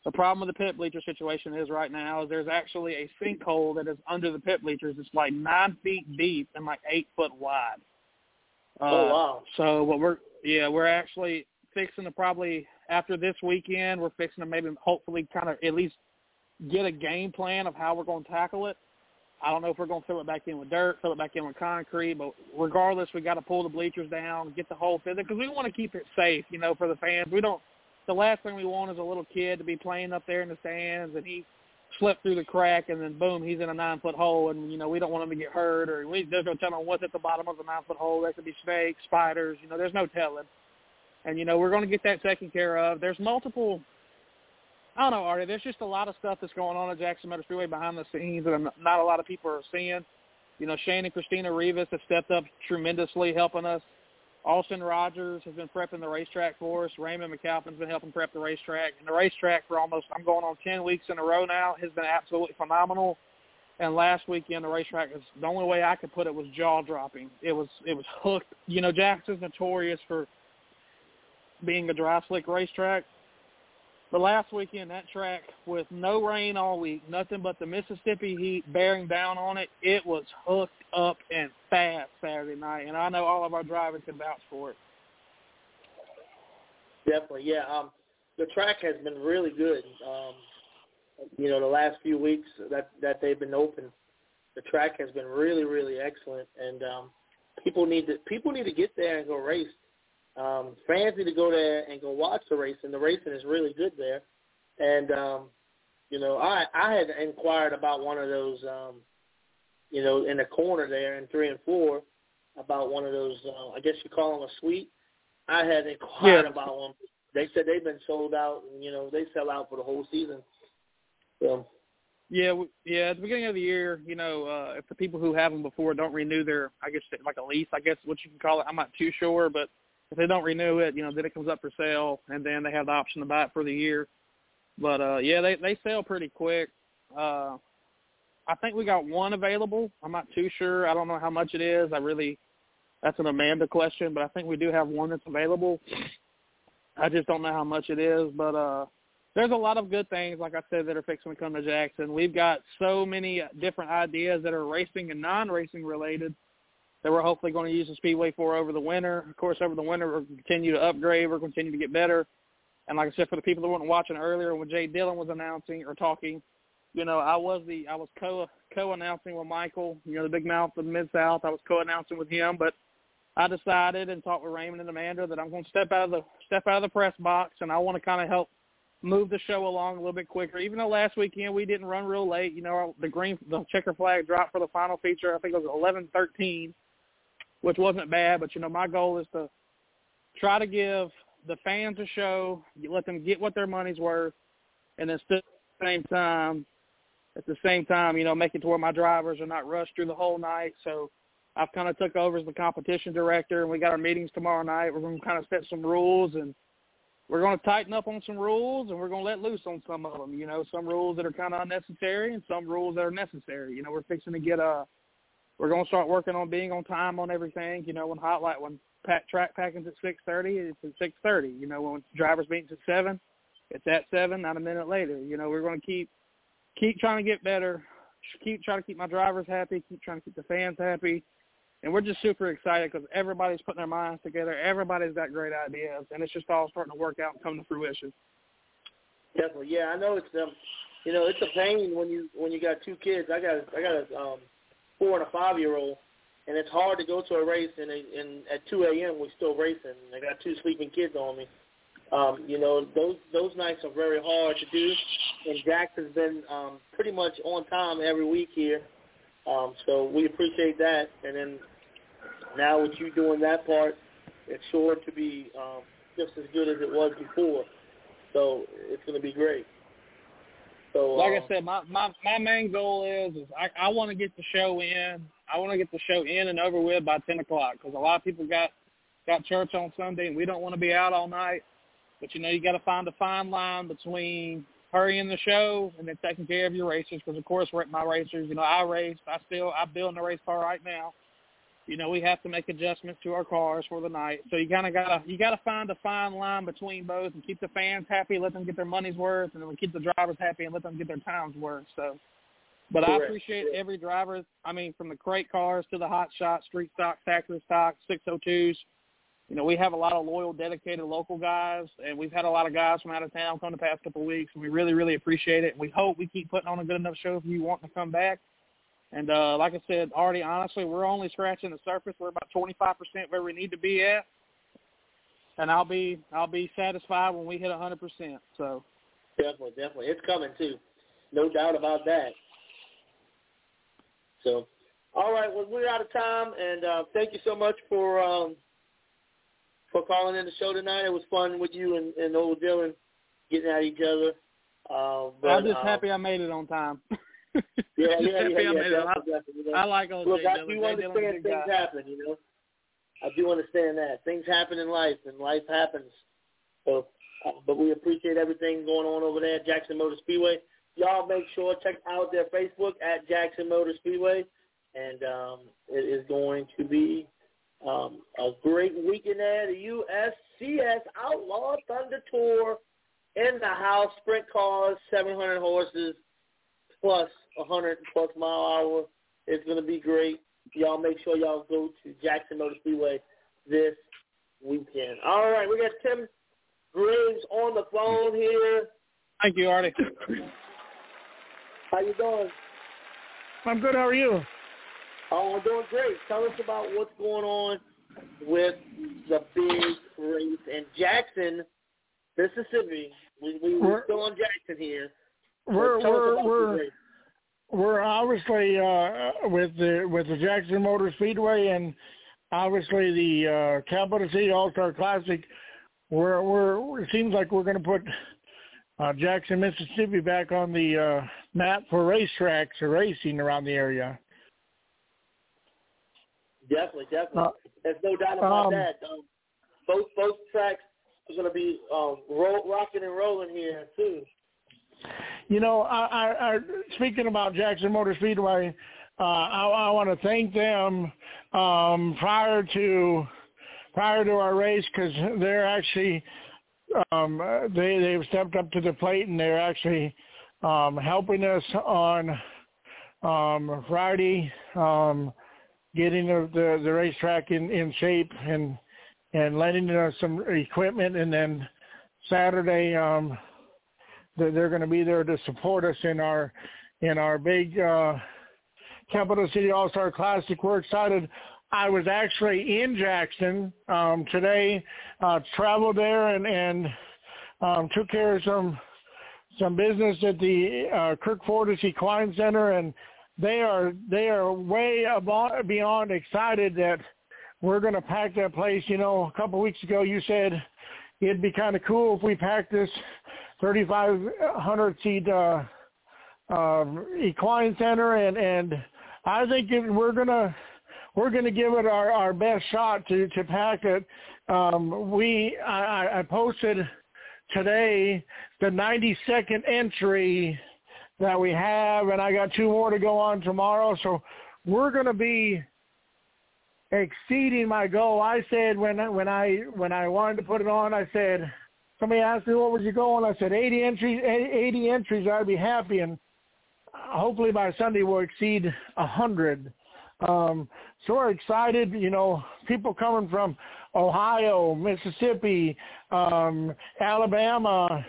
the problem with the pit bleacher situation is right now is there's actually a sinkhole that is under the pit bleachers. It's like nine feet deep and like eight foot wide. Uh, oh wow! So what we're yeah we're actually fixing to probably after this weekend we're fixing to maybe hopefully kind of at least get a game plan of how we're going to tackle it. I don't know if we're going to fill it back in with dirt, fill it back in with concrete, but regardless, we got to pull the bleachers down, get the hole filled because we want to keep it safe, you know, for the fans. We don't. The last thing we want is a little kid to be playing up there in the stands and he slipped through the crack and then boom, he's in a nine foot hole and you know we don't want him to get hurt or we there's no telling what's at the bottom of the nine foot hole. There could be snakes, spiders, you know, there's no telling. And you know we're going to get that taken care of. There's multiple I don't know, Artie. There's just a lot of stuff that's going on at Jackson Motor Speedway behind the scenes that not a lot of people are seeing. You know, Shane and Christina Rivas have stepped up tremendously helping us. Austin Rogers has been prepping the racetrack for us. Raymond McAlpin's been helping prep the racetrack. And the racetrack for almost, I'm going on 10 weeks in a row now, has been absolutely phenomenal. And last weekend, the racetrack is the only way I could put it was jaw dropping. It was it was hooked. You know, Jackson's notorious for being a dry slick racetrack. But last weekend, that track with no rain all week, nothing but the Mississippi heat bearing down on it, it was hooked up and fast Saturday night. And I know all of our drivers can vouch for it. Definitely, yeah. Um, the track has been really good. Um, you know, the last few weeks that that they've been open, the track has been really, really excellent. And um, people need to people need to get there and go race um, need to go there and go watch the racing. The racing is really good there, and um, you know, I I had inquired about one of those, um, you know, in the corner there in three and four, about one of those. Uh, I guess you call them a suite. I had inquired yeah. about one. They said they've been sold out. And, you know, they sell out for the whole season. So. Yeah, yeah. At the beginning of the year, you know, uh, if the people who have them before don't renew their, I guess like a lease, I guess what you can call it. I'm not too sure, but if they don't renew it, you know, then it comes up for sale, and then they have the option to buy it for the year. But uh, yeah, they they sell pretty quick. Uh, I think we got one available. I'm not too sure. I don't know how much it is. I really, that's an Amanda question, but I think we do have one that's available. I just don't know how much it is, but uh, there's a lot of good things, like I said, that are fixing to come to Jackson. We've got so many different ideas that are racing and non-racing related that we're hopefully going to use the Speedway for over the winter. Of course, over the winter, to continue to upgrade. To continue to get better. And like I said, for the people that weren't watching earlier, when Jay Dillon was announcing or talking, you know, I was the I was co co announcing with Michael, you know, the big mouth of the Mid South. I was co announcing with him, but I decided and talked with Raymond and Amanda that I'm going to step out of the step out of the press box, and I want to kind of help move the show along a little bit quicker. Even though last weekend we didn't run real late, you know, the green the checker flag dropped for the final feature. I think it was 11:13 which wasn't bad. But you know, my goal is to try to give the fans a show, let them get what their money's worth, and then still at the same time, at the same time, you know, make it to where my drivers are not rushed through the whole night. So I've kind of took over as the competition director, and we got our meetings tomorrow night. We're going to kind of set some rules, and we're going to tighten up on some rules, and we're going to let loose on some of them. You know, some rules that are kind of unnecessary, and some rules that are necessary. You know, we're fixing to get a we're to start working on being on time on everything. You know, when hot light when pack, track packing's at six thirty, it's at six thirty. You know, when drivers meetings at seven, it's at seven, not a minute later. You know, we're to keep keep trying to get better, keep trying to keep my drivers happy, keep trying to keep the fans happy, and we're just super excited because everybody's putting their minds together. Everybody's got great ideas, and it's just all starting to work out and come to fruition. Definitely, yeah. I know it's um, you know, it's a pain when you when you got two kids. I got I got a um four and a five year old, and it's hard to go to a race and and at 2 a.m. we're still racing. I got two sleeping kids on me. Um, you know, those those nights are very hard to do, and Jackson's been um, pretty much on time every week here. Um, so we appreciate that. And then now with you doing that part, it's sure to be um, just as good as it was before. So it's going to be great. So, like uh, I said, my, my my main goal is is I, I want to get the show in. I want to get the show in and over with by ten o'clock because a lot of people got got church on Sunday, and we don't want to be out all night. But you know, you got to find a fine line between hurrying the show and then taking care of your racers. Because of course, my racers, you know, I race. I still I build a race car right now. You know, we have to make adjustments to our cars for the night. So you kind of gotta you gotta find a fine line between both and keep the fans happy, let them get their money's worth, and then we keep the drivers happy and let them get their time's worth. So. But Correct. I appreciate every driver. I mean, from the crate cars to the hot shot, street stock, factory stock, 602s you know, we have a lot of loyal, dedicated local guys, and we've had a lot of guys from out of town come the past couple of weeks, and we really, really appreciate it. And we hope we keep putting on a good enough show for you wanting to come back. And uh, like I said, Artie honestly, we're only scratching the surface. We're about 25% where we need to be at, and I'll be I'll be satisfied when we hit 100%. So definitely, definitely, it's coming too, no doubt about that. So, all right, well, we're out of time, and uh, thank you so much for um, for calling in the show tonight. It was fun with you and, and old Dillon getting at each other. Uh, but, I'm just um, happy I made it on time. yeah, yeah, yeah, yeah, I yeah. Definitely, I, like old Look, I do understand things happen, you know. I do understand that things happen in life, and life happens. So, uh, but we appreciate everything going on over there at Jackson Motor Speedway. Y'all make sure check out their Facebook at Jackson Motor Speedway, and um, it is going to be um, a great weekend there. The USCS Outlaw Thunder Tour in the house. Sprint cars, 700 horses, plus 100 plus mile hour. It's going to be great. Y'all make sure y'all go to Jackson Motor Speedway this weekend. All right, we got Tim Graves on the phone here. Thank you, Artie. How you doing? I'm good. How are you? Oh, I'm doing great. Tell us about what's going on with the big race in Jackson, Mississippi. We, we, we're, still on Jackson here. We're we're we're we're obviously uh, with the with the Jackson Motor Speedway and obviously the uh, Capital City All Star Classic. We're we're it seems like we're going to put uh, Jackson, Mississippi back on the uh, map for racetracks or racing around the area. Definitely, definitely. Uh, There's no doubt about um, that. Um, both both tracks are going to be um, roll, rocking and rolling here too. You know, I, I, I speaking about Jackson Motor Speedway, uh, I, I want to thank them um, prior to prior to our race because they're actually um, they they've stepped up to the plate and they're actually um, helping us on um, Friday. Um, getting the the, the racetrack in in shape and and lending us some equipment, and then Saturday um, they're, going to be there to support us in our in our big uh, Capital City All Star Classic. We're excited. I was actually in Jackson um, today, uh, traveled there and and um, took care of some some business at the uh, Kirk Fordice Equine Center and they are they are way above, beyond excited that we're going to pack that place. You know, a couple weeks ago you said it'd be kind of cool if we packed this 3,500 seat uh, uh, equine center, and and I think we're gonna we're gonna give it our, our best shot to to pack it. Um, we I, I posted today the 92nd entry that we have, and I got two more to go on tomorrow. So we're to be exceeding my goal. I said when when I when I wanted to put it on, I said somebody asked me what was your goal, and I said 80 entries. 80 entries, I'd be happy, and hopefully by Sunday we'll exceed 100. Um, so we're excited. You know, people coming from Ohio, Mississippi, um, Alabama,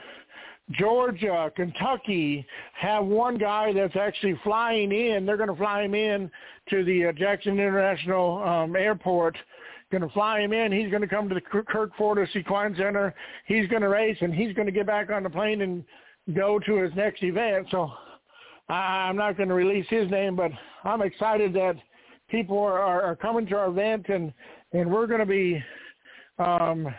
Georgia, Kentucky have one guy that's actually flying in. They're going to fly him in to the uh, Jackson International um, Airport. Going to fly him in. He's going to come to the Kirk Fordice Equine Center. He's going to race, and he's going to get back on the plane and go to his next event. So I'm not going to release his name, but I'm excited that people are, are, are coming to our event, and and we're going to be um,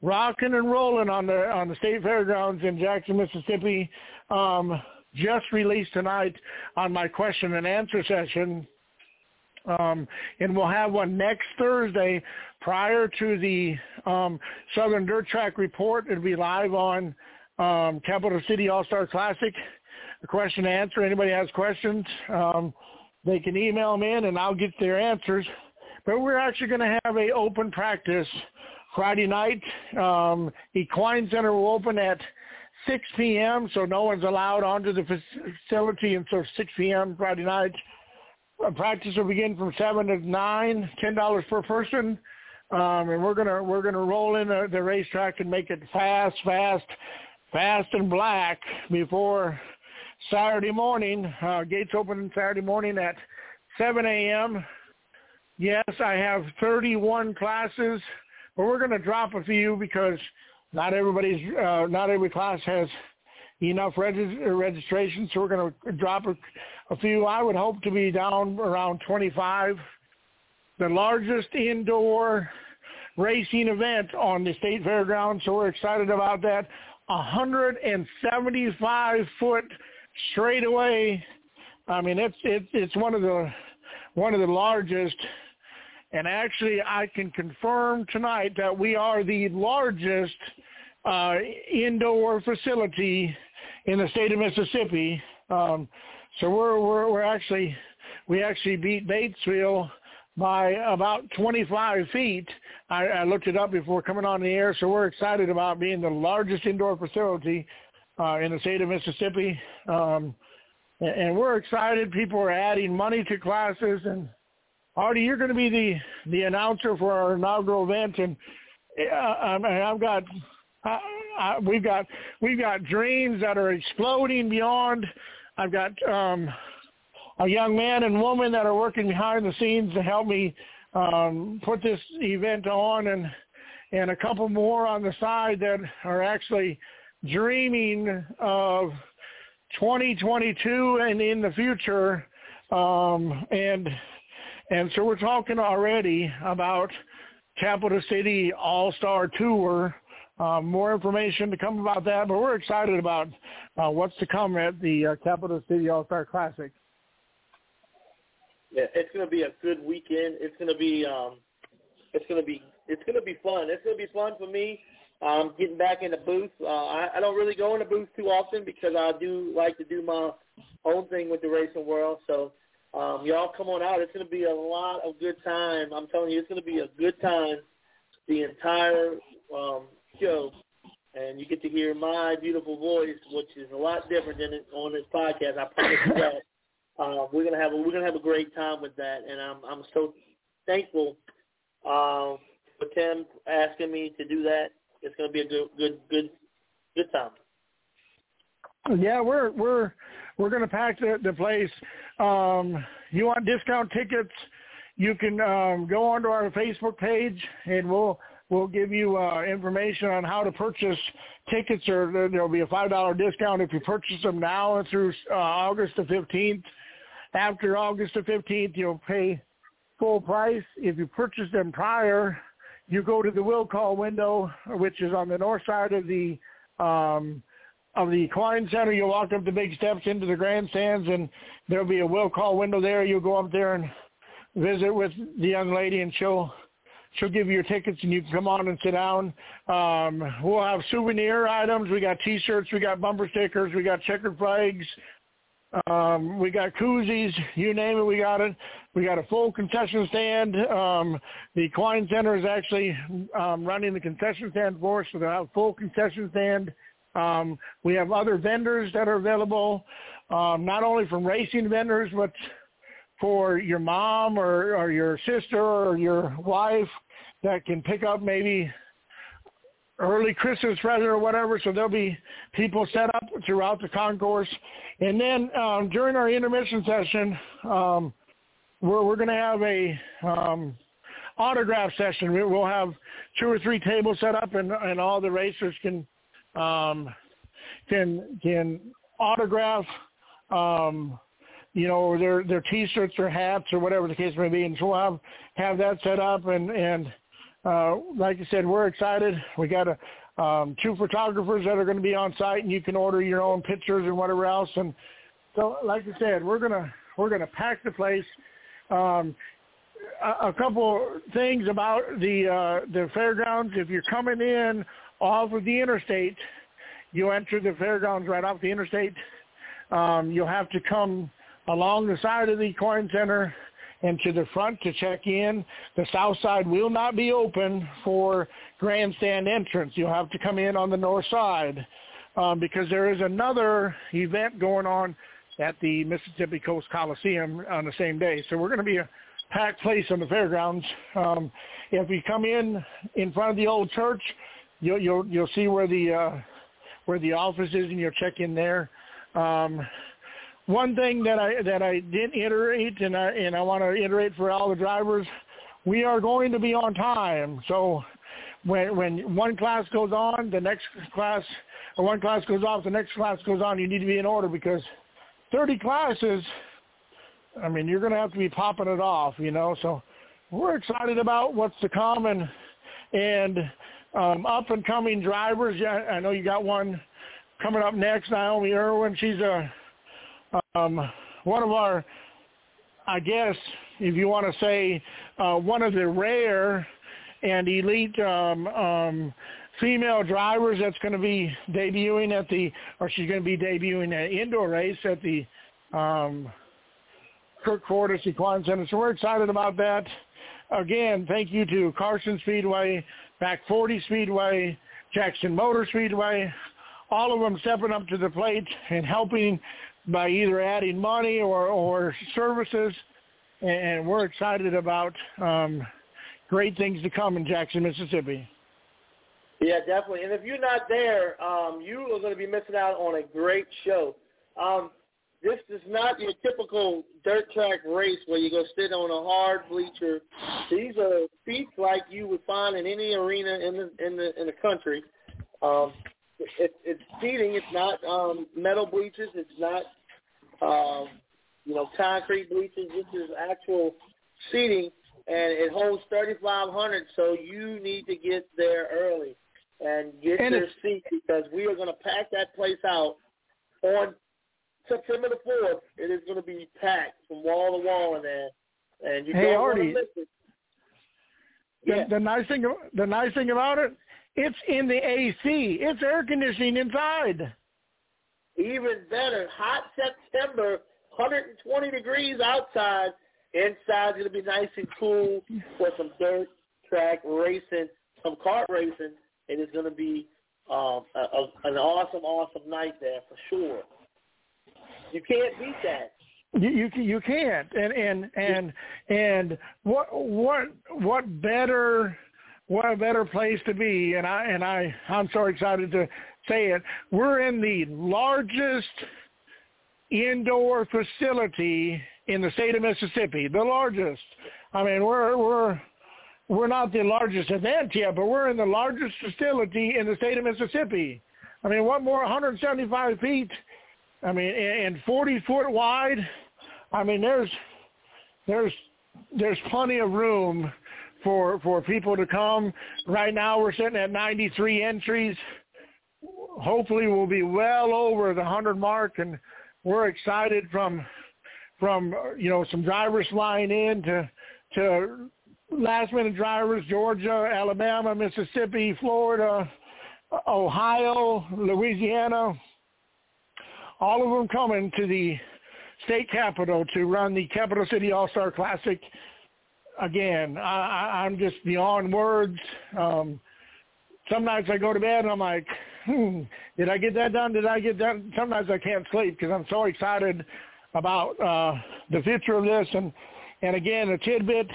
rocking and rolling on the on the state fairgrounds in Jackson, Mississippi. Um, just released tonight on my question and answer session. Um, and we'll have one next Thursday prior to the um, Southern Dirt Track report. It'll be live on um, Capital City All-Star Classic. The question and answer. Anybody has questions, um, they can email them in and I'll get their answers. But we're actually going to have a open practice Friday night. Um, Equine Center will open at 6 p.m., so no one's allowed onto the facility until 6 p.m. Friday night. Practice will begin from 7 to 9, $10 per person. Um, and we're gonna we're gonna roll in the, the racetrack and make it fast, fast, fast and black before Saturday morning. Uh, gates open Saturday morning at 7 a.m. Yes, I have 31 classes, but we're going to drop a few because not everybody's uh, not every class has enough reg- registration, so we're going to drop a, a few. I would hope to be down around 25. The largest indoor racing event on the state fairgrounds, so we're excited about that. 175 foot straightaway. I mean, it's it's it's one of the one of the largest. And actually, I can confirm tonight that we are the largest uh, indoor facility in the state of Mississippi. Um, so we're we're we're actually we actually beat Batesville by about 25 feet. I, I looked it up before coming on the air, so we're excited about being the largest indoor facility uh, in the state of Mississippi. Um, and, we're excited. People are adding money to classes, and Artie, you're going to be the the announcer for our inaugural event, and uh, I I've got. I, we've got we've got dreams that are exploding beyond. I've got um, a young man and woman that are working behind the scenes to help me um, put this event on, and and a couple more on the side that are actually dreaming of 2022 and in the future. Um, and and so we're talking already about Capital City All Star Tour. Um, more information to come about that, but we're excited about uh, what's to come at the uh, Capital City All Star Classic. Yeah, it's going to be a good weekend. It's going to be um, it's going to be it's going to be fun. It's going to be fun for me um, getting back in the booth. Uh, I, I don't really go in the booth too often because I do like to do my own thing with the racing world. So um, y'all come on out. It's going to be a lot of good time. I'm telling you, it's going to be a good time the entire um, show. And you get to hear my beautiful voice, which is a lot different than it, on this podcast. I promise you that. Uh, we're gonna have a, we're gonna have a great time with that, and I'm I'm so thankful uh, for Tim asking me to do that it's going to be a good, good, good, good time. Yeah, we're we're we're going to pack the the place. Um, you want discount tickets? You can um, go onto our Facebook page, and we'll we'll give you uh, information on how to purchase tickets. Or there'll be a five dollar discount if you purchase them now through uh, August the fifteenth. After August the fifteenth, you'll pay full price. If you purchase them prior, you go to the will call window, which is on the north side of the um, of the Equine Center. You'll walk up the big steps into the grandstands, and there'll be a will call window there. You'll go up there and visit with the young lady, and she'll she'll give you your tickets, and you can come on and sit down. Um, we'll have souvenir items. We got T-shirts, we got bumper stickers, we got checkered flags, um, we got koozies, you name it, we got it. We got a full concession stand. Um, the Equine Center is actually um, running the concession stand for us, so they have a full concession stand. Um, we have other vendors that are available, um, not only from racing vendors, but for your mom or, or your sister or your wife that can pick up maybe early Christmas present or whatever. So there'll be people set up throughout the concourse. And then um, during our intermission session, um, we're, we're going to have a um, autograph session. We'll have two or three tables set up, and, and all the racers can um, can can autograph, um, you know, their their T-shirts or hats or whatever the case may be. And so we'll have have that set up, and and uh, like I said, we're excited. We got a um, two photographers that are going to be on site, and you can order your own pictures and whatever else. And so, like I said, we're gonna we're gonna pack the place. Um, a, a couple things about the uh, the fairgrounds. If you're coming in off of the interstate, you enter the fairgrounds right off the interstate. Um, you'll have to come along the side of the Equine Center and to the front to check in. The south side will not be open for grandstand entrance. You'll have to come in on the north side um, because there is another event going on at the Mississippi Coast Coliseum on the same day. So we're going to be a packed place on the fairgrounds. Um, if you come in in front of the old church, you'll you'll, you'll see where the uh, where the office is, and you'll check in there. Um, one thing that I that I didn't iterate, and I and I want to iterate for all the drivers, we are going to be on time. So when when one class goes on, the next class or one class goes off, the next class goes on. You need to be in order because 30 classes. I mean, you're going to have to be popping it off, you know. So we're excited about what's to come and and um, up and coming drivers. Yeah, I know you got one coming up next, Naomi Irwin. She's a um, one of our, I guess, if you want to say, uh, one of the rare and elite um, um, female drivers that's going to be debuting at the, or she's going to be debuting an indoor race at the um, Kirk Fordice Equine Center. So we're excited about that. Again, thank you to Carson Speedway, Back 40 Speedway, Jackson Motor Speedway, all of them stepping up to the plate and helping by either adding money or, or services, and we're excited about um, great things to come in Jackson, Mississippi. Yeah, definitely. And if you're not there, um, you are going to be missing out on a great show. Um, this is not your typical dirt track race where you go sit on a hard bleacher. These are seats like you would find in any arena in the in the in the country. Um, it, it's seating. It's not um, metal bleachers. It's not um, you know, concrete bleachers. This is actual seating, and it holds 3,500. So you need to get there early and get and your seat because we are going to pack that place out on September the fourth. It is going to be packed from wall to wall in there, and you hey, don't Artie, want to miss it. Yeah. The, the nice thing, the nice thing about it, it's in the AC. It's air conditioning inside. Even better, hot September, 120 degrees outside. Inside's going to be nice and cool for some dirt track racing, some kart racing. It is going to be um, a, a, an awesome, awesome night there for sure. You can't beat that. You you, you can't, and and and and what what what better what a better place to be and i and i i'm so excited to say it we're in the largest indoor facility in the state of mississippi the largest i mean we're we're we're not the largest event yet but we're in the largest facility in the state of mississippi i mean what more 175 feet i mean and 40 foot wide i mean there's there's there's plenty of room for for people to come. Right now we're sitting at 93 entries. Hopefully we'll be well over the 100 mark and we're excited from from you know some drivers flying in to to last minute drivers Georgia, Alabama, Mississippi, Florida, Ohio, Louisiana, all of them coming to the state capital to run the Capital City All-Star Classic again, I, I'm just beyond words. Um, some nights I go to bed and I'm like, did I get that done? Did I get that? Sometimes I can't sleep because I'm so excited about uh, the future of this. And, and again, a tidbit,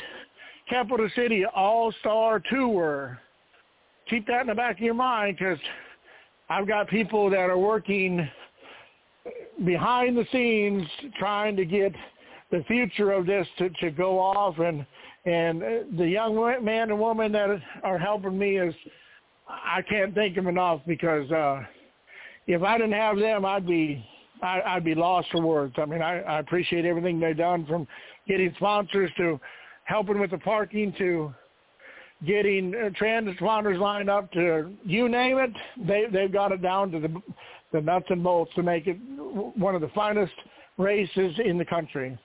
Capital City All-Star Tour. Keep that in the back of your mind because I've got people that are working behind the scenes trying to get the future of this to, to go off and and the young man and woman that are helping me is I can't thank them enough because uh, if I didn't have them, I'd be I, I'd be lost for words. I mean, I, I appreciate everything they've done from getting sponsors to helping with the parking to getting uh, lined up to you name it. They they've got it down to the the nuts and bolts to make it one of the finest races in the country.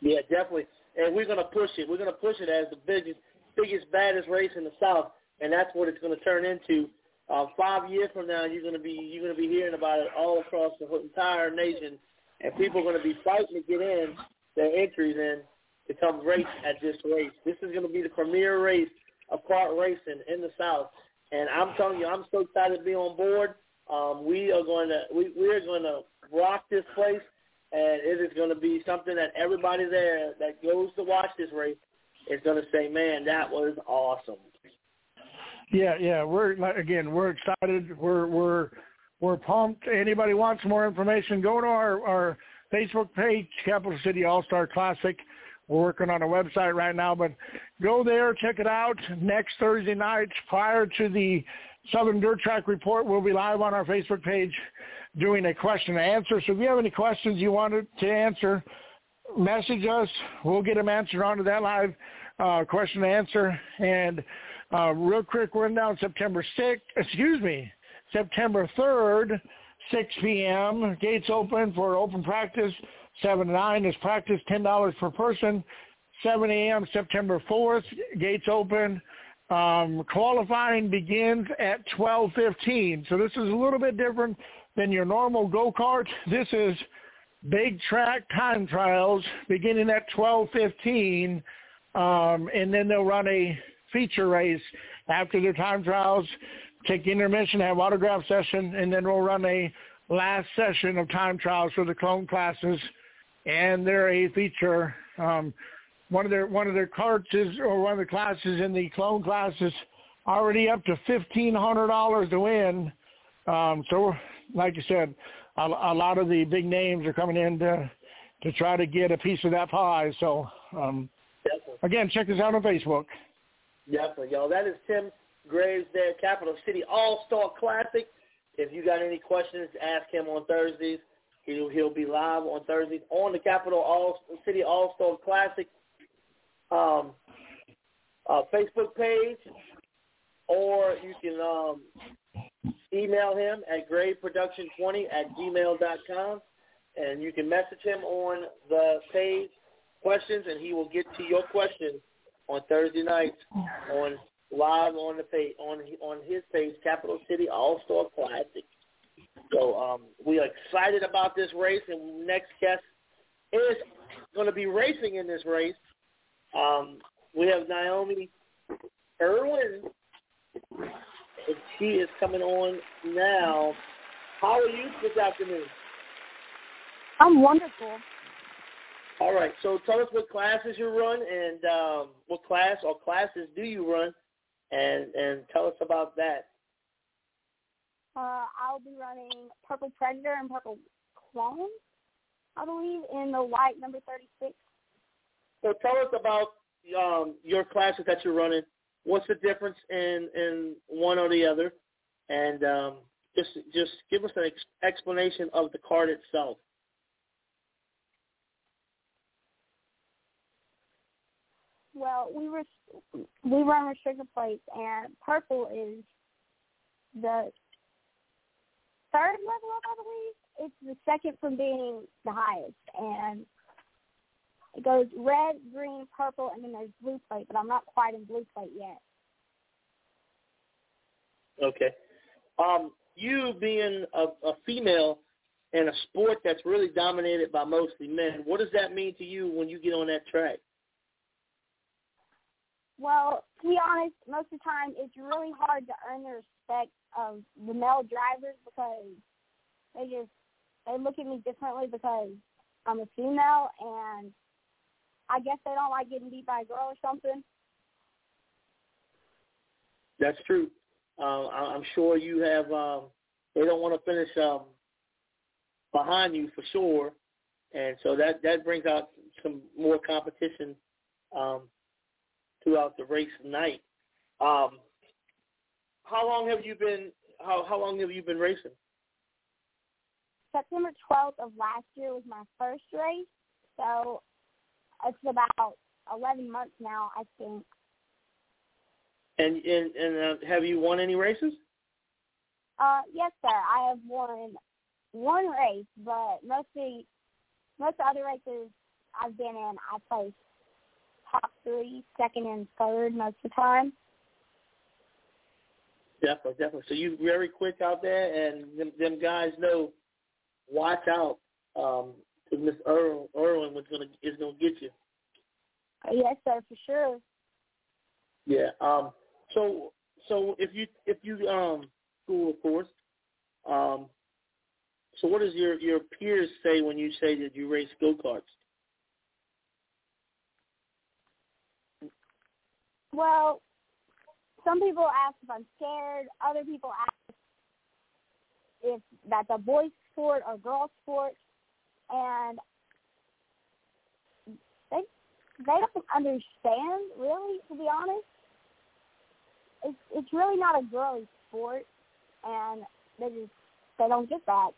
Yeah, definitely. and we're gonna push it. We're gonna push it as the biggest, biggest, baddest race in the South, and that's what it's gonna turn into. Uh, five years from now, you're gonna be you're gonna be hearing about it all across the entire nation, and people are gonna be fighting to get in their entries in to come race at this race. This is gonna be the premier race of kart racing in the South, and I'm telling you, I'm so excited to be on board. Um, we are going to we we are going to rock this place, and it is going to be something that everybody there that goes to watch this race is going to say, "Man, that was awesome." Yeah, yeah, we're again, we're excited. We're we're we're pumped. Anybody wants more information? Go to our our Facebook page, Capital City All Star Classic. We're working on a website right now, but go there, check it out. Next Thursday night, prior to the Southern Dirt Track Report, we'll be live on our Facebook page doing a question and answer. So if you have any questions you wanted to answer, message us. We'll get them answered onto that live uh, question and answer. And uh, real quick rundown, September 6th, excuse me, September 3rd, 6 p.m. Gates open for open practice. 7 to 9 is practice, $10 per person. 7 a.m. September 4th, gates open. Um, qualifying begins at 12:15. So this is a little bit different than your normal go-kart. This is big track time trials beginning at 12:15, um, and then they'll run a feature race after their time trials. Take intermission, have autograph session, and then we'll run a last session of time trials for the clone classes, and they're a feature. Um, one of their one of their karts is or one of the classes in the clone classes already up to fifteen hundred dollars to win. Um, so, like you said, a, a lot of the big names are coming in to to try to get a piece of that pie. So, um, again, check us out on Facebook. Definitely, y'all. That is Tim Graves there, Capital City All Star Classic. If you got any questions, ask him on Thursdays. He'll, he'll be live on Thursdays on the Capital All City All Star Classic um, uh, Facebook page, or you can um, email him at graveproduction20 at gmail.com, and you can message him on the page questions, and he will get to your questions on Thursday nights on live on the page on on his page, Capital City All Star Classic. So um, we are excited about this race, and next guest is going to be racing in this race. Um, we have Naomi Irwin. And she is coming on now. How are you this afternoon? I'm wonderful. All right. So tell us what classes you run and um, what class or classes do you run, and and tell us about that. Uh, I'll be running Purple Predator and Purple Clone, I believe, in the white number 36 so tell us about um, your classes that you're running. What's the difference in, in one or the other? And um, just just give us an ex- explanation of the card itself. Well, we were we run restricted plates, and purple is the third level up, I believe. It's the second from being the highest, and it goes red, green, purple, and then there's blue plate, but I'm not quite in blue plate yet. Okay. Um, you being a, a female in a sport that's really dominated by mostly men, what does that mean to you when you get on that track? Well, to be honest, most of the time it's really hard to earn the respect of the male drivers because they just they look at me differently because I'm a female and I guess they don't like getting beat by a girl or something. That's true. Uh, I'm sure you have. Um, they don't want to finish um, behind you for sure, and so that that brings out some more competition um, throughout the race night. Um, how long have you been? How how long have you been racing? September 12th of last year was my first race, so it's about 11 months now, I think. And and, and uh, have you won any races? Uh, yes, sir. I have won one race, but mostly most of the other races I've been in, I placed three, second and third most of the time. Definitely, definitely. So you very quick out there, and them, them guys know. Watch out, um, Miss Earl Irwin was gonna is gonna get you. Yes, sir, for sure. Yeah. Um. So so if you if you um school of course, um. So what does your your peers say when you say that you race go karts? Well, some people ask if I'm scared. Other people ask if that's a boy sport or girl sport, and they they don't understand really. To be honest, it's it's really not a girly sport, and they just they don't get that.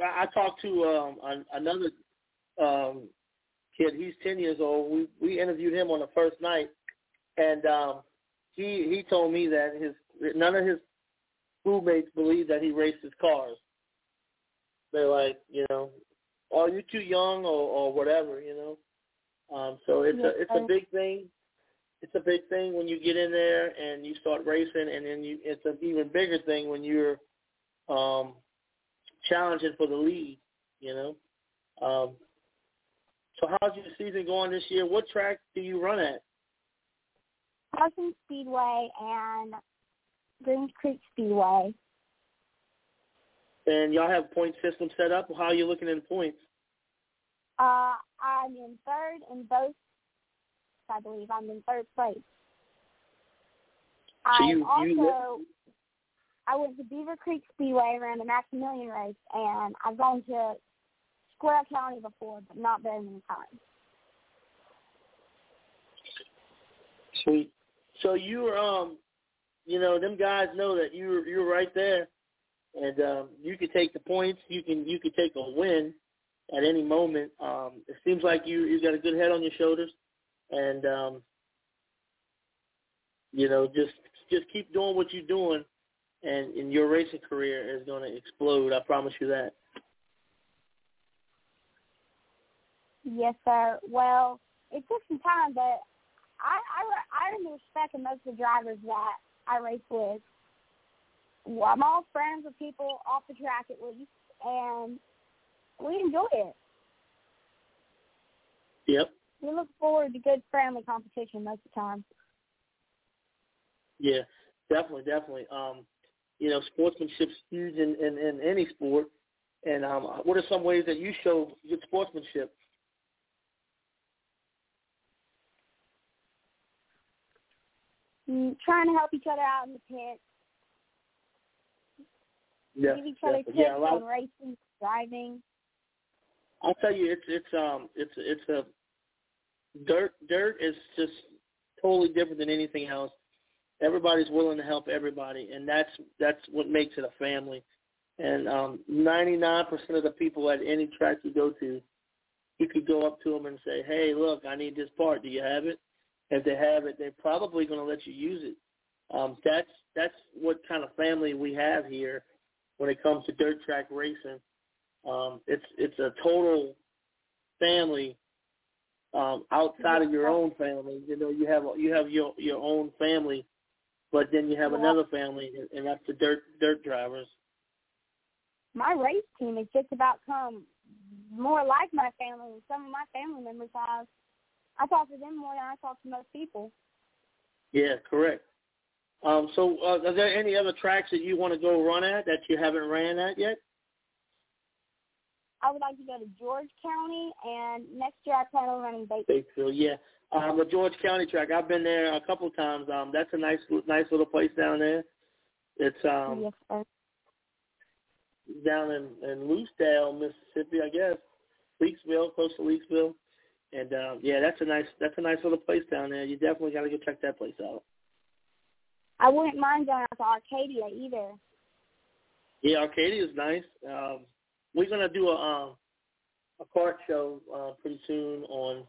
I I talked to um another um kid. He's ten years old. We we interviewed him on the first night, and um he he told me that his none of his schoolmates believe that he races cars. They're like, you know, oh, you're too young or or whatever, you know. Um, so it's a it's a big thing. It's a big thing when you get in there and you start racing, and then you it's an even bigger thing when you're um, challenging for the lead. You know. Um, so how's your season going this year? What track do you run at? Hudson Speedway and Greens Creek Speedway. And y'all have point system set up. How are you looking in points? Uh, I'm in third in both. I believe I'm in third place. So I you- also you- I went to Beaver Creek Speedway, ran the Maximilian race, and I've gone to Square County before, but not very many times. Sweet. So you're um, you know, them guys know that you're you're right there, and um, you can take the points. You can you can take a win at any moment. Um, it seems like you you got a good head on your shoulders, and um, you know, just just keep doing what you're doing, and, and your racing career is going to explode. I promise you that. Yes, sir. Well, it took some time, but I I I really respect most of the drivers that I race with. Well, I'm all friends with people off the track at least, and we enjoy it. Yep. We look forward to good friendly competition most of the time. Yeah, definitely, definitely. Um, you know, sportsmanship's huge in, in, in any sport. And um, what are some ways that you show good sportsmanship? Trying to help each other out in the pit, Yeah, give each other definitely. tips yeah. On racing, driving. I'll tell you, it's it's um it's it's a dirt dirt is just totally different than anything else. Everybody's willing to help everybody, and that's that's what makes it a family. And um, 99% of the people at any track you go to, you could go up to them and say, "Hey, look, I need this part. Do you have it?" If they have it, they're probably going to let you use it. Um, that's that's what kind of family we have here when it comes to dirt track racing. Um, it's it's a total family um, outside of your own family. You know, you have you have your your own family, but then you have Yeah. another family, and that's the dirt dirt drivers. My race team has just about come more like my family than some of my family members have. I talk to them more than I talk to most people. Yeah, correct. Um, so, uh, are there any other tracks that you want to go run at that you haven't ran at yet? I would like to go to George County, and next year I plan on running Bates. Batesville, yeah. Um, the George County track, I've been there a couple of times. Um, that's a nice, nice little place down there. It's um, yes, sir. down in, in Lucedale, Mississippi, I guess. Leaksville, close to Leaksville. And um, yeah, that's a nice that's a nice little place down there. You definitely got to go check that place out. I wouldn't mind going out to Arcadia either. Yeah, Arcadia is nice. Um, we're gonna do a um, a kart show uh, pretty soon on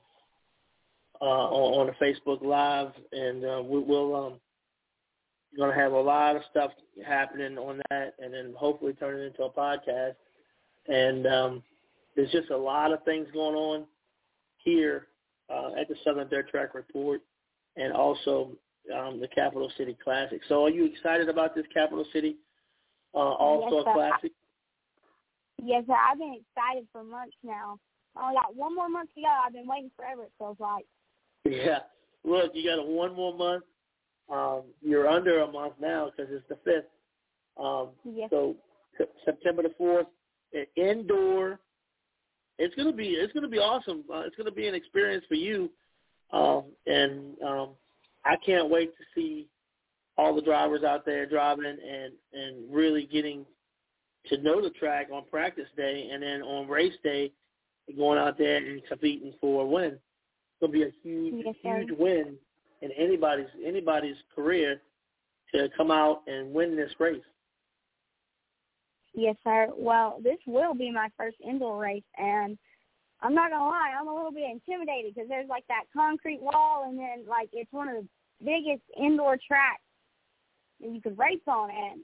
uh, on, on the Facebook Live, and uh, we, we'll um, gonna have a lot of stuff happening on that, and then hopefully turn it into a podcast. And um, there's just a lot of things going on here uh, at the Southern Dirt Track Report and also um, the Capital City Classic. So are you excited about this Capital City uh, All-Star yes, Classic? Yes, sir. I've been excited for months now. I only got one more month to go. I've been waiting forever, it feels like. Yeah. Look, you got one more month. Um, you're under a month now because it's the 5th. Um, yes. So September the 4th, indoor. It's gonna be it's gonna be awesome. Uh, it's gonna be an experience for you, um, and um, I can't wait to see all the drivers out there driving and and really getting to know the track on practice day, and then on race day, going out there and competing for a win. It's gonna be a huge yes, huge win in anybody's anybody's career to come out and win this race. Yes, sir. Well, this will be my first indoor race, and I'm not gonna lie, I'm a little bit intimidated because there's like that concrete wall, and then like it's one of the biggest indoor tracks that you could race on, and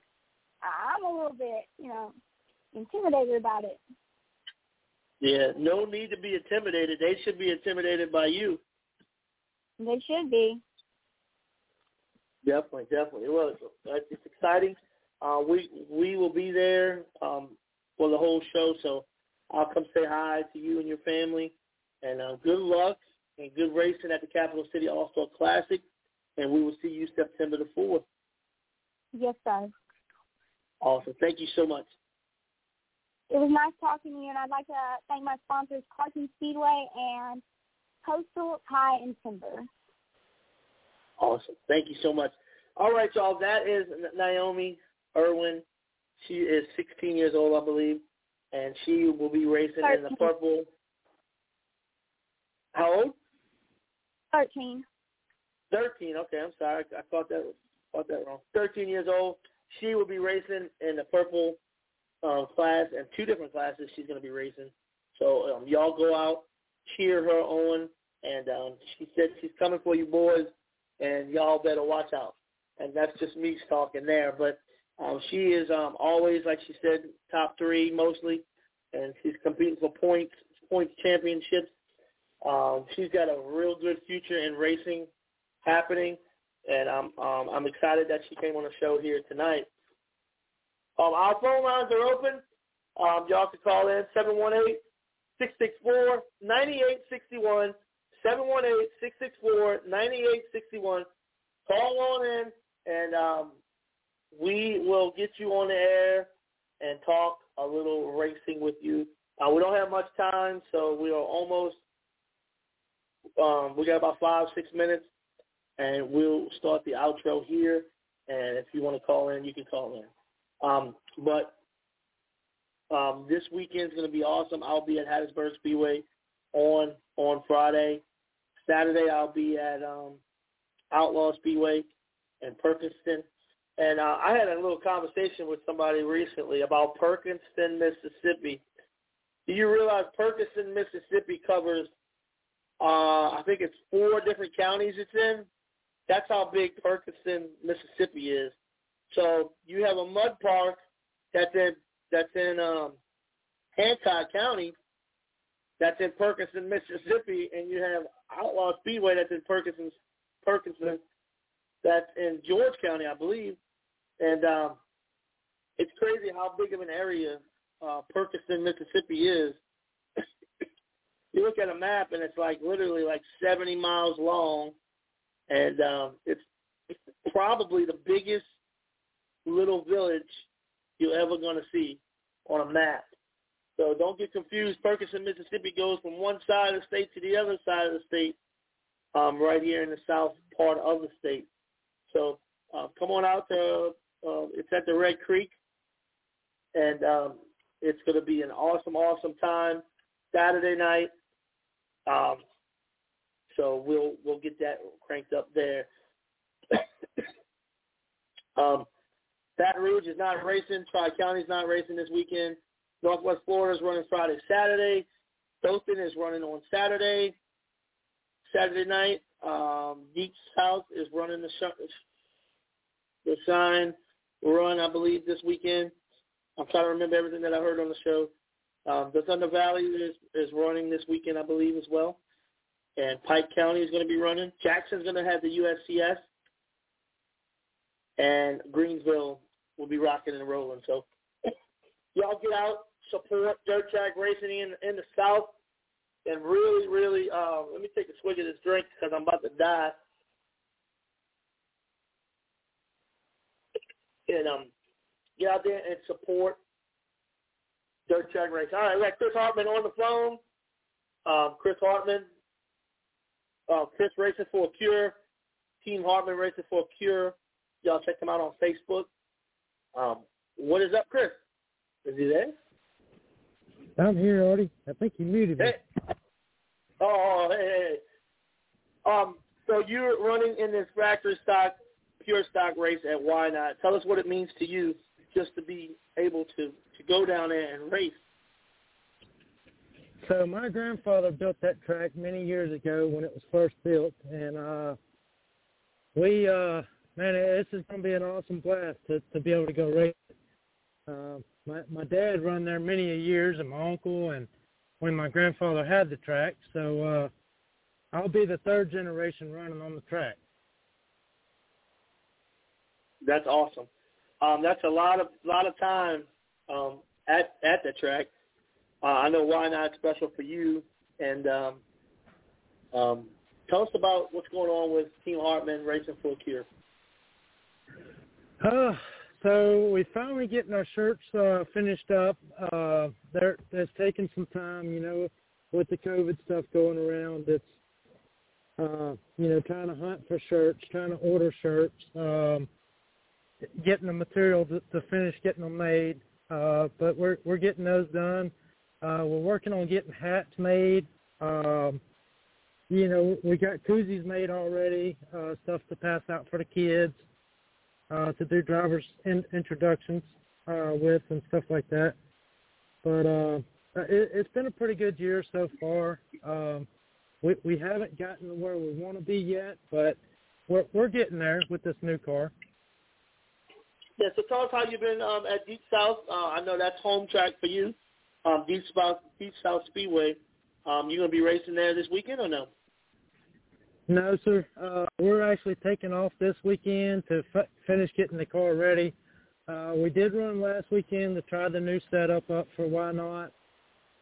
I'm a little bit, you know, intimidated about it. Yeah, no need to be intimidated. They should be intimidated by you. They should be. Definitely, definitely. Well, it's exciting. Uh, we we will be there um, for the whole show, so I'll come say hi to you and your family. And uh, good luck and good racing at the Capital City All Star Classic. And we will see you September the fourth. Yes, sir. Awesome. Thank you so much. It was nice talking to you, and I'd like to thank my sponsors, Carson Speedway and Coastal Tie and Timber. Awesome. Thank you so much. All right, y'all. That is Naomi Irwin. She is 16 years old, I believe, and she will be racing 13. in the purple. How old? 13. 13. Okay, I'm sorry. I thought that thought that wrong. 13 years old. She will be racing in the purple um, class and two different classes she's going to be racing. So um, y'all go out, cheer her on, and um, she said she's coming for you boys, and y'all better watch out. And that's just me talking there, but um, she is um, always, like she said, top three mostly, and she's competing for points, points championships. Um, she's got a real good future in racing happening, and I'm um, I'm excited that she came on the show here tonight. Um, our phone lines are open. Um, y'all can call in 718-664-9861, 718-664-9861. Call on in, and um, we will get you on the air and talk a little racing with you. Uh, we don't have much time, so we are almost, um, we got about five, six minutes, and we'll start the outro here. And if you want to call in, you can call in. Um, but um, this weekend's going to be awesome. I'll be at Hattiesburg Speedway on on Friday. Saturday I'll be at um, Outlaw Speedway in Perkinston. And uh, I had a little conversation with somebody recently about Perkinston, Mississippi. Do you realize Perkinston, Mississippi covers, uh, I think it's four different counties it's in? That's how big Perkinston, Mississippi is. So you have a mud park that's in that's in um, Hancock County, that's in Perkinston, Mississippi, and you have Outlaw Speedway that's in Perkinston, Perkinston, that's in George County, I believe. And um, it's crazy how big of an area uh, Perkinston, Mississippi is. you look at a map and it's like literally like 70 miles long, and um, it's probably the biggest little village you're ever going to see on a map. So don't get confused. Perkinston, Mississippi goes from one side of the state to the other side of the state, um, right here in the south part of the state. So uh, come on out to, uh, it's at the Red Creek, and um, it's going to be an awesome, awesome time Saturday night. Um, so we'll we'll get that cranked up there. um, Baton Rouge is not racing. Tri County's not racing this weekend. Northwest Florida is running Friday, Saturday. Dothan is running on Saturday. Saturday night, um, Deep South is running the sh- the sign run, I believe, this weekend. I'm trying to remember everything that I heard on the show. Um, the Thunder Valley is is running this weekend, I believe, as well. And Pike County is going to be running. Jackson's going to have the USCS, and Greensville will be rocking and rolling. So y'all get out, support dirt track racing in in the South, and really, really, um, let me take a swig of this drink because I'm about to die. And um, get out there and support dirt track race. All right, we got Chris Hartman on the phone. Um, Chris Hartman, uh, Chris Racing for a Cure, Team Hartman Racing for a Cure. Y'all check them out on Facebook. Um, what is up, Chris? Is he there? I'm here, Artie. I think you muted me. Hey. Oh, hey, hey. Um, so you're running in this factory stock, pure stock race at Whynot? Tell us what it means to you just to be able to to go down there and race. So my grandfather built that track many years ago when it was first built, and uh, we, uh, man, this is going to be an awesome blast to to be able to go race. Uh, my my dad run there many years, and my uncle, and when my grandfather had the track, so uh, I'll be the third generation running on the track. That's awesome. Um, that's a lot of lot of time um, at at the track. Uh, I know Whynot special for you, and um, um, tell us about what's going on with Team Hartman Racing for Cure. Uh, so we finally getting our shirts uh, finished up. Uh, that's taken some time, you know, with the COVID stuff going around. It's uh, you know, trying to hunt for shirts, trying to order shirts. Um, getting the material to, to finish getting them made. Uh, but we're we're getting those done. Uh, we're working on getting hats made. Um, you know, we got koozies made already, uh, stuff to pass out for the kids, uh, to do drivers in, introductions uh, with and stuff like that. But uh, it, it's been a pretty good year so far. Um, we we haven't gotten to where we want to be yet, but we're we're getting there with this new car. Yeah, so tell us how you've been um, at Deep South. Uh, I know that's home track for you, um, Deep South Deep South Speedway. Um, you gonna be racing there this weekend or no? No, sir. Uh, we're actually taking off this weekend to f- finish getting the car ready. Uh, we did run last weekend to try the new setup up for Whynot.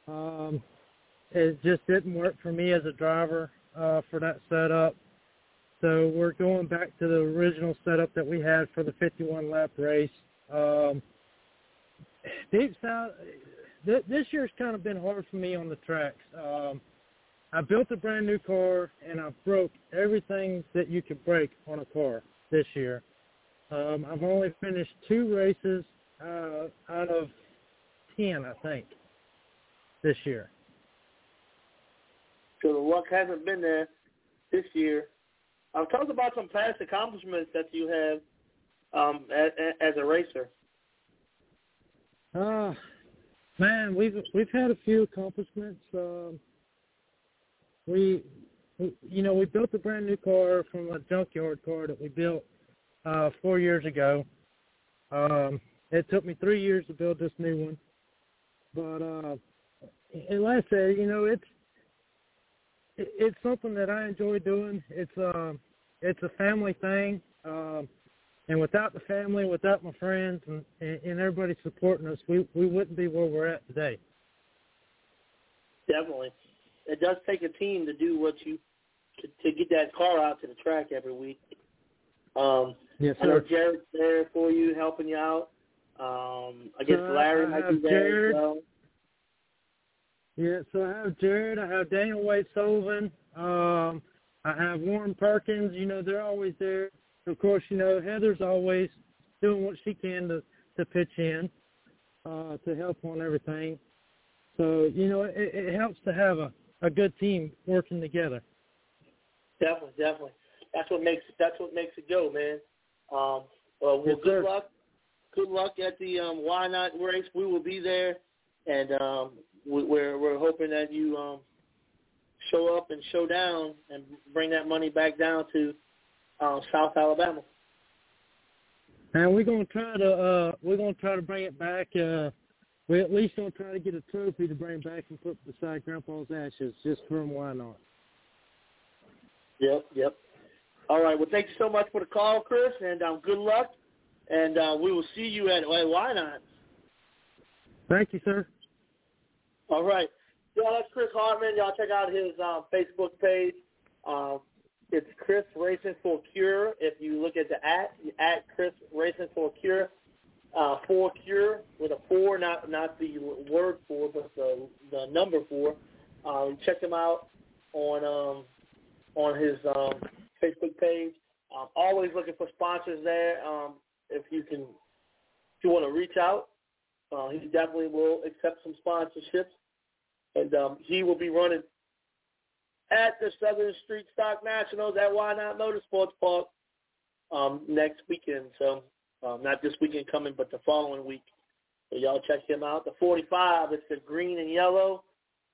Um, it just didn't work for me as a driver uh, for that setup. So we're going back to the original setup that we had for the 51 lap race. Um, Deep South, th- this year's kind of been hard for me on the tracks. Um, I built a brand new car and I broke everything that you could break on a car this year. Um, I've only finished two races uh, out of ten, I think, this year. So the luck hasn't been there this year. Um, tell us about some past accomplishments that you have um, as, as a racer. Uh, man, we've we've had a few accomplishments. Um, we, we, you know, we built a brand new car from a junkyard car that we built uh, four years ago. Um, it took me three years to build this new one, but uh, and like I said, you know, it's it's something that I enjoy doing. It's um it's a family thing. Um and without the family, without my friends and, and everybody supporting us, we we wouldn't be where we're at today. Definitely, it does take a team to do what you to, to get that car out to the track every week. Um, yes, I know. Jared's there for you, helping you out. Um, I guess Uh, Larry I might be there Jared. as well. Yeah, so I have Jared, I have Daniel Wade Sullivan, um, I have Warren Perkins, you know, they're always there. Of course, you know, Heather's always doing what she can to, to pitch in, uh, to help on everything. So, you know, it, it helps to have a, a good team working together. Definitely, definitely. That's what makes that's what makes it go, man. Um, well, well Yes, good sir. luck. Good luck at the um, Whynot race. We will be there, and um, we're we're hoping that you um, show up and show down and bring that money back down to uh, South Alabama. And we're gonna try to uh we're gonna try to bring it back. Uh we at least gonna try to get a trophy to bring back and put beside Grandpa's ashes, just for him. Why not? Yep, yep. All right. Well, thank you so much for the call, Chris, and um, good luck. And uh, we will see you at, at Whynot. Thank you, sir. All right. Yeah, that's Chris Hartman. Y'all check out his um, Facebook page. Um, it's Chris Racing for Cure. If you look at the at, at Chris Racing for Cure, uh, for Cure with a four, not not the word four, but the the number four. Um, check him out on um, on his um, Facebook page. Um, always looking for sponsors there. Um, if you can, if you want to reach out, uh, he definitely will accept some sponsorships, and um, he will be running at the Southern Street Stock Nationals at Whynot Motorsports Park um, next weekend. So um, not this weekend coming, but the following week. So y'all check him out. The 45, it's the green and yellow.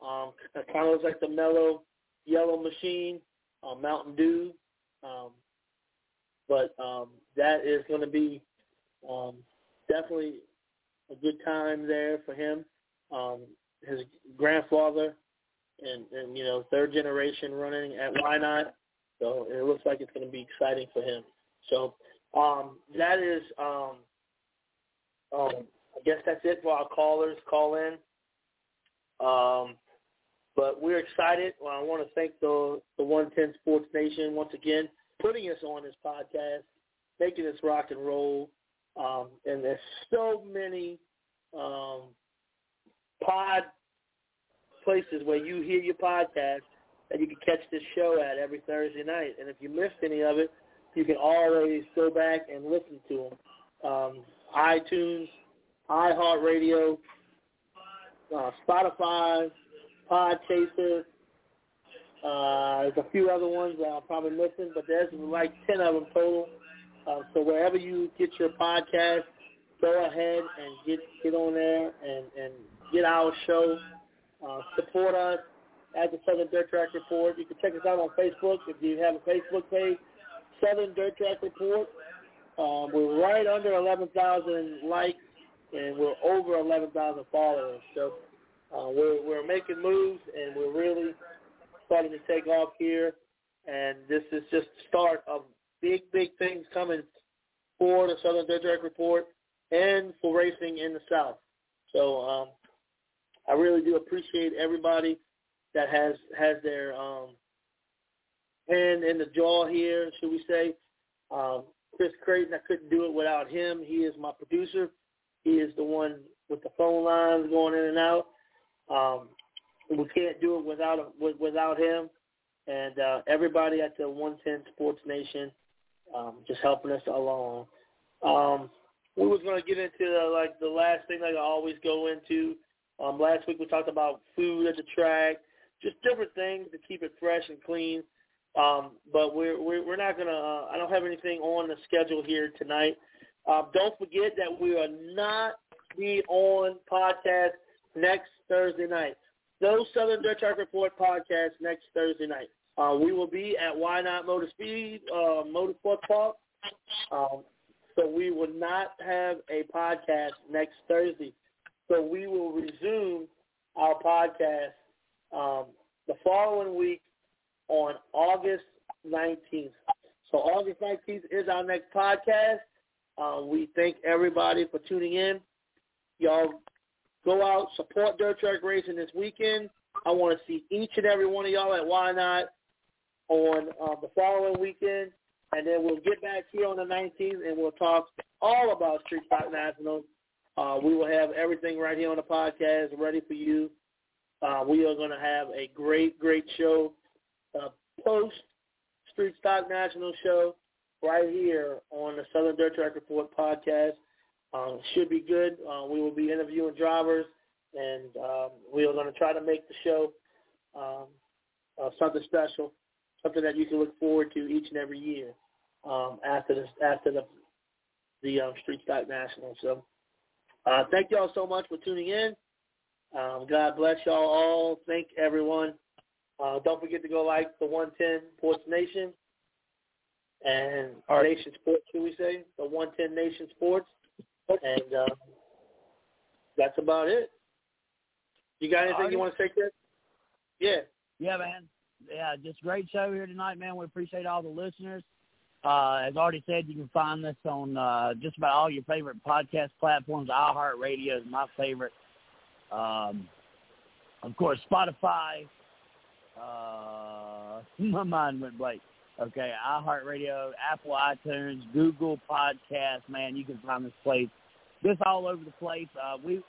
Um, kind of looks like the mellow yellow machine, uh, Mountain Dew. Um, but um, that is going to be um, definitely a good time there for him. Um, his grandfather and, and you know third generation running at Whynot, so it looks like it's going to be exciting for him. So um, that is, um, um, I guess that's it for our callers. Call in. Um, but we're excited. Well, I want to thank the the 110 Sports Nation once again putting us on this podcast, making us rock and roll. Um, and there's so many um, pod places where you hear your podcast that you can catch this show at every Thursday night. And if you missed any of it, you can always go back and listen to them. Um, iTunes, iHeartRadio, uh, Spotify, Podchaser. Uh, there's a few other ones that I'm probably missing, but there's like 10 of them total. Uh, so wherever you get your podcast, go ahead and get get on there and, and get our show. Uh, support us at the Southern Dirt Track Report. You can check us out on Facebook if you have a Facebook page, Southern Dirt Track Report. Um, we're right under 11,000 likes and we're over 11,000 followers. So uh, we're we're making moves and we're really starting to take off here. And this is just the start of big big things coming for the Southern Dirt Track Report and for racing in the South. So um, I really do appreciate everybody that has has their um, hand in the jaw here, should we say. Um, Chris Creighton, I couldn't do it without him. He is my producer. He is the one with the phone lines going in and out. Um, we can't do it without without him. And uh, everybody at the 110 Sports Nation um, just helping us along. Um, we was going to get into the, like the last thing like I always go into. Um, last week we talked about food at the track, just different things to keep it fresh and clean. Um, but we're, we're we're not gonna. Uh, I don't have anything on the schedule here tonight. Uh, don't forget that we are not be on podcast next Thursday night. No Southern Dirt Track Report podcast next Thursday night. Uh, we will be at Whynot Motor Speed uh, Motorsport Park. Um, so we will not have a podcast next Thursday. So we will resume our podcast um, the following week on August 19th. So August 19th is our next podcast. Uh, we thank everybody for tuning in. Y'all go out, support Dirt Track Racing this weekend. I want to see each and every one of y'all at Whynot on uh, the following weekend. And then we'll get back here on the 19th and we'll talk all about Street Stock Nationals. Uh, we will have everything right here on the podcast ready for you. Uh, we are going to have a great, great show uh, post Street Stock National show right here on the Southern Dirt Track Report podcast. Um, should be good. Uh, we will be interviewing drivers, and um, we are going to try to make the show um, uh, something special, something that you can look forward to each and every year um, after this after the the um, Street Stock National. So, uh, thank y'all so much for tuning in. Um, God bless y'all all. Thank everyone. Uh, don't forget to go like the 110 Sports Nation and right. Nation Sports, should we say? The 110 Nation Sports. And um, that's about it. You got anything you want to say, Chris? Yeah. Yeah, man. Yeah, just great show here tonight, man. We appreciate all the listeners. Uh, as already said, you can find this on uh, just about all your favorite podcast platforms. iHeartRadio is my favorite. Um, of course, Spotify. Uh, my mind went blank. Okay, iHeartRadio, Apple iTunes, Google Podcast. Man, you can find this place, this all over the place. Uh, we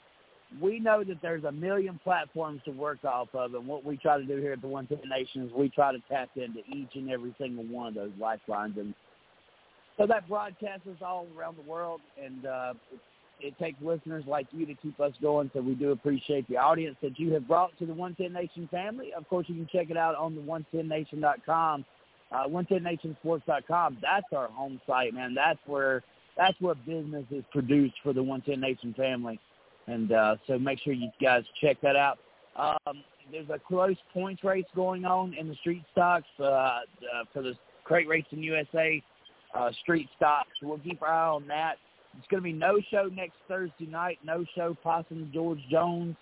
we know that there's a million platforms to work off of, and what we try to do here at the One Ten Nations, we try to tap into each and every single one of those lifelines, and so that broadcasts us all around the world, and uh, it, takes listeners like you to keep us going. So we do appreciate the audience that you have brought to the One Ten Nation family. Of course, you can check it out on the OneTenNation.com, uh, OneTenNationSports.com. That's our home site, man. That's where that's where business is produced for the One Ten Nation family. And uh, so make sure you guys check that out. Um, there's a close points race going on in the street stocks uh, uh, for the Crate Racing USA uh, street stocks. We'll keep our eye on that. It's going to be no show next Thursday night. No show, Possum George Jones.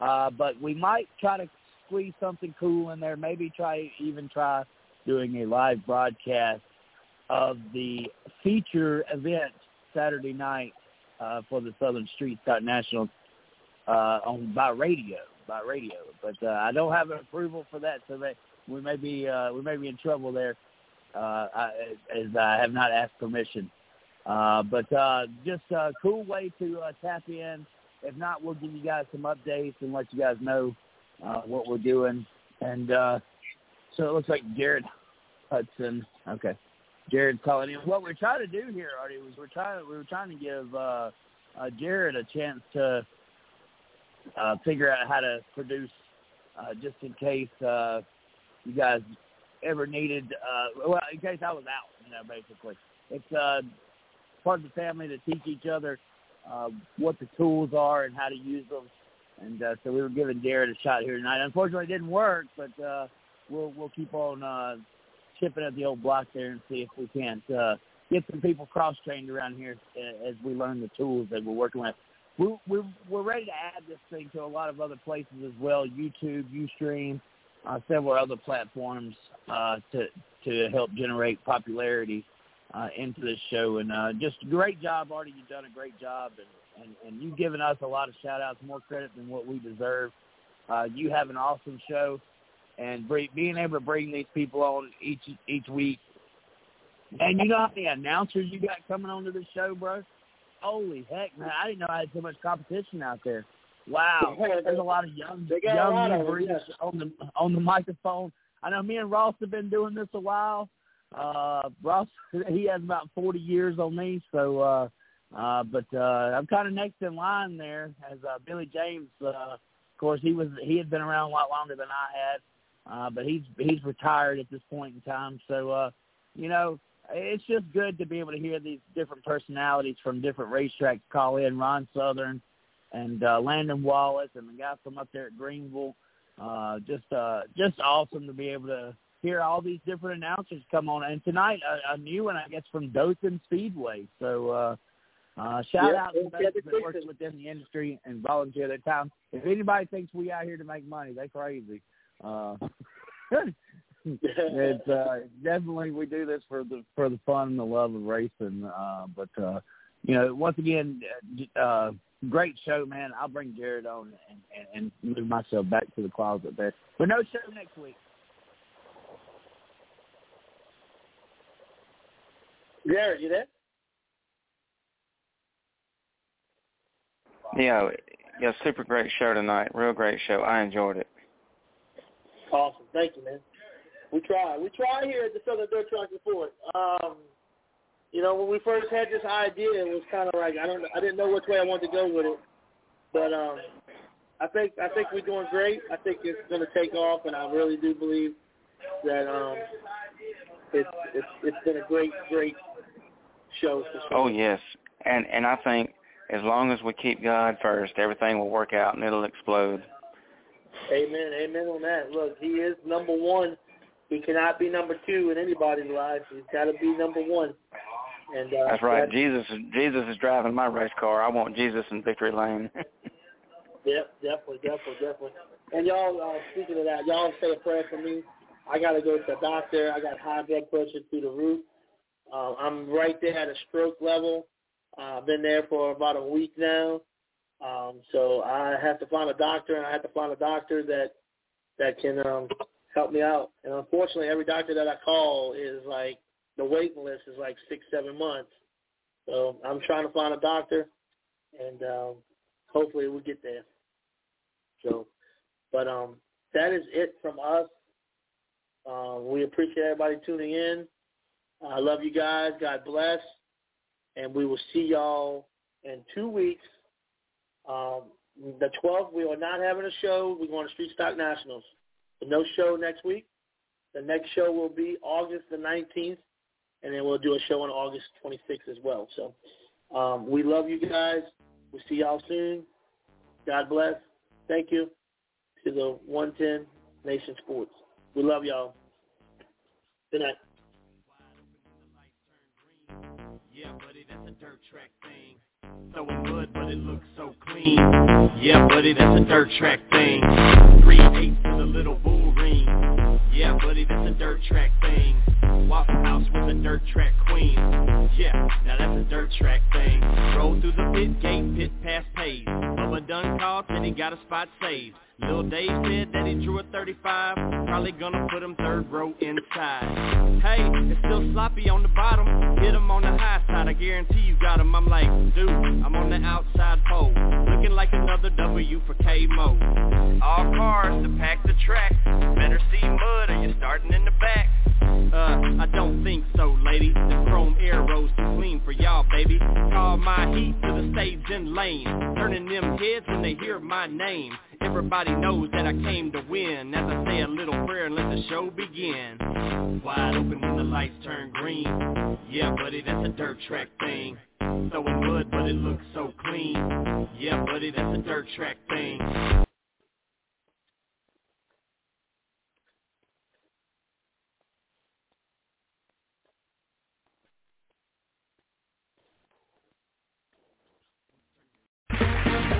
Uh, but we might try to squeeze something cool in there. Maybe try even try doing a live broadcast of the feature event Saturday night uh, for the Southern Street Stock National uh, on by radio, by radio. But uh, I don't have an approval for that, so that we may be uh, we may be in trouble there, uh, I, as I have not asked permission. Uh, but uh, just a cool way to uh, tap in. If not, we'll give you guys some updates and let you guys know uh, what we're doing. And uh, so it looks like Jared Hudson. Okay. Jared calling in. What we're trying to do here, Artie, was we're trying we were trying to give uh, uh, Jared a chance to uh, figure out how to produce, uh, just in case uh, you guys ever needed. Uh, well, in case I was out, you know, basically, it's uh, part of the family to teach each other uh, what the tools are and how to use them. And uh, so we were giving Jared a shot here tonight. Unfortunately, it didn't work, but uh, we'll we'll keep on uh, chipping at the old block there and see if we can't uh, get some people cross trained around here as we learn the tools that we're working with. We, we, we're ready to add this thing to a lot of other places as well, YouTube, UStream, uh, several other platforms uh, to to help generate popularity uh, into this show. And uh, just great job, Artie. You've done a great job, and, and, and you've given us a lot of shout outs, more credit than what we deserve. Uh, you have an awesome show and being able to bring these people on each each week. And you know how many announcers you got coming onto the show, bro? Holy heck, man! I didn't know I had so much competition out there. Wow, there's a lot of young young new breeds on the on the microphone. I know me and Ross have been doing this a while. Uh, Ross, he has about 40 years on me, so uh, uh, but uh, I'm kind of next in line there. As uh, Billy James, uh, of course, he was he had been around a lot longer than I had. Uh, but he's he's retired at this point in time. So uh, you know, it's just good to be able to hear these different personalities from different racetracks call in. Ron Southern and uh, Landon Wallace and the guy from up there at Greenville. Uh, just uh, just awesome to be able to hear all these different announcers come on. And tonight, a, a new one, I guess, from Dothan Speedway. So uh, uh, shout yeah, out to those that work within the industry and volunteer their time. If anybody thinks we out here to make money, they're crazy. Uh, it's uh, definitely we do this for the for the fun and the love of racing. Uh, but uh, you know, once again, uh, great show, man. I'll bring Jared on and, and, and move myself back to the closet there. But no show next week. Jared, you there? Yeah, yeah, super great show tonight. Real great show. I enjoyed it. Awesome. Thank you, man. We try. We try here at the Southern Dirt Track Report. Um, you know, when we first had this idea, it was kind of like I don't, I didn't know which way I wanted to go with it, but um, I think I think we're doing great. I think it's going to take off, and I really do believe that um, it's it's it's been a great great show. For sure. Oh yes, and and I think as long as we keep God first, everything will work out and it'll explode. Amen. Amen on that. Look, he is number one. He cannot be number two in anybody's life. He's got to be number one. And uh, that's right. That's, Jesus, Jesus is driving my race car. I want Jesus in victory lane. Yep, definitely, definitely, definitely. And y'all, uh, speaking of that, y'all say a prayer for me. I got to go to the doctor. I got high blood pressure through the roof. Uh, I'm right there at a stroke level. Uh, I've been there for about a week now. Um, so I have to find a doctor, and I have to find a doctor that that can um, help me out. And unfortunately, every doctor that I call is like the waiting list is like six, seven months. So I'm trying to find a doctor, and um, hopefully we'll get there. So, but um, that is it from us. Uh, we appreciate everybody tuning in. I love you guys. God bless. And we will see y'all in two weeks. Um, the 12th, we are not having a show. We're going to Street Stock Nationals. So no show next week. The next show will be August the 19th, and then we'll do a show on August 26th as well. So um, we love you guys. We'll see y'all soon. God bless. Thank you to the 110 Nation Sports. We love y'all. Good night. Yeah, buddy, that's a dirt track thing. Throwing mud, but it looks so clean. Yeah, buddy, that's a dirt track thing. Three eighths to the little bull ring. Yeah, buddy, that's a dirt track thing. Waffle House with a dirt track queen. Yeah, now that's a dirt track thing. Roll through the pit gate, pit past paved. Bubba done called, said he got a spot saved. Lil Dave said that he drew a 35, probably gonna put him third row inside. Hey, it's still sloppy on the bottom, hit him on the high side, I guarantee you got him. I'm like, dude, I'm on the outside pole, looking like another W for K-Mo. All cars to pack the track, better see mud or you're starting in the back. Uh, I don't think so, lady. The chrome arrows too clean for y'all, baby. Call my heat to the stage and lane, turning them heads when they hear my name. Everybody knows that I came to win. As I say a little prayer and let the show begin. Wide open when the lights turn green. Yeah, buddy, that's a dirt track thing. Throwing mud, but it looks so clean. Yeah, buddy, that's a dirt track thing